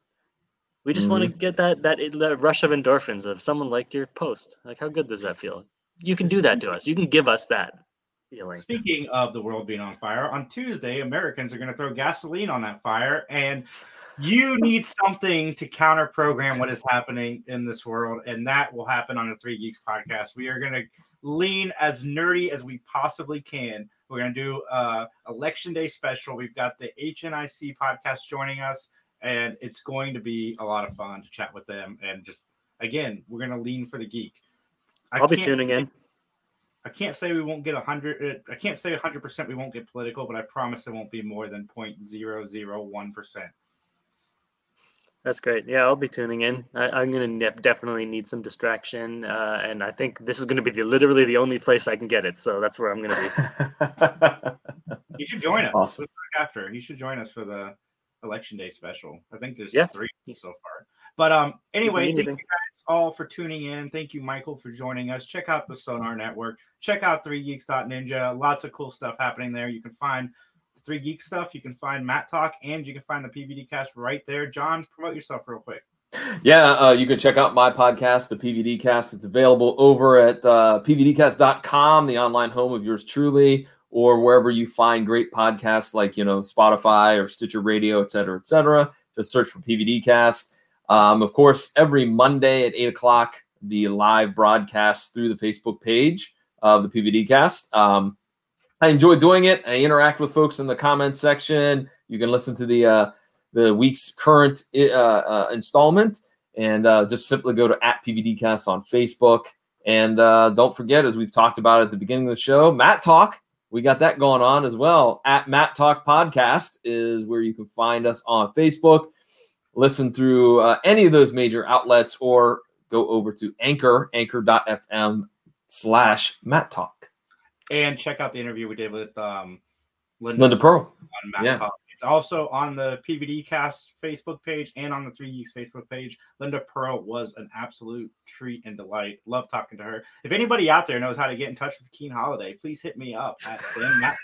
we just want to mm-hmm. get that, that that rush of endorphins of someone liked your post. Like how good does that feel? You can do that to us. You can give us that feeling. Speaking of the world being on fire, on Tuesday, Americans are going to throw gasoline on that fire, and you need something to counter program what is happening in this world, and that will happen on the Three Geeks podcast. We are going to lean as nerdy as we possibly can. We're going to do uh, election day special. We've got the HNIC podcast joining us, and it's going to be a lot of fun to chat with them. And just again, we're going to lean for the geek. I I'll be tuning in. I can't say we won't get a hundred. I can't say hundred percent we won't get political, but I promise it won't be more than 0.001 percent. That's great. Yeah, I'll be tuning in. I, I'm gonna ne- definitely need some distraction, uh, and I think this is gonna be the, literally the only place I can get it. So that's where I'm gonna be. You should join us Awesome. after. You should join us for the election day special. I think there's Yeah. three so far. But um, anyway, need thank you guys all for tuning in. Thank you, Michael, for joining us. Check out the Sonar Network. Check out 3geeks.ninja. Lots of cool stuff happening there. You can find the Three Geek stuff. You can find Matt Talk, and you can find the PVD Cast right there. John, promote yourself real quick. Yeah, uh, you can check out my podcast, the PVD Cast. It's available over at uh, pvdcast.com, the online home of yours truly, or wherever you find great podcasts like, you know, Spotify or Stitcher Radio, et cetera, et cetera. Just search for PVD Cast. Um, of course, every Monday at 8 o'clock, the live broadcast through the Facebook page of the PVD Cast. Um, I enjoy doing it. I interact with folks in the comments section. You can listen to the uh, the week's current uh, uh, installment, and uh, just simply go to at PVDcast on Facebook. And uh, don't forget, as we've talked about at the beginning of the show, Matt Talk. We got that going on as well. At Matt Talk Podcast is where you can find us on Facebook. Listen through uh, any of those major outlets, or go over to Anchor, anchor.fm slash Matt Talk. And check out the interview we did with um, Linda Purl. on Matt Yeah. It's also on the PVD Cast Facebook page and on the Three Geeks Facebook page. Linda Purl was an absolute treat and delight. Love talking to her. If anybody out there knows how to get in touch with Kene Holliday, please hit me up at sammatttalk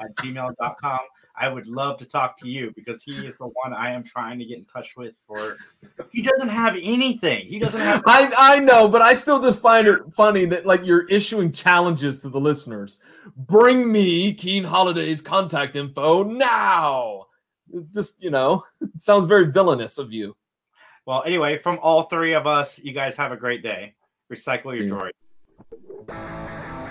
at gmail.com. I would love to talk to you because he is the one I am trying to get in touch with for he doesn't have anything. He doesn't have I I know, but I still just find it funny that like you're issuing challenges to the listeners. Bring me Kene Holliday's contact info now. Just you know, it sounds very villainous of you. well anyway, from all three of us, you guys have a great day. Recycle your Yeah. droid.